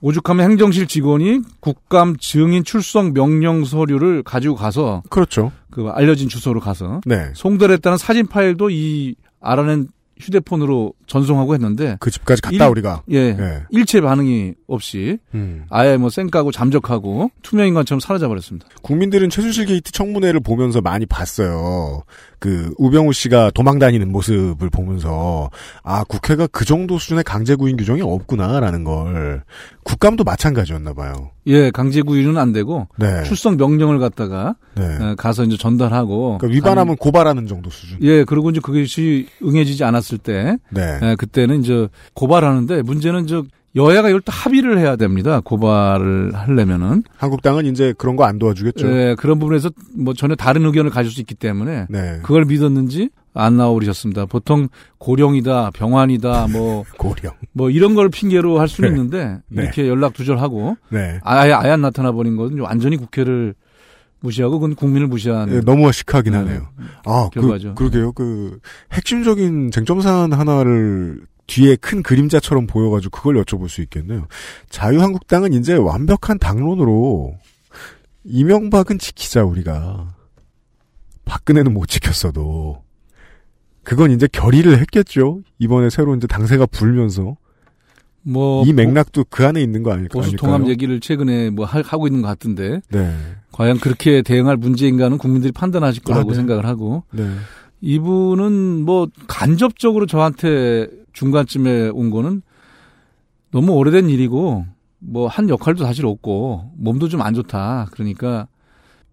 오죽하면 행정실 직원이 국감 증인 출석 명령 서류를 가지고 가서 그렇죠. 그 알려진 주소로 가서 네. 송달했다는 사진 파일도 이 알아낸 휴대폰으로 전송하고 했는데 그 집까지 갔다 일- 우리가. 예 네. 일체 반응이 없이 음. 아예 뭐 쌩까고 잠적하고 투명인간처럼 사라져 버렸습니다. 국민들은 최순실 게이트 청문회를 보면서 많이 봤어요. 그 우병우 씨가 도망 다니는 모습을 보면서 아 국회가 그 정도 수준의 강제 구인 규정이 없구나라는 걸 국감도 마찬가지였나 봐요. 예 강제 구인은 안 되고 네. 출석 명령을 갖다가 네. 어, 가서 이제 전달하고 그러니까 위반하면 고발하는 정도 수준. 예 그리고 이제 그것이 응해지지 않았을 때 네. 예, 그때는 이제 고발하는데 문제는 저 여야가 이걸 또 합의를 해야 됩니다. 고발을 하려면은 한국당은 이제 그런 거 안 도와주겠죠. 예, 그런 부분에서 뭐 전혀 다른 의견을 가질 수 있기 때문에 네. 그걸 믿었는지 안 나오셨습니다. 보통 고령이다, 병환이다, 뭐 고령. 뭐 이런 걸 핑계로 할 수는 네. 있는데 네. 이렇게 연락 두절하고 네. 아예 아예 안 나타나 버린 것은 완전히 국회를 무시하고 그건 국민을 무시한 예, 너무 시크하긴 네. 하네요. 아, 그, 결과죠. 그러게요. 그 핵심적인 쟁점 사안 하나를 뒤에 큰 그림자처럼 보여가지고 그걸 여쭤볼 수 있겠네요. 자유한국당은 이제 완벽한 당론으로 이명박은 지키자 우리가 박근혜는 못 지켰어도 그건 이제 결의를 했겠죠. 이번에 새로 이제 당세가 불면서 뭐 이 맥락도 그 안에 있는 거 아닐까? 보수 통합 얘기를 최근에 뭐 하- 하고 있는 것 같은데 네. 과연 그렇게 대응할 문제인가는 국민들이 판단하실 거라고 아, 네. 생각을 하고 네. 이분은 뭐 간접적으로 저한테 중간쯤에 온 거는 너무 오래된 일이고 뭐 한 역할도 사실 없고 몸도 좀 안 좋다. 그러니까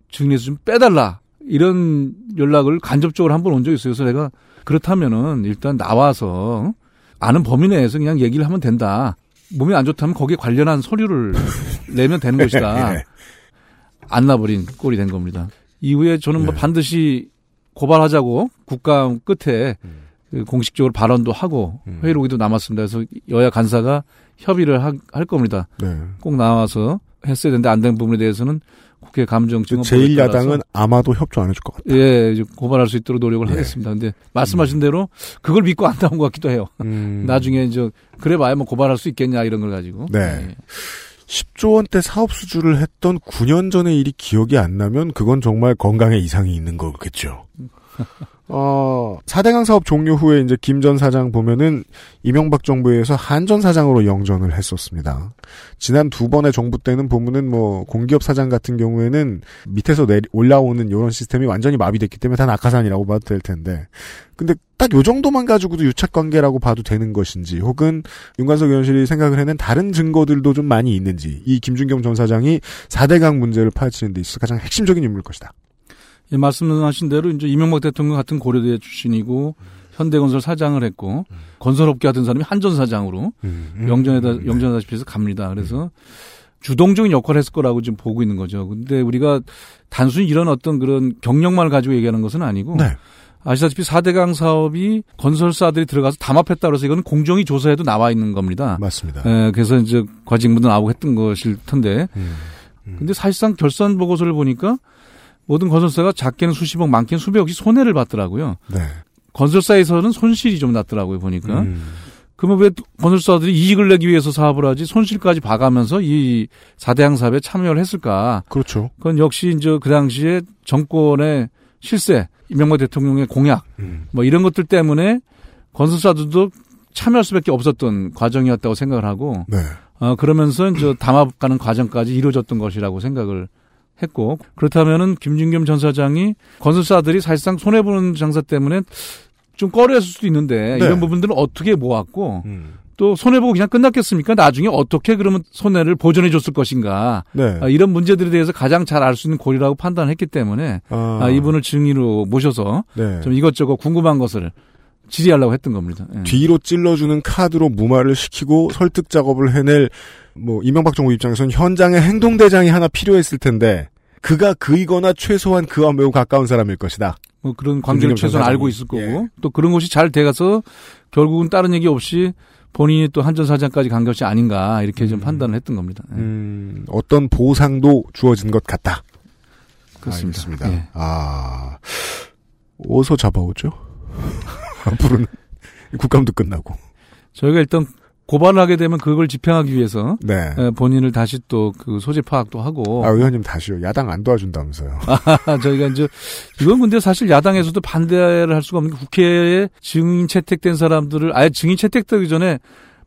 증인에서 좀 빼달라. 이런 연락을 간접적으로 한 번 온 적이 있어요. 그래서 내가 그렇다면은 일단 나와서 아는 범위 내에서 그냥 얘기를 하면 된다. 몸이 안 좋다면 거기에 관련한 서류를 내면 되는 것이다. 네. 안 나버린 꼴이 된 겁니다. 이후에 저는 뭐 반드시 고발하자고 국감 끝에 음. 그 공식적으로 발언도 하고 회의록이도 남았습니다. 그래서 여야 간사가 협의를 하- 할 겁니다. 네. 꼭 나와서 했어야 되는데 안 된 부분에 대해서는 국회 감정증은 제1야당은 아마도 협조 안 해줄 것 같아요. 예, 고발할 수 있도록 노력을 예. 하겠습니다. 근데 말씀하신 대로 그걸 믿고 안 나온 것 같기도 해요. 음. 나중에 이제 그래 봐야 뭐 고발할 수 있겠냐 이런 걸 가지고. 네. 예. 10조 원대 사업 수주를 했던 9년 전의 일이 기억이 안 나면 그건 정말 건강에 이상이 있는 거겠죠. 어, 4대강 사업 종료 후에 이제 김 전 사장 보면은 이명박 정부에서 한 전 사장으로 영전을 했었습니다. 지난 두 번의 정부 때는 보면은 뭐 공기업 사장 같은 경우에는 밑에서 내리 올라오는 이런 시스템이 완전히 마비됐기 때문에 다 낙하산이라고 봐도 될 텐데. 근데 딱 요 정도만 가지고도 유착 관계라고 봐도 되는 것인지 혹은 윤관석 의원실이 생각을 해낸 다른 증거들도 좀 많이 있는지 이 김준경 전 사장이 4대강 문제를 파헤치는 데 있어서 가장 핵심적인 인물일 것이다. 예, 말씀하신 대로 이제 이명박 대통령 같은 고려대 출신이고 현대건설 사장을 했고 건설업계 하던 사람이 한전 사장으로 음, 영전에다 영전하다시피 해서 갑니다. 그래서 주동적인 역할을 했을 거라고 지금 보고 있는 거죠. 근데 우리가 단순히 이런 어떤 그런 경력만을 가지고 얘기하는 것은 아니고 네. 아시다시피 4대강 사업이 건설사들이 들어가서 담합했다 그래서 이건 공정위 조사에도 나와 있는 겁니다. 맞습니다. 예, 그래서 이제 과징문도 나오고 했던 것일 텐데. 근데 사실상 결산 보고서를 보니까 모든 건설사가 작게는 수십억, 많게는 수백억씩 손해를 봤더라고요. 네. 건설사에서는 손실이 좀 났더라고요, 보니까. 음. 그러면 왜 건설사들이 이익을 내기 위해서 사업을 하지 손실까지 봐가면서 이 4대항 사업에 참여를 했을까? 그렇죠. 그건 역시 이제 그 당시에 정권의 실세, 이명박 대통령의 공약, 음. 뭐 이런 것들 때문에 건설사들도 참여할 수밖에 없었던 과정이었다고 생각을 하고, 네. 어, 그러면서 이제 담합가는 과정까지 이루어졌던 것이라고 생각을 했고, 그렇다면은 김준겸 전 사장이 건설사들이 사실상 손해 보는 장사 때문에 좀 꺼려했을 수도 있는데, 네. 이런 부분들은 어떻게 모았고, 음. 또 손해보고 그냥 끝났겠습니까? 나중에 어떻게 그러면 손해를 보전해 줬을 것인가. 네. 아, 이런 문제들에 대해서 가장 잘 알 수 있는 고리라고 판단했기 때문에 아. 아, 이분을 증인으로 모셔서 네. 좀 이것저것 궁금한 것을 질의하려고 했던 겁니다. 예. 뒤로 찔러주는 카드로 무마를 시키고 설득 작업을 해낼 뭐 이명박 정부 입장에서는 현장에 행동 대장이 하나 필요했을 텐데 그가 그이거나 최소한 그와 매우 가까운 사람일 것이다. 뭐 그런 관계를 최소한. 알고 있을 거고 예. 또 그런 것이 잘 돼가서 결국은 다른 얘기 없이 본인이 또 한전 사장까지 간 것이 아닌가 이렇게 좀 판단을 했던 겁니다. 예. 음, 어떤 보상도 주어진 것 같다. 그렇습니다. 알겠습니다. 예. 아, 어디서 잡아오죠? 앞으로는 국감도 끝나고. 저희가 일단 고발을 하게 되면 그걸 집행하기 위해서 네. 예, 본인을 다시 또 그 소재 파악도 하고 아, 의원님 다시요. 야당 안 도와준다면서요. 아, 저희가 이제 이건 근데 사실 야당에서도 반대를 할 수가 없는 게 국회에 증인 채택된 사람들을 아예 증인 채택되기 전에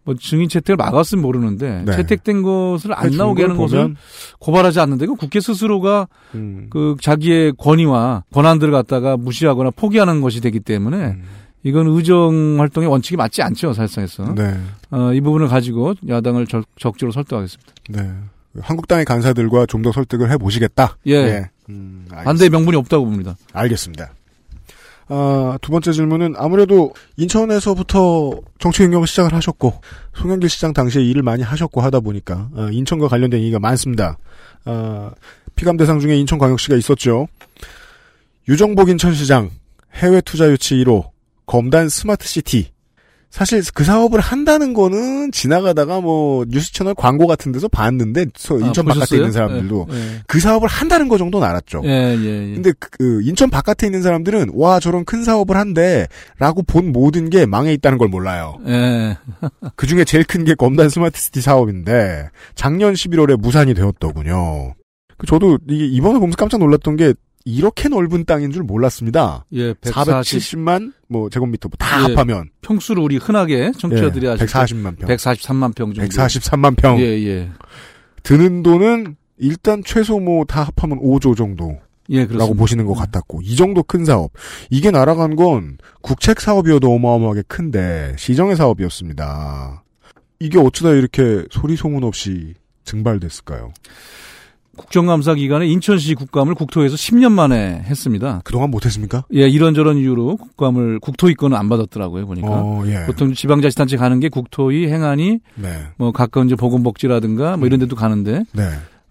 뭐 증인 채택을 막았으면 모르는데 네. 채택된 것을 안 해준 나오게 걸 하는 보면, 고발하지 않는데 그 국회 스스로가 음, 그 자기의 권위와 권한들을 갖다가 무시하거나 포기하는 것이 되기 때문에 음. 이건 의정 활동의 원칙이 맞지 않죠 사실상에서 네. 어, 이 부분을 가지고 야당을 적, 적극적으로 설득하겠습니다. 네. 한국당의 간사들과 좀 더 설득을 해보시겠다. 예. 음, 반대 명분이 없다고 봅니다. 알겠습니다. 아, 두 번째 질문은 아무래도 인천에서부터 정치 경력을 시작을 하셨고 송영길 시장 당시에 일을 많이 하셨고 하다 보니까 어, 인천과 관련된 얘기가 많습니다. 아, 피감 대상 중에 인천광역시가 있었죠. 유정복 인천시장 해외 투자 유치 1호 검단 스마트 시티 사실 그 사업을 한다는 거는 지나가다가 뭐 뉴스 채널 광고 같은 데서 봤는데 서- 아, 인천 바깥에 보셨어요? 있는 사람들도 예, 예. 그 사업을 한다는 거 정도는 알았죠. 예, 예, 예. 근데 그, 그 인천 바깥에 있는 사람들은 와 저런 큰 사업을 한대라고 본 모든 게 망해 있다는 걸 몰라요. 예. 그 중에 제일 큰 게 검단 스마트시티 사업인데 작년 11월에 무산이 되었더군요. 그 저도 이게 이번에 보면서 깜짝 놀랐던 게 이렇게 넓은 땅인 줄 몰랐습니다. 예, 140 470만 뭐 제곱미터 뭐다 예. 합하면 평수를 우리 흔하게 청취자들이 예, 아실 140만 평. 143만 평 정도. 143만 평. 예, 예. 드는 돈은 일단 최소 뭐 다 합하면 5조 정도. 예, 그렇습니다. 라고 보시는 것 같았고 이 정도 큰 사업 이게 날아간 건 국책 사업이어도 어마어마하게 큰데 시정의 사업이었습니다. 이게 어쩌다 이렇게 소리 소문 없이 증발됐을까요? 국정감사 기간에 인천시 국감을 국토에서 10년 만에 했습니다. 그동안 못했습니까? 예, 이런저런 이유로 국감을 국토위권은 안 받았더라고요, 보니까. 어, 예. 보통 지방자치단체 가는 게 국토위, 행안위, 네. 뭐 가까운 이제 보건복지라든가 뭐 이런 데도 가는데 네.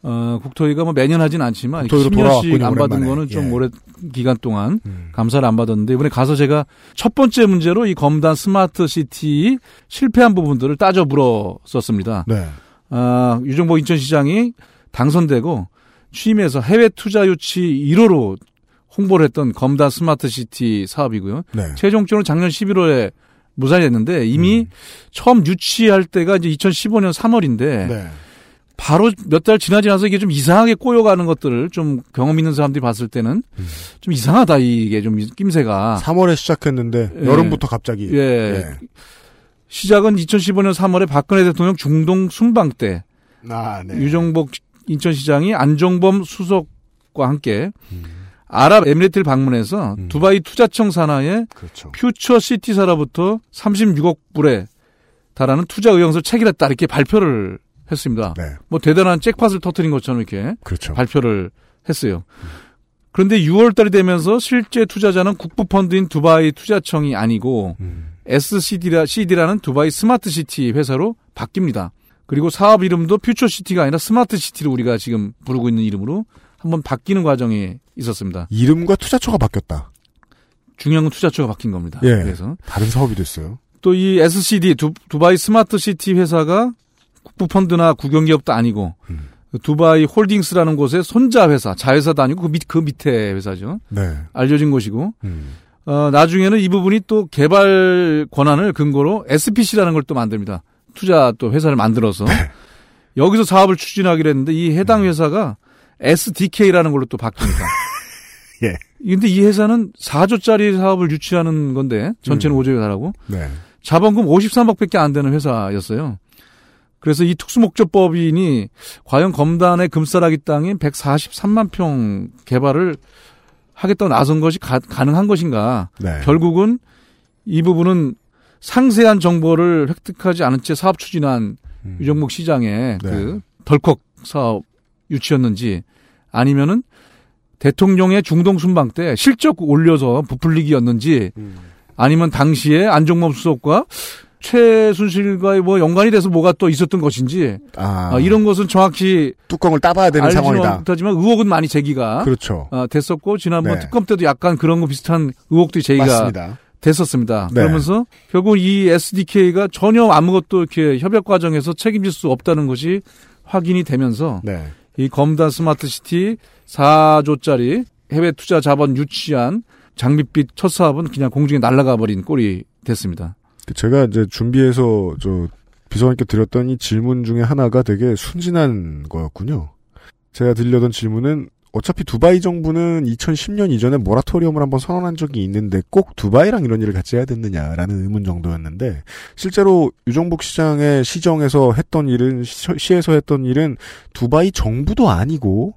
어, 국토위가 뭐 매년 하진 않지만 국토위로 10년씩 돌아왔군요, 안 받은 오랜만에. 거는 좀 예. 오래 기간 동안 음. 감사를 안 받았는데 이번에 가서 제가 첫 번째 문제로 이 검단 스마트 시티 실패한 부분들을 따져 물었었습니다. 네. 아, 유정복 인천시장이 당선되고 취임해서 해외 투자 유치 1호로 홍보를 했던 검단 스마트 시티 사업이고요. 네. 최종적으로 작년 11월에 무산했는데 이미 음. 처음 유치할 때가 이제 2015년 3월인데 네. 바로 몇 달 지나지 나서 이게 좀 이상하게 꼬여가는 것들을 좀 경험 있는 사람들이 봤을 때는 음. 좀 이상하다 이게 좀 낌새가 3월에 시작했는데 예. 여름부터 갑자기 예. 예. 시작은 2015년 3월에 박근혜 대통령 중동 순방 때 아, 네. 유정복 인천시장이 안종범 수석과 함께 음. 아랍에미리트를 방문해서 두바이 투자청 산하의 그렇죠. 퓨처 시티사로부터 36억 불에 달하는 투자 의향서를 체결했다 이렇게 발표를 했습니다. 네. 뭐 대단한 잭팟을 터트린 것처럼 이렇게 그렇죠. 발표를 했어요. 그런데 6월 달이 되면서 실제 투자자는 국부 펀드인 두바이 투자청이 아니고 음. SCD라, CD라는 두바이 스마트 시티 회사로 바뀝니다. 그리고 사업 이름도 퓨처 시티가 아니라 스마트 시티를 우리가 지금 부르고 있는 이름으로 한번 바뀌는 과정이 있었습니다. 이름과 투자처가 바뀌었다. 중요한 건 투자처가 바뀐 겁니다. 예. 그래서 다른 사업이 됐어요. 또 이 SCD 두, 두바이 스마트 시티 회사가 국부 펀드나 국영기업도 아니고 음. 두바이 홀딩스라는 곳의 손자 회사, 자회사도 아니고 그, 밑, 그 밑에 회사죠. 네. 알려진 곳이고 음. 어, 나중에는 이 부분이 또 개발 권한을 근거로 SPC라는 걸 또 만듭니다. 투자 또 회사를 만들어서 네. 여기서 사업을 추진하기로 했는데 이 음. 해당 회사가 SDK라는 걸로 또 바뀝니다. 예. 근데 이 회사는 4조짜리 사업을 유치하는 건데 전체는 음. 5조 회사라고 네. 자본금 53억밖에 안 되는 회사였어요. 그래서 이 특수목적법인이 과연 검단의 금싸라기 땅인 143만 평 개발을 하겠다고 나선 것이 가, 능한 것인가? 네. 결국은 이 부분은 상세한 정보를 획득하지 않은 채 사업 추진한 음. 유정복 시장의 네. 그 덜컥 사업 유치였는지 아니면은 대통령의 중동 순방 때 실적 올려서 부풀리기였는지 음. 아니면 당시에 안종범 수석과 최순실과의 뭐 연관이 돼서 뭐가 또 있었던 것인지 아, 아, 이런 것은 정확히 뚜껑을 따봐야 되는 상황이다. 못하지만 의혹은 많이 제기가 그렇죠. 어, 됐었고 지난번 네. 특검 때도 약간 그런 거 비슷한 의혹들이 제기가 맞습니다. 됐었습니다. 네. 그러면서 결국 이 SDK가 전혀 아무것도 이렇게 협약 과정에서 책임질 수 없다는 것이 확인이 되면서 네. 이 검단 스마트 시티 4조짜리 해외 투자 자본 유치한 장밋빛 첫 사업은 그냥 공중에 날아가 버린 꼴이 됐습니다. 그 제가 이제 준비해서 저 비서관께 드렸던 이 질문 중에 하나가 되게 순진한 거였군요. 제가 드리려던 질문은 어차피 두바이 정부는 2010년 이전에 모라토리엄을 한번 선언한 적이 있는데 꼭 두바이랑 이런 일을 같이 해야 됐느냐라는 의문 정도였는데 실제로 유정복 시장의 시정에서 했던 일은 시- 시에서 했던 일은 두바이 정부도 아니고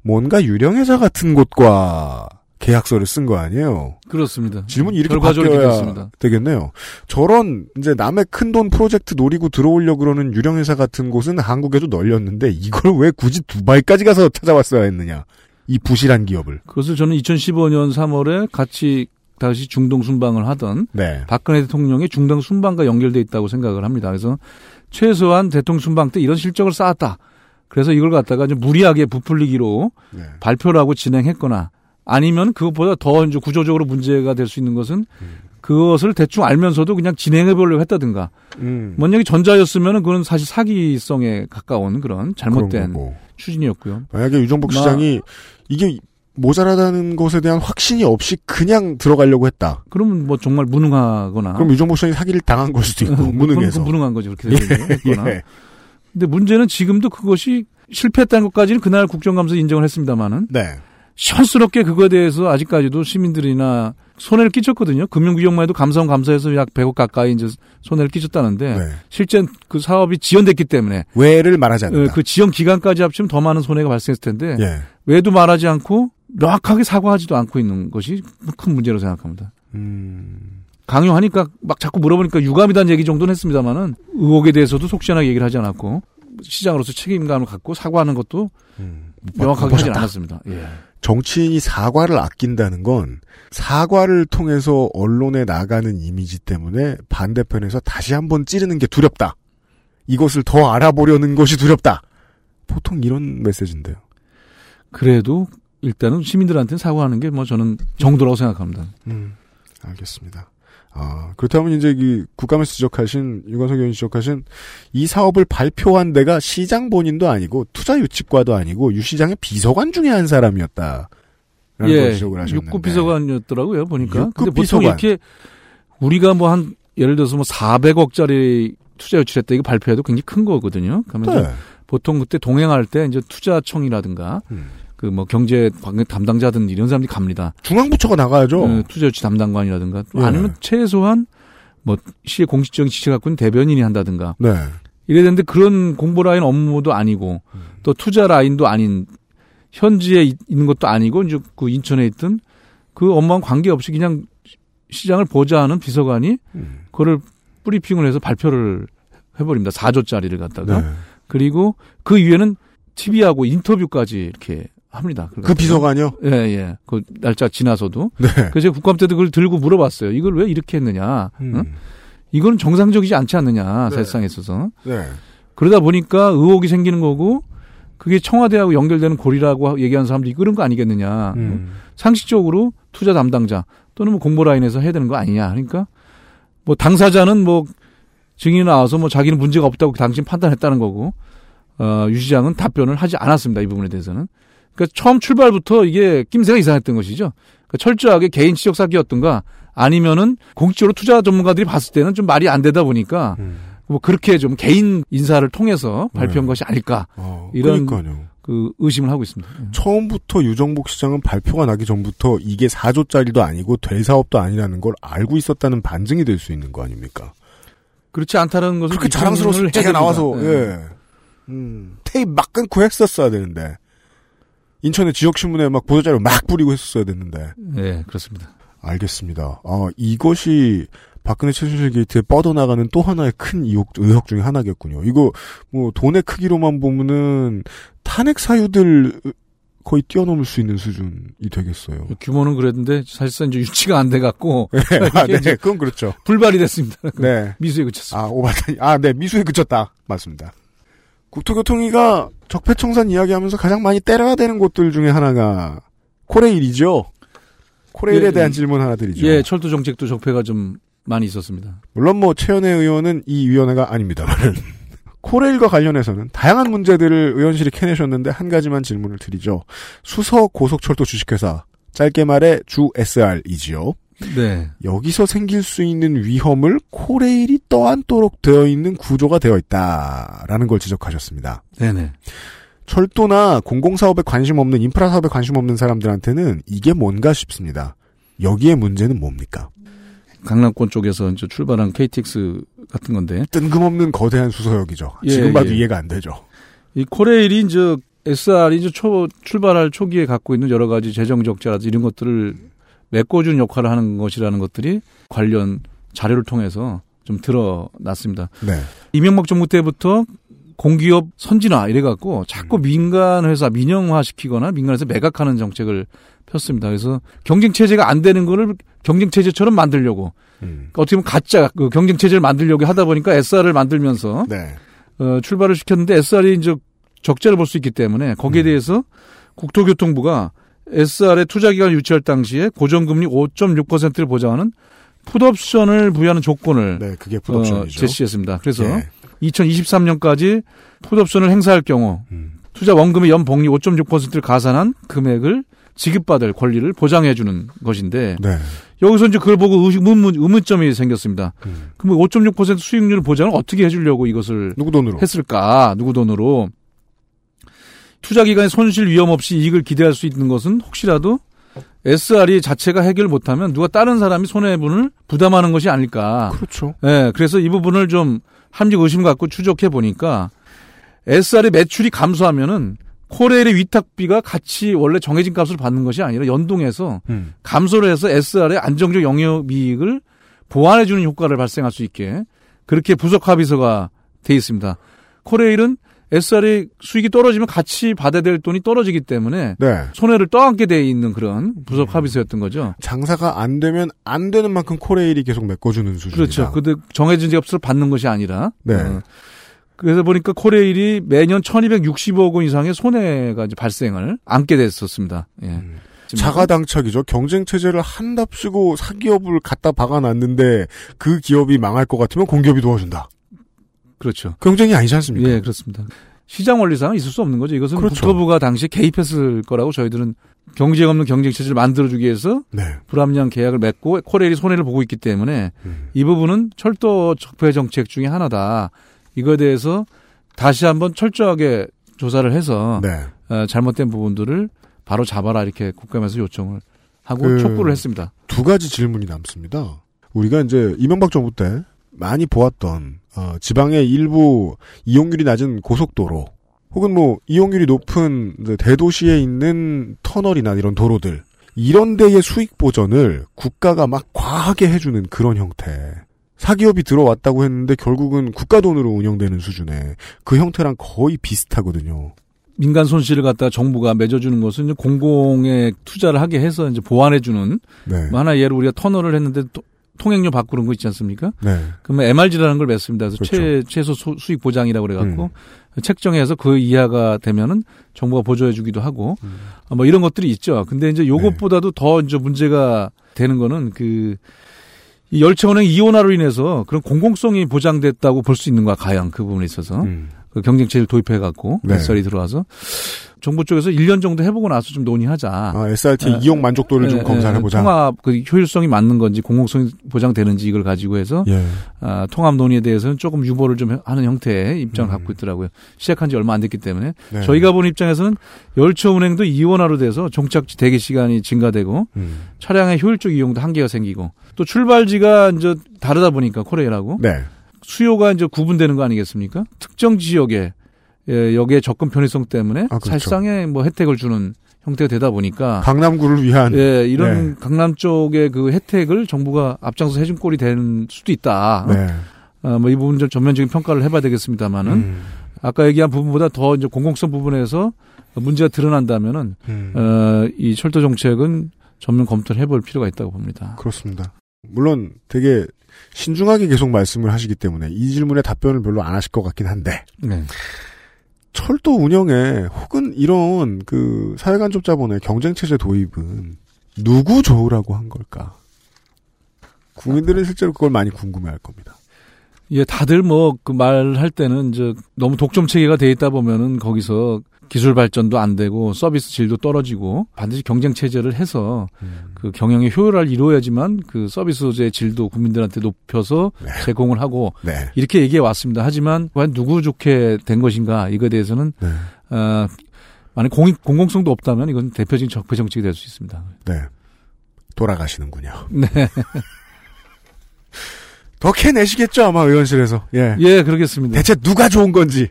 뭔가 유령회사 같은 곳과 계약서를 쓴 거 아니에요. 그렇습니다. 질문이 이렇게 바뀌어야. 되겠네요. 저런 이제 남의 큰 돈 프로젝트 노리고 들어오려 그러는 유령회사 같은 곳은 한국에도 널렸는데 이걸 왜 굳이 두바이까지 가서 찾아왔어야 했느냐? 이 부실한 기업을. 그것을 저는 2015년 3월에 같이 다시 중동 순방을 하던 네. 박근혜 대통령의 중동 순방과 연결돼 있다고 생각을 합니다. 그래서 최소한 대통령 순방 때 이런 실적을 쌓았다. 그래서 이걸 갖다가 좀 무리하게 부풀리기로 네. 발표를 하고 진행했거나 아니면 그것보다 더 이제 구조적으로 문제가 될 수 있는 것은 그것을 대충 알면서도 그냥 진행해 보려고 했다든가. 음. 만약에 전자였으면 그건 사실 사기성에 가까운 그런 잘못된. 추진이었고요. 만약에 유정복 나- 시장이 이게 모자라다는 것에 대한 확신이 없이 그냥 들어가려고 했다. 그러면 뭐 정말 무능하거나. 그럼 유정복 시장이 사기를 당한 걸 수도 있고 무능해서. 무능한 거죠. 그렇게 되거나. 예. 근데 문제는 지금도 그것이 실패했다는 것까지는 그날 국정감사 인정을 했습니다마는 네. 시원스럽게 그거에 대해서 아직까지도 시민들이나 손해를 끼쳤거든요. 금융규정만 해도 감사원 감사해서 약 100억 가까이 이제 손해를 끼쳤다는데 네. 실제 그 사업이 지연됐기 때문에 왜를 말하지 어, 않는다. 그 지연 기간까지 합치면 더 많은 손해가 발생했을 텐데 예. 왜도 말하지 않고 명확하게 사과하지도 않고 있는 것이 큰 문제로 생각합니다. 음. 강요하니까 막 자꾸 물어보니까 유감이다는 얘기 정도는 했습니다만은 의혹에 대해서도 속 시원하게 얘기를 하지 않았고 시장으로서 책임감을 갖고 사과하는 것도 명확하게 하지. 않았습니다. 예. 정치인이 사과를 아낀다는 건 사과를 통해서 언론에 나가는 이미지 때문에 반대편에서 다시 한번 찌르는 게 두렵다. 이것을 더 알아보려는 것이 두렵다. 보통 이런 메시지인데요. 그래도 일단은 시민들한테는 사과하는 게 뭐 저는 정도라고 생각합니다. 음, 알겠습니다. 아, 그렇다면 이제 이 국감에서 지적하신, 유관석 의원이 지적하신 이 사업을 발표한 데가 시장 본인도 아니고 투자 유치과도 아니고 유 시장의 비서관 중에 한 사람이었다. 예, 지적을 하셨는데. 육급 비서관이었더라고요 보니까. 근데 보통 비서관. 이렇게 우리가 뭐 한 예를 들어서 뭐 400억짜리 투자 유치했다 이거 발표해도 굉장히 큰 거거든요. 그러면 네. 보통 그때 동행할 때 이제 투자청이라든가 음. 그 뭐 경제 담당자든 이런 사람들이 갑니다. 중앙부처가 나가야죠. 어, 투자 유치 담당관이라든가 또 예. 아니면 최소한 뭐 시의 공식적인 지시 갖고 있는 대변인이 한다든가 네. 이래야 되는데 그런 공보 라인 업무도 아니고 음. 또 투자 라인도 아닌 현지에 있- 있는 것도 아니고 이제 그 인천에 있던 그 업무와 관계없이 그냥 시장을 보좌하는 비서관이 음. 그거를 브리핑을 해서 발표를 해버립니다. 4조짜리를 갖다가 네. 그리고 그 위에는 TV하고 인터뷰까지 이렇게 합니다. 그 갖다가. 비서관이요? 예, 예. 그 날짜 지나서도. 네. 그래서 국감 때도 그걸 들고 물어봤어요. 이걸 왜 이렇게 했느냐. 음. 응? 이건 정상적이지 않지 않느냐. 네. 세상에 있어서. 네. 그러다 보니까 의혹이 생기는 거고 그게 청와대하고 연결되는 고리라고 얘기하는 사람도 이런 거 아니겠느냐. 음. 상식적으로 투자 담당자 또는 뭐 공보 라인에서 해야 되는 거 아니냐. 그러니까 뭐 당사자는 뭐 증인이 나와서 뭐 자기는 문제가 없다고 당신 판단했다는 거고 어, 유 시장은 답변을 하지 않았습니다. 이 부분에 대해서는. 그러니까 처음 출발부터 이게 낌새가 이상했던 것이죠. 그러니까 철저하게 개인 치적 사기였던가 아니면은 공식적으로 투자 전문가들이 봤을 때는 좀 말이 안 되다 보니까 음. 뭐 그렇게 좀 개인 인사를 통해서 발표한 네. 것이 아닐까 어, 이런 그러니까요. 그 의심을 하고 있습니다. 처음부터 유정복 시장은 발표가 나기 전부터 이게 4조짜리도 아니고 될 사업도 아니라는 걸 알고 있었다는 반증이 될 수 있는 거 아닙니까? 그렇지 않다는 것을 그렇게 해야 제가. 나와서 네. 예. 음, 테이프 막 끊고 했었어야 되는데 인천의 지역신문에 막 보도자료 막 뿌리고 했었어야 됐는데 네, 그렇습니다. 알겠습니다. 아 이것이 박근혜 최순실 게이트에 뻗어나가는 또 하나의 큰 의혹, 의혹 중에 하나겠군요. 이거 뭐 돈의 크기로만 보면은 탄핵 사유들 거의 뛰어넘을 수 있는 수준이 되겠어요. 규모는 그랬는데 사실상 이제 유치가 안 돼 갖고 아, 네, 그건 그렇죠. 불발이 됐습니다. 네. 미수에 그쳤습니다. 아, 오바다니. 아, 네, 미수에 그쳤다. 맞습니다. 국토교통위가 적폐청산 이야기하면서 가장 많이 때려야 되는 곳들 중에 하나가 코레일이죠. 코레일에 예, 대한 예. 질문 하나 드리죠. 예, 철도 정책도 적폐가 좀 많이 있었습니다. 물론 뭐 최연애 의원은 이 위원회가 아닙니다만 코레일과 관련해서는 다양한 문제들을 의원실이 캐내셨는데 한 가지만 질문을 드리죠. 수서 고속철도 주식회사 짧게 말해 주 SR이지요. 네. 여기서 생길 수 있는 위험을 코레일이 떠안도록 되어 있는 구조가 되어 있다라는 걸 지적하셨습니다. 네네. 철도나 공공사업에 관심 없는 인프라 사업에 관심 없는 사람들한테는 이게 뭔가 싶습니다. 여기에 문제는 뭡니까? 강남권 쪽에서 이제 출발한 KTX 같은 건데 뜬금없는 거대한 수서역이죠. 예, 지금 봐도 예. 이해가 안 되죠. 이 코레일이 이제 SR이 이제 초 출발할 초기에 갖고 있는 여러 가지 재정 적자라든지 이런 것들을 메꿔준 역할을 하는 것이라는 것들이 관련 자료를 통해서 좀 드러났습니다. 네. 이명박 정부 때부터 공기업 선진화 이래갖고 음. 자꾸 민간 회사 민영화 시키거나 민간에서 매각하는 정책을 폈습니다. 그래서 경쟁 체제가 안 되는 거를 경쟁 체제처럼 만들려고 음. 그러니까 어떻게 보면 가짜 그 경쟁 체제를 만들려고 하다 보니까 SR을 만들면서 네. 어, 출발을 시켰는데 SR이 이제 적자를 볼 수 있기 때문에 거기에 음. 대해서 국토교통부가 SR의 투자 기간을 유치할 당시에 고정금리 5.6%를 보장하는 풋옵션을 부여하는 조건을 네, 그게 어, 풋옵션이죠. 제시했습니다. 그래서 예. 2023년까지 풋옵션을 행사할 경우 음. 투자 원금의 연 복리 5.6%를 가산한 금액을 지급받을 권리를 보장해 주는 것인데 네. 여기서 이제 그걸 보고 의문, 의문점이 생겼습니다. 음. 그럼 5.6% 수익률 보장을 어떻게 해주려고 이것을 누구 돈으로? 했을까? 누구 돈으로? 투자 기간에 손실 위험 없이 이익을 기대할 수 있는 것은 혹시라도 SR이 자체가 해결 못하면 누가 다른 사람이 손해분을 부담하는 것이 아닐까. 그렇죠. 예, 그래서 이 부분을 좀 함직 의심 갖고 추적해 보니까 SR의 매출이 감소하면은 코레일의 위탁비가 같이 원래 정해진 값을 받는 것이 아니라 연동해서 음. 감소를 해서 SR의 안정적 영업이익을 보완해주는 효과를 발생할 수 있게 그렇게 부속 합의서가 돼 있습니다. 코레일은 SR의 수익이 떨어지면 같이 받아야 될 돈이 떨어지기 때문에 네. 손해를 떠안게 돼 있는 그런 부속 합의서였던 거죠. 장사가 안 되면 안 되는 만큼 코레일이 계속 메꿔주는 수준이다. 그렇죠. 근데 정해진 값을 받는 것이 아니라 네. 어, 그래서 보니까 코레일이 매년 1260억 원 이상의 손해가 발생을 안게 됐었습니다. 예. 음. 자가당착이죠. 경쟁 체제를 한답시고 사기업을 갖다 박아놨는데 그 기업이 망할 것 같으면 공기업이 도와준다. 그렇죠. 경쟁이 아니지 않습니까? 예, 그렇습니다. 시장 원리상은 있을 수 없는 거죠. 이것은 그렇죠. 국토부가 당시에 개입했을 거라고 저희들은 경쟁 없는 경쟁 체제를 만들어주기 위해서 네. 불합리한 계약을 맺고 코레일이 손해를 보고 있기 때문에 음. 이 부분은 철도 적폐 정책 중에 하나다. 이거에 대해서 다시 한번 철저하게 조사를 해서 네. 어, 잘못된 부분들을 바로 잡아라 이렇게 국감에서 요청을 하고 그- 촉구를 했습니다. 두 가지 질문이 남습니다. 우리가 이제 이명박 정부 때 많이 보았던 어, 지방의 일부 이용률이 낮은 고속도로 혹은 뭐 이용률이 높은 대도시에 있는 터널이나 이런 도로들 이런 데의 수익 보전을 국가가 막 과하게 해주는 그런 형태. 사기업이 들어왔다고 했는데 결국은 국가 돈으로 운영되는 수준의 그 형태랑 거의 비슷하거든요. 민간 손실을 갖다 정부가 맺어주는 것은 공공에 투자를 하게 해서 이제 보완해주는 네. 뭐 하나 예를 우리가 터널을 했는데 또- 통행료 바꾸는 거 있지 않습니까? 네. 그러면 MRG라는 걸 맺습니다. 그래서 그렇죠. 최, 최소 수, 수익 보장이라고 그래갖고 음. 책정해서 그 이하가 되면은 정부가 보조해주기도 하고 음. 어, 뭐 이런 것들이 있죠. 근데 네. 이제 요것보다도 더 이제 문제가 되는 거는 그 이 열차 운행 이원화로 인해서 그런 공공성이 보장됐다고 볼 수 있는 거야 과연 그 부분에 있어서 음. 그 경쟁체를 도입해갖고 네. 뱃살이 들어와서 정부 쪽에서 1년 정도 해보고 나서 좀 논의하자. 아, SRT 어, 이용 만족도를 좀 예, 검사를 예, 해보자. 통합 그 효율성이 맞는 건지 공공성이 보장되는지 이걸 가지고 해서 예. 아, 통합 논의에 대해서는 조금 유보를 좀 하는 형태의 입장을 음. 갖고 있더라고요. 시작한 지 얼마 안 됐기 때문에 네. 저희가 본 입장에서는 열차 운행도 이원화로 돼서 종착지 대기 시간이 증가되고 음. 차량의 효율적 이용도 한계가 생기고 또 출발지가 이제 다르다 보니까 코레일하고 네. 수요가 이제 구분되는 거 아니겠습니까? 특정 지역에 예, 역의 접근 편의성 때문에 아, 그렇죠. 사실상의 뭐 혜택을 주는 형태가 되다 보니까 강남구를 위한 예, 이런 네. 강남 쪽의 그 혜택을 정부가 앞장서 해준 꼴이 될 수도 있다. 네. 어, 뭐이 부분 좀 전면적인 평가를 해봐야 되겠습니다만은 음. 아까 얘기한 부분보다 더 이제 공공성 부분에서 문제가 드러난다면은 음. 어, 이 철도 정책은 전면 검토를 해볼 필요가 있다고 봅니다. 그렇습니다. 물론 되게 신중하게 계속 말씀을 하시기 때문에 이 질문에 답변을 별로 안 하실 것 같긴 한데 네. 철도 운영에 혹은 이런 그 사회간접 자본의 경쟁 체제 도입은 누구 좋으라고 한 걸까? 국민들은 실제로 그걸 많이 궁금해할 겁니다. 예, 다들 뭐 그 말할 때는 이제 너무 독점 체계가 돼 있다 보면은 거기서 기술 발전도 안 되고 서비스 질도 떨어지고 반드시 경쟁 체제를 해서 그 경영의 효율을 이루어야지만 그 서비스의 질도 국민들한테 높여서 제공을 하고 네. 이렇게 얘기해 왔습니다. 하지만 과연 누구 좋게 된 것인가 이거에 대해서는 네. 어, 만약 공익, 공공성도 없다면 이건 대표적인 적폐 정책이 될 수 있습니다. 네. 돌아가시는군요. 네. 더 캐내시겠죠 아마 의원실에서. 예. 예, 그러겠습니다. 대체 누가 좋은 건지.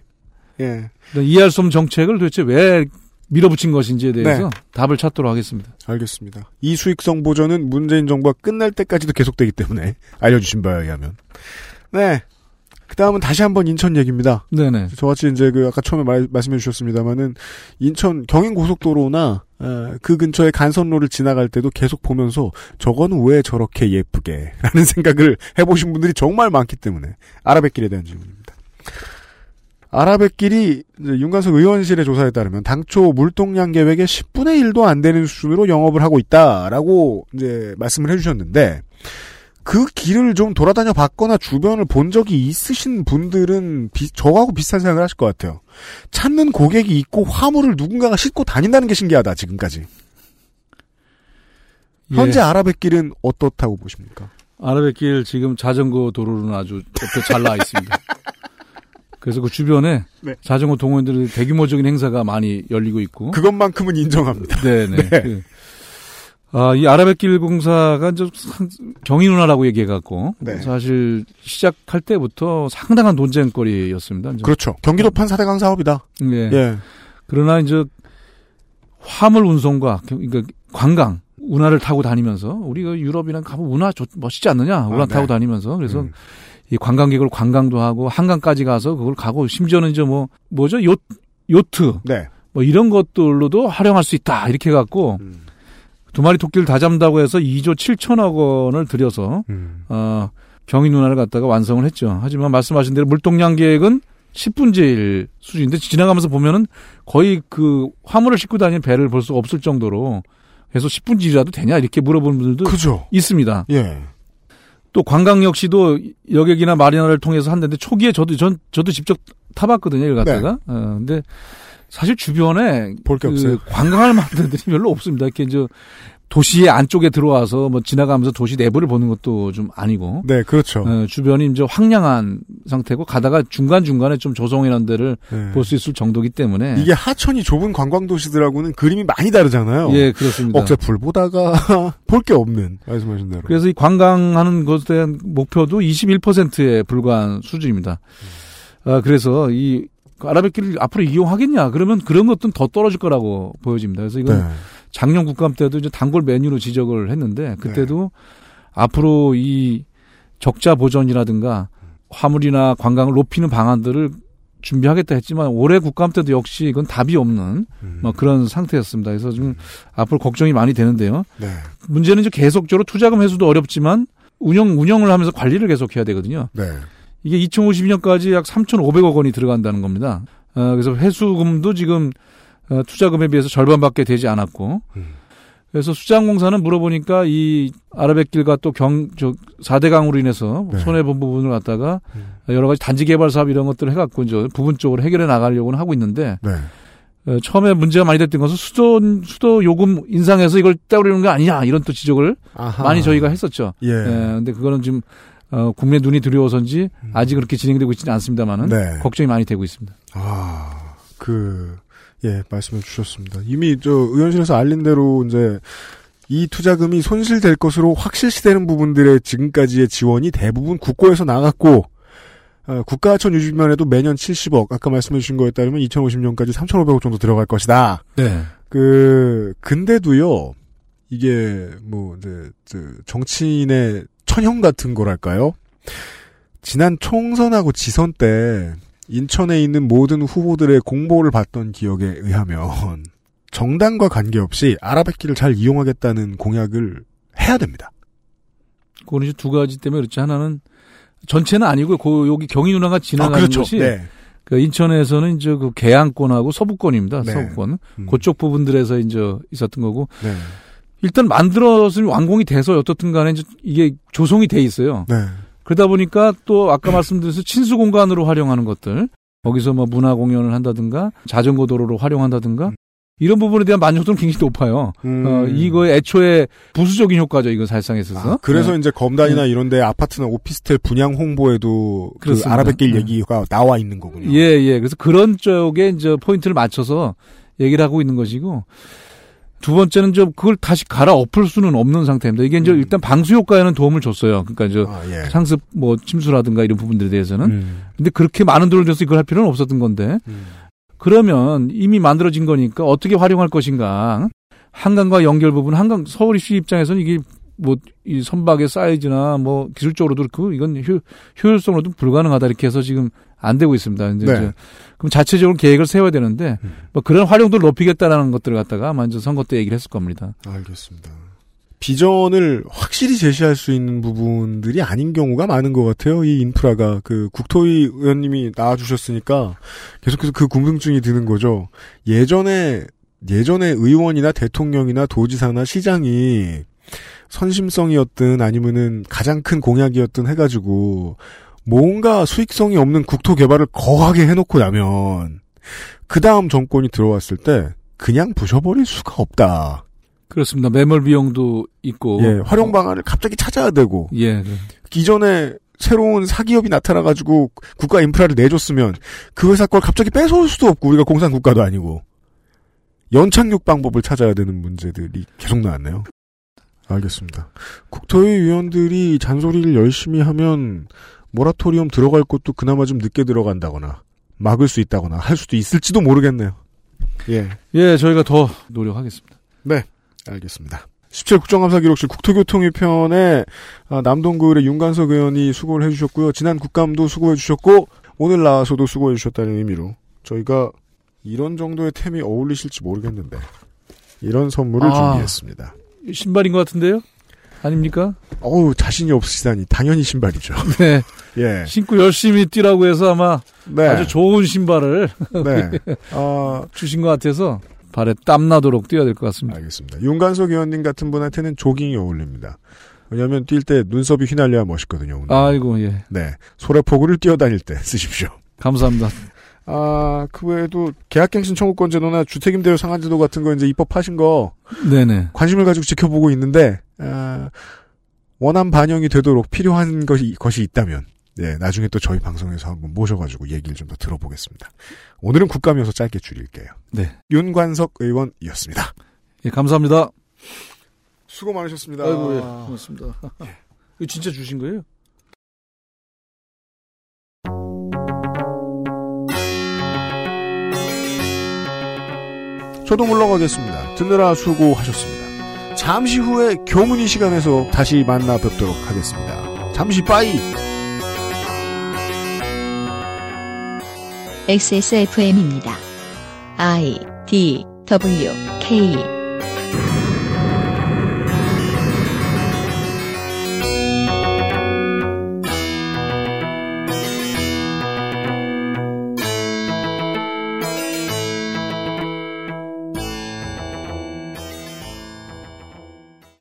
예. 이해할 수 없는 정책을 도대체 왜 밀어붙인 것인지에 대해서 네. 답을 찾도록 하겠습니다. 알겠습니다. 이 수익성 보전은 문재인 정부가 끝날 때까지도 계속되기 때문에 알려주신 바에 의하면. 네. 그 다음은 다시 한번 인천 얘기입니다. 네네. 저같이 이제 그 아까 처음에 말, 말씀해 주셨습니다만은 인천 경인 고속도로나 어, 그 근처의 간선로를 지나갈 때도 계속 보면서 저거는 왜 저렇게 예쁘게 라는 생각을 해보신 분들이 정말 많기 때문에 아라뱃길에 대한 질문입니다. 아라뱃길이 이제 윤관석 의원실의 조사에 따르면 당초 물동량 계획의 10분의 1도 안 되는 수준으로 영업을 하고 있다라고 이제 말씀을 해주셨는데 그 길을 좀 돌아다녀 봤거나 주변을 본 적이 있으신 분들은 비- 저하고 비슷한 생각을 하실 것 같아요. 찾는 고객이 있고 화물을 누군가가 싣고 다닌다는 게 신기하다 지금까지. 현재 예. 아라뱃길은 어떻다고 보십니까? 아라뱃길 지금 자전거 도로는 아주 잘 나와 있습니다. 그래서 그 주변에 네. 자전거 동호인들의 대규모적인 행사가 많이 열리고 있고. 그것만큼은 인정합니다. 네네. 네. 그, 아, 이 아라뱃길 공사가 이제 상- 경인운하라고 얘기해갖고. 네. 사실 시작할 때부터 상당한 논쟁거리였습니다. 이제. 그렇죠. 경기도판 4대강 사업이다. 예. 예. 그러나 이제 화물 운송과 경- 그러니까 관광 운하를 타고 다니면서 우리가 유럽이랑 가면 운하 좋, 멋있지 않느냐 운하 아, 네. 타고 다니면서 그래서 음. 이 관광객을 관광도 하고 한강까지 가서 그걸 가고 심지어는 이제 뭐 뭐죠 요 요트 네. 뭐 이런 것들로도 활용할 수 있다 이렇게 해갖고 음. 두 마리 토끼를 다 잡는다고 해서 2조 7천억 원을 들여서 음. 어 경인 운하를 갖다가 완성을 했죠. 하지만 말씀하신 대로 물동량 계획은 10분의 1 수준인데 지나가면서 보면은 거의 그 화물을 싣고 다니는 배를 볼 수 없을 정도로 계속 10분의 1이라도 되냐 이렇게 물어보는 분들도 그죠. 있습니다. 예. 또 관광 역시도 여객이나 마리나를 통해서 한다는데 초기에 저도 전 저도 직접 타봤거든요. 이걸 갖다가. 어, 근데 사실 주변에 볼게 그 없어요. 관광할 만한 데들이 별로 없습니다. 이렇게 이제 도시의 안쪽에 들어와서 뭐 지나가면서 도시 내부를 보는 것도 좀 아니고. 네, 그렇죠. 어, 주변이 이제 황량한 상태고 가다가 중간 중간에 좀 조성이라는 데를 네. 볼수 있을 정도기 때문에. 이게 하천이 좁은 관광 도시들하고는 그림이 많이 다르잖아요. 예, 그렇습니다. 억새 불 보다가 볼 게 없는 말씀하신 대로. 그래서 이 관광하는 것에 대한 목표도 21%에 불과한 수준입니다. 아, 그래서 이 아라뱃길을 앞으로 이용하겠냐? 그러면 그런 것들은 더 떨어질 거라고 보여집니다. 그래서 이건 네. 작년 국감 때도 이제 단골 메뉴로 지적을 했는데 그때도 앞으로 이 적자 보전이라든가 화물이나 관광을 높이는 방안들을 준비하겠다 했지만 올해 국감 때도 역시 이건 답이 없는 뭐 그런 상태였습니다. 그래서 좀 앞으로 걱정이 많이 되는데요. 네. 문제는 이제 계속적으로 투자금 회수도 어렵지만 운영 운영을 하면서 관리를 계속 해야 되거든요. 네. 이게 2052년까지 약 3,500억 원이 들어간다는 겁니다. 어, 그래서 회수금도 지금 어, 투자금에 비해서 절반밖에 되지 않았고, 그래서 수장공사는 물어보니까 이 아라뱃길과 또 경, 저, 4대 강으로 인해서 네. 손해본 부분을 갖다가 여러 가지 단지 개발 사업 이런 것들을 해갖고 이제 부분적으로 해결해 나가려고는 하고 있는데, 네. 어, 처음에 문제가 많이 됐던 것은 수도, 수도 요금 인상해서 이걸 떼버리는 거 아니냐, 이런 또 지적을 아하. 많이 저희가 했었죠. 예. 근데 그거는 지금, 어, 국내 눈이 두려워서인지 아직 그렇게 진행되고 있지는 않습니다만은 네. 걱정이 많이 되고 있습니다. 아, 그, 예, 말씀해 주셨습니다. 이미 저 의원실에서 알린 대로 이제 이 투자금이 손실될 것으로 확실시되는 부분들의 지금까지의 지원이 대부분 국고에서 나갔고, 어, 국가하천 유지면에도 매년 70억, 아까 말씀해 주신 거에 따르면 2050년까지 3,500억 정도 들어갈 것이다. 네. 그, 근데도요, 이게, 뭐, 이제, 저, 정치인의 천형 같은 거랄까요? 지난 총선하고 지선 때, 인천에 있는 모든 후보들의 공보를 봤던 기억에 의하면, 정당과 관계없이 아라뱃길을 잘 이용하겠다는 공약을 해야 됩니다. 그거는 이제 두 가지 때문에 그렇지. 하나는 전체는 아니고 그 여기 경희 누나가 지나가는 아, 그렇죠. 것이 네. 그 인천에서는 이제 그 계양권하고 서부권입니다. 네. 서부권. 음. 그쪽 부분들에서 이제 있었던 거고 네. 일단 만들어서 완공이 돼서 어떻든 간에 이제 이게 조성이 돼 있어요. 네. 그러다 보니까 또 아까 말씀드려서 친수 공간으로 활용하는 것들 거기서 뭐 문화 공연을 한다든가 자전거 도로로 활용한다든가 이런 부분에 대한 만족도는 굉장히 높아요. 음. 어, 이거 애초에 부수적인 효과죠. 이거 살상 있어서. 아, 그래서 네. 이제 검단이나 이런데 아파트나 오피스텔 분양 홍보에도 그 그렇습니다. 아라뱃길 네. 얘기가 나와 있는 거군요. 예, 예. 그래서 그런 쪽에 이제 포인트를 맞춰서 얘기를 하고 있는 것이고 두 번째는 좀 그걸 다시 갈아 엎을 수는 없는 상태입니다. 이게 이제 일단 방수 효과에는 도움을 줬어요. 그러니까 이제 음. 아, 예. 상습 뭐 침수라든가 이런 부분들에 대해서는 음. 근데 그렇게 많은 돈을 들여서 이걸 할 필요는 없었던 건데 그러면 이미 만들어진 거니까 어떻게 활용할 것인가 한강과 연결 부분 한강 서울 입시 입장에서는 이게 뭐 이 선박의 사이즈나 뭐 기술적으로도 그렇고 이건 효, 효율성으로도 불가능하다 이렇게 해서 지금 안 되고 있습니다. 이제, 네. 이제 그럼 자체적으로 계획을 세워야 되는데 뭐 그런 활용도를 높이겠다라는 것들을 갖다가 이제 선거 때 얘기를 했을 겁니다. 알겠습니다. 비전을 확실히 제시할 수 있는 부분들이 아닌 경우가 많은 것 같아요. 이 인프라가 그 국토위 의원님이 나와주셨으니까 계속해서 그 궁금증이 드는 거죠. 예전에 예전에 의원이나 대통령이나 도지사나 시장이 선심성이었든 아니면은 가장 큰 공약이었든 해가지고 뭔가 수익성이 없는 국토 개발을 거하게 해놓고 나면 그 다음 정권이 들어왔을 때 그냥 부셔버릴 수가 없다. 그렇습니다. 매몰 비용도 있고 예, 활용 방안을 갑자기 찾아야 되고 예. 네. 기존에 새로운 사기업이 나타나가지고 국가 인프라를 내줬으면 그 회사 걸 갑자기 뺏어올 수도 없고 우리가 공산 국가도 아니고 연착륙 방법을 찾아야 되는 문제들이 계속 나왔네요. 알겠습니다. 국토위 위원들이 잔소리를 열심히 하면 모라토리엄 들어갈 것도 그나마 좀 늦게 들어간다거나 막을 수 있다거나 할 수도 있을지도 모르겠네요. 예. 예, 저희가 더 노력하겠습니다. 네. 알겠습니다. 17 국정감사 기록실 국토교통위 편에 아, 남동구의 윤관석 의원이 수고를 해주셨고요. 지난 국감도 수고해주셨고 오늘 나와서도 수고해주셨다는 의미로 저희가 이런 정도의 템이 어울리실지 모르겠는데 이런 선물을 아. 준비했습니다. 신발인 것 같은데요? 아닙니까? 어우, 자신이 없으시다니. 당연히 신발이죠. 네. 예. 신고 열심히 뛰라고 해서 아마 네. 아주 좋은 신발을 네. 어, 주신 것 같아서 발에 땀 나도록 뛰어야 될 것 같습니다. 알겠습니다. 윤관석 의원님 같은 분한테는 조깅이 어울립니다. 왜냐하면 뛸 때 눈썹이 휘날려야 멋있거든요. 오늘. 아이고 예. 네. 소래포구를 뛰어다닐 때 쓰십시오. 감사합니다. 아, 그 외에도 계약갱신 청구권 제도나 주택임대료 상한제도 같은 거 이제 입법하신 거 네네. 관심을 가지고 지켜보고 있는데 아, 원안 반영이 되도록 필요한 것이 것이 있다면 네, 나중에 또 저희 방송에서 한번 모셔가지고 얘기를 좀 더 들어보겠습니다. 오늘은 국감이어서 짧게 줄일게요. 네. 윤관석 의원이었습니다. 예, 감사합니다. 수고 많으셨습니다. 아이고 예. 고맙습니다. 이거 진짜 주신 거예요? 저도 물러가겠습니다. 듣느라 수고하셨습니다. 잠시 후에 교문이 시간에서 다시 만나 뵙도록 하겠습니다. 잠시 빠이! XSFM입니다. I D W K